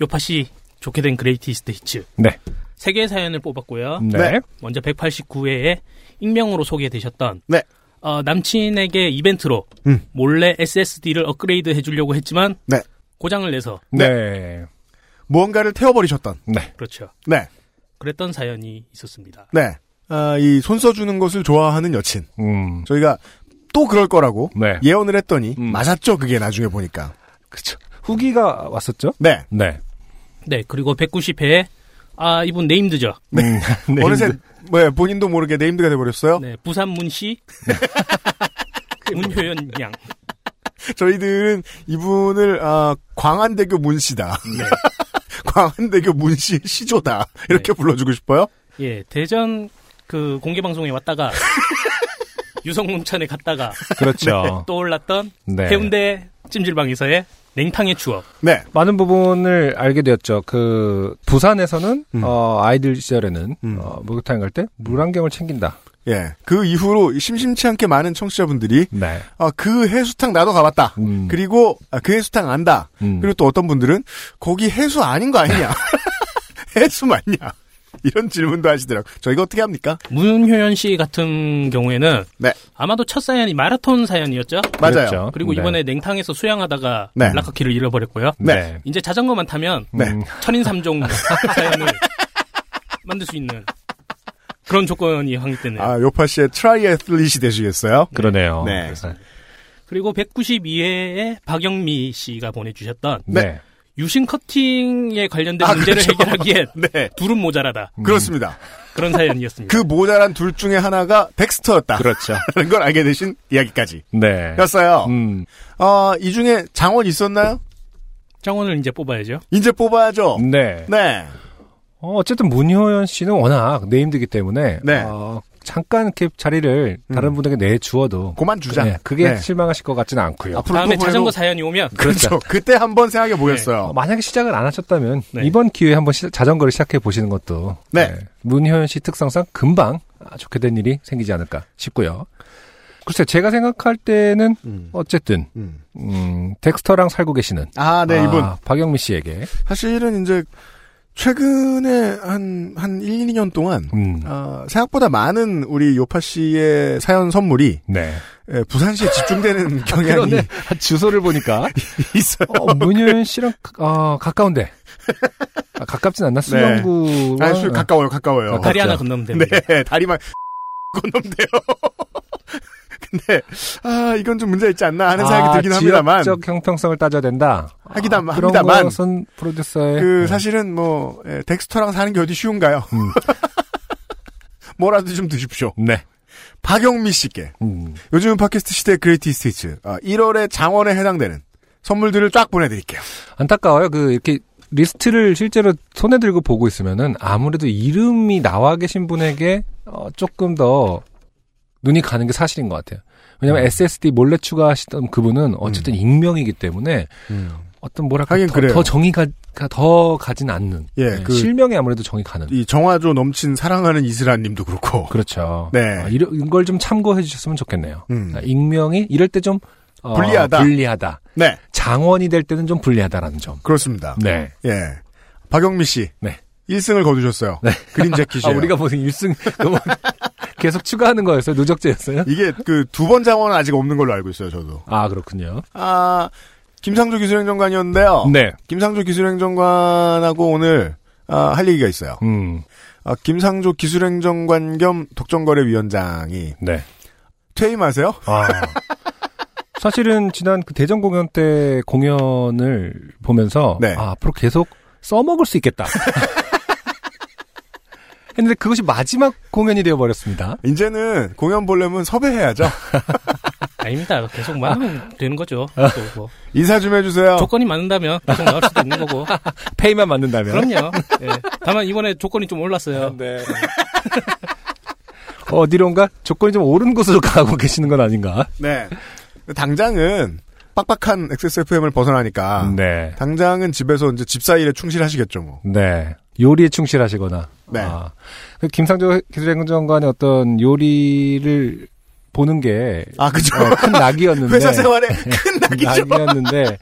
요팟시 좋게 된 Greatest Hits. 네. 세 개의 사연을 뽑았고요. 네. 네. 먼저 189회에 익명으로 소개되셨던 네. 어, 남친에게 이벤트로 음. 몰래 SSD를 업그레이드 해주려고 했지만 네. 고장을 내서 네. 무언가를 태워버리셨던. 네. 그렇죠. 네. 그랬던 사연이 있었습니다. 네. 아, 이 손 써주는 것을 좋아하는 여친. 음. 저희가 또 그럴 거라고 네. 예언을 했더니 음. 맞았죠. 그게 나중에 보니까. 그렇죠. 후기가 왔었죠? 네. 네. 네, 그리고 190회에 아 이분 네임드죠. 네. 네. 어느새 뭐 본인도 모르게 네임드가 돼버렸어요. 네, 부산 문 씨 문효연 양. 저희들은 이분을 아, 광안대교 문 씨다. 네. 광안대교 문씨 시조다. 이렇게 네. 불러주고 싶어요. 예, 대전 그 공개 방송에 왔다가 유성문천에 갔다가 그렇죠. 떠올랐던 네. 해운대 찜질방에서의 냉탕의 추억. 네. 많은 부분을 알게 되었죠. 그 부산에서는 음. 어, 아이들 시절에는 음. 어, 목욕탕에 갈때 물안경을 챙긴다. 예. 그 이후로 심심치 않게 많은 청취자분들이 네. 아, 그 해수탕 나도 가봤다. 음. 그리고 아, 그 해수탕 안다. 음. 그리고 또 어떤 분들은 거기 해수 아닌 거 아니냐? 해수 맞냐? 이런 질문도 하시더라고. 저희가 어떻게 합니까? 문효연 씨 같은 경우에는 네. 아마도 첫 사연이 마라톤 사연이었죠. 맞아요. 그렇죠. 그리고 네. 이번에 냉탕에서 수영하다가 네. 락커키를 잃어버렸고요. 네. 이제 자전거만 타면 네. 음, 천인 삼종 사연을 만들 수 있는 그런 조건이 확립되네요. 아, 요팟시의 triathlete이 되시겠어요? 그러네요. 네. 그래서 그리고 192회에 박영미 씨가 보내주셨던 네. 유심 커팅에 관련된 아, 문제를 그렇죠. 해결하기엔 네. 둘은 모자라다. 그렇습니다. 그런 사연이었습니다. 그 모자란 둘 중에 하나가 덱스터였다. 그렇죠. 라는 걸 알게 되신 이야기까지. 네. 였어요. 음. 어, 이 중에 장원 있었나요? 장원을 이제 뽑아야죠. 이제 뽑아야죠. 네. 네. 어, 어쨌든 문효연 씨는 워낙 네임드기 때문에 네. 어, 잠깐 이렇게 자리를 다른 분에게 내주어도 그만 두자. 네, 그게 네. 실망하실 것 같지는 않고요. 앞으로 다음에 또 자전거 사연이 오면 그렇죠. 그때 한번 생각해 보겠어요. 어, 만약에 시작을 안 하셨다면 네. 이번 기회에 한번 시- 자전거를 시작해 보시는 것도 네. 문효연 씨 특성상 금방 아, 좋게 된 일이 생기지 않을까 싶고요. 글쎄 제가 생각할 때는 음. 어쨌든 음. 음, 덱스터랑 살고 계시는 아, 네, 이분. 박영미 씨에게 사실은 이제 최근에 한, 한 1, 2년 동안 음, 어, 생각보다 많은 우리 요파 씨의 사연 선물이 네. 예, 부산시에 집중되는 경향이 주소를 보니까 있어요. 어, 문효연 씨랑 어, 가까운데 아, 가깝진 않나 수영구 아, 수- 가까워요, 가까워요. 다리 하나 건너면 됩니다. 네, 다리만 건너면 돼요. 근데 아 이건 좀 문제 있지 않나 하는 생각이 들긴 합니다만 아, 지역적 형평성을 따져야 된다. 하기다- 아, 그런 합니다만. 것은 프로듀서의 그 네. 사실은 뭐 예, 덱스터랑 사는 게 어디 쉬운가요? 음. 뭐라도 좀 드십시오. 네. 박영미 씨께 음. 요즘은 팟캐스트 시대 Greatest Hits 1월에 장원에 해당되는 선물들을 쫙 보내드릴게요. 안타까워요. 그 이렇게 리스트를 실제로 손에 들고 보고 있으면은 아무래도 이름이 나와 계신 분에게 어, 조금 더 눈이 가는 게 사실인 것 같아요. 왜냐하면 음. SSD 몰래 추가하시던 그분은 어쨌든 익명이기 때문에 어떤 뭐랄까 하긴 더, 그래요. 더 정의가 가- 더 가진 않는 예, 네, 그- 실명이 아무래도 정이 가는 이 정화조 넘친 사랑하는 이슬아님도 그렇고. 그렇죠. 네. 아, 이런 걸 좀 참고해 주셨으면 좋겠네요. 음. 아, 익명이 이럴 때좀 어, 불리하다. 불리하다. 네, 장원이 될 때는 좀 불리하다라는 점. 그렇습니다. 네. 예, 박영미 씨. 네. 1승을 거두셨어요. 네. 그린 아, 재킷이에요. 우리가 무슨 1승 너무 계속 추가하는 거였어요? 누적제였어요? 이게 그 두 번 장원은 아직 없는 걸로 알고 있어요, 저도. 아, 그렇군요. 아, 김상조 기술행정관이었는데요. 네. 김상조 기술행정관하고 오늘 아, 할 얘기가 있어요. 음. 아, 김상조 기술행정관 겸 독점거래위원장이 네. 퇴임하세요? 아. 사실은 지난 그 대전 공연 때 공연을 보면서 네. 아, 앞으로 계속 써먹을 수 있겠다. 했는데 그것이 마지막 공연이 되어버렸습니다. 이제는 공연 보려면 섭외해야죠. 아닙니다. 계속만 하면 되는 거죠. 아. 또 뭐. 인사 좀 해주세요. 조건이 맞는다면 계속 나올 수도 있는 거고. 페이만 맞는다면. 그럼요. 예. 다만 이번에 조건이 좀 올랐어요. 네. 어디론가 조건이 좀 옳은 곳으로 가고 계시는 건 아닌가? 네. 당장은 빡빡한 XSFM을 벗어나니까 네. 당장은 집에서 이제 집사일에 충실하시겠죠, 뭐. 네. 요리에 충실하시거나. 네. 아, 그 김상조 기술행정관의 어떤 요리를 보는 게. 아, 그죠. 어, 큰 낙이었는데. 회사 생활에 큰 낙이죠. 낙이었는데.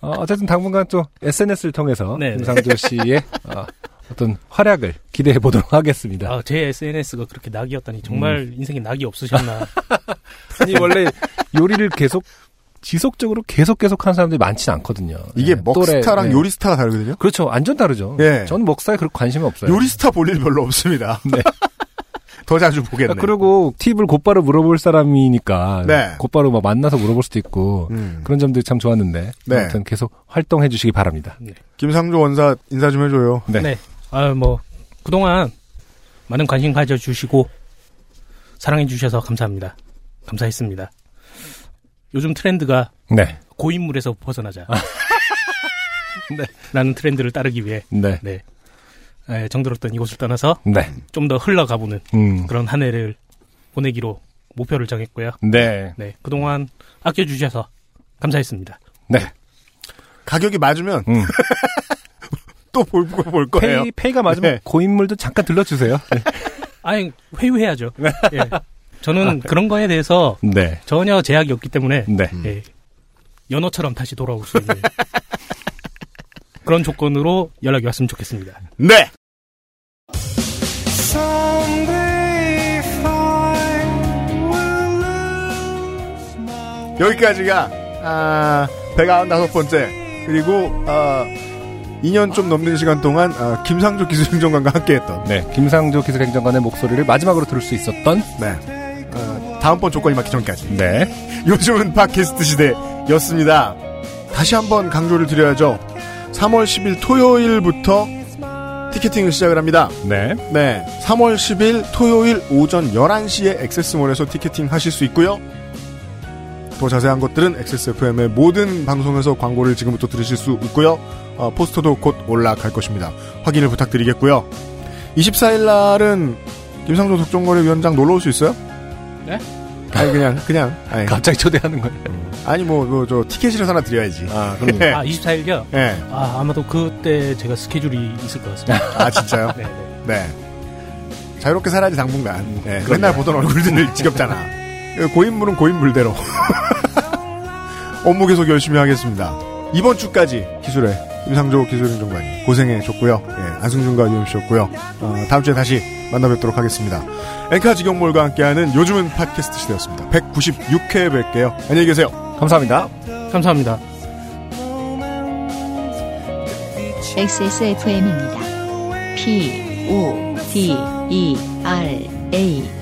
어, 어쨌든 당분간 또 SNS를 통해서 네, 네. 김상조 씨의 어, 어떤 활약을 기대해 보도록 하겠습니다. 아, 제 SNS가 그렇게 낙이었다니 정말 인생에 낙이 없으셨나. 아니 원래 요리를 계속 지속적으로 계속 계속 하는 사람들이 많지는 않거든요. 이게 네, 먹스타랑 또래, 네. 요리스타가 다르거든요. 그렇죠. 완전 다르죠. 예. 저는 먹사에 그렇게 관심이 없어요. 요리스타 볼 일 별로 없습니다. 네. 더 자주 보겠네. 아, 그리고 팁을 곧바로 물어볼 사람이니까 네. 곧바로 막 만나서 물어볼 수도 있고 음. 그런 점들이 참 좋았는데 네. 아무튼 계속 활동해 주시기 바랍니다. 김상조 원사 인사 좀 해줘요. 네. 네. 아, 뭐, 그동안 많은 관심 가져주시고, 사랑해 주셔서 감사합니다. 감사했습니다. 요즘 트렌드가 네. 고인물에서 벗어나자. 네. 라는 트렌드를 따르기 위해, 네. 네. 에, 정들었던 이곳을 떠나서 네. 좀 더 흘러가보는 음. 그런 한 해를 보내기로 목표를 정했고요. 네. 네. 그동안 아껴주셔서 감사했습니다. 네. 가격이 맞으면 음. 또볼볼 거예요. 페이, 페이가 맞으면 네. 고인물도 잠깐 들러주세요. 네. 아니, 회유해야죠. 예. 저는 그런 거에 대해서 네. 전혀 제약이 없기 때문에 네. 예, 연어처럼 다시 돌아올 수 있는 그런 조건으로 연락이 왔으면 좋겠습니다. 네. 여기까지가 아, 195번째 그리고 아, 2년 좀 넘는 시간 동안 아, 김상조 기술행정관과 함께했던 네. 김상조 기술행정관의 목소리를 마지막으로 들을 수 있었던 네. 아, 다음번 조건이 맞기 전까지. 네. 요즘은 팟캐스트 시대였습니다. 다시 한번 강조를 드려야죠. 3월 10일 토요일부터 티켓팅을 시작을 합니다. 네. 네. 3월 10일 토요일 오전 11시에 액세스몰에서 티켓팅 하실 수 있고요. 더 자세한 것들은 XSFM의 모든 방송에서 광고를 지금부터 들으실 수 있고요. 어, 포스터도 곧 올라갈 것입니다. 확인을 부탁드리겠고요. 24일 날은 김상조 독점거래 위원장 놀러 올 수 있어요? 네? 아니 그냥 그냥 아니, 갑자기 초대하는 거예요. 아니 뭐저 티켓이라서 하나 드려야지. 아, 네. 아, 24일요? 네. 아, 아마도 그때 제가 스케줄이 있을 것 같습니다. 아 진짜요? 네, 네. 네. 자유롭게 살아야지 당분간. 네, 맨날 보던 얼굴들 지겹잖아. 고인물은 고인물대로. 업무 계속 열심히 하겠습니다. 이번 주까지 기술에 임상조 기술행정관이 고생해줬고요. 예, 안승준과 유엠씨였고요. 어, 다음 주에 다시 만나뵙도록 하겠습니다. 엔카 직영몰과 함께하는 요즘은 팟캐스트 시대였습니다. 196회 뵐게요. 안녕히 계세요. 감사합니다. 감사합니다. XSFM입니다. P, O, D, E, R, A.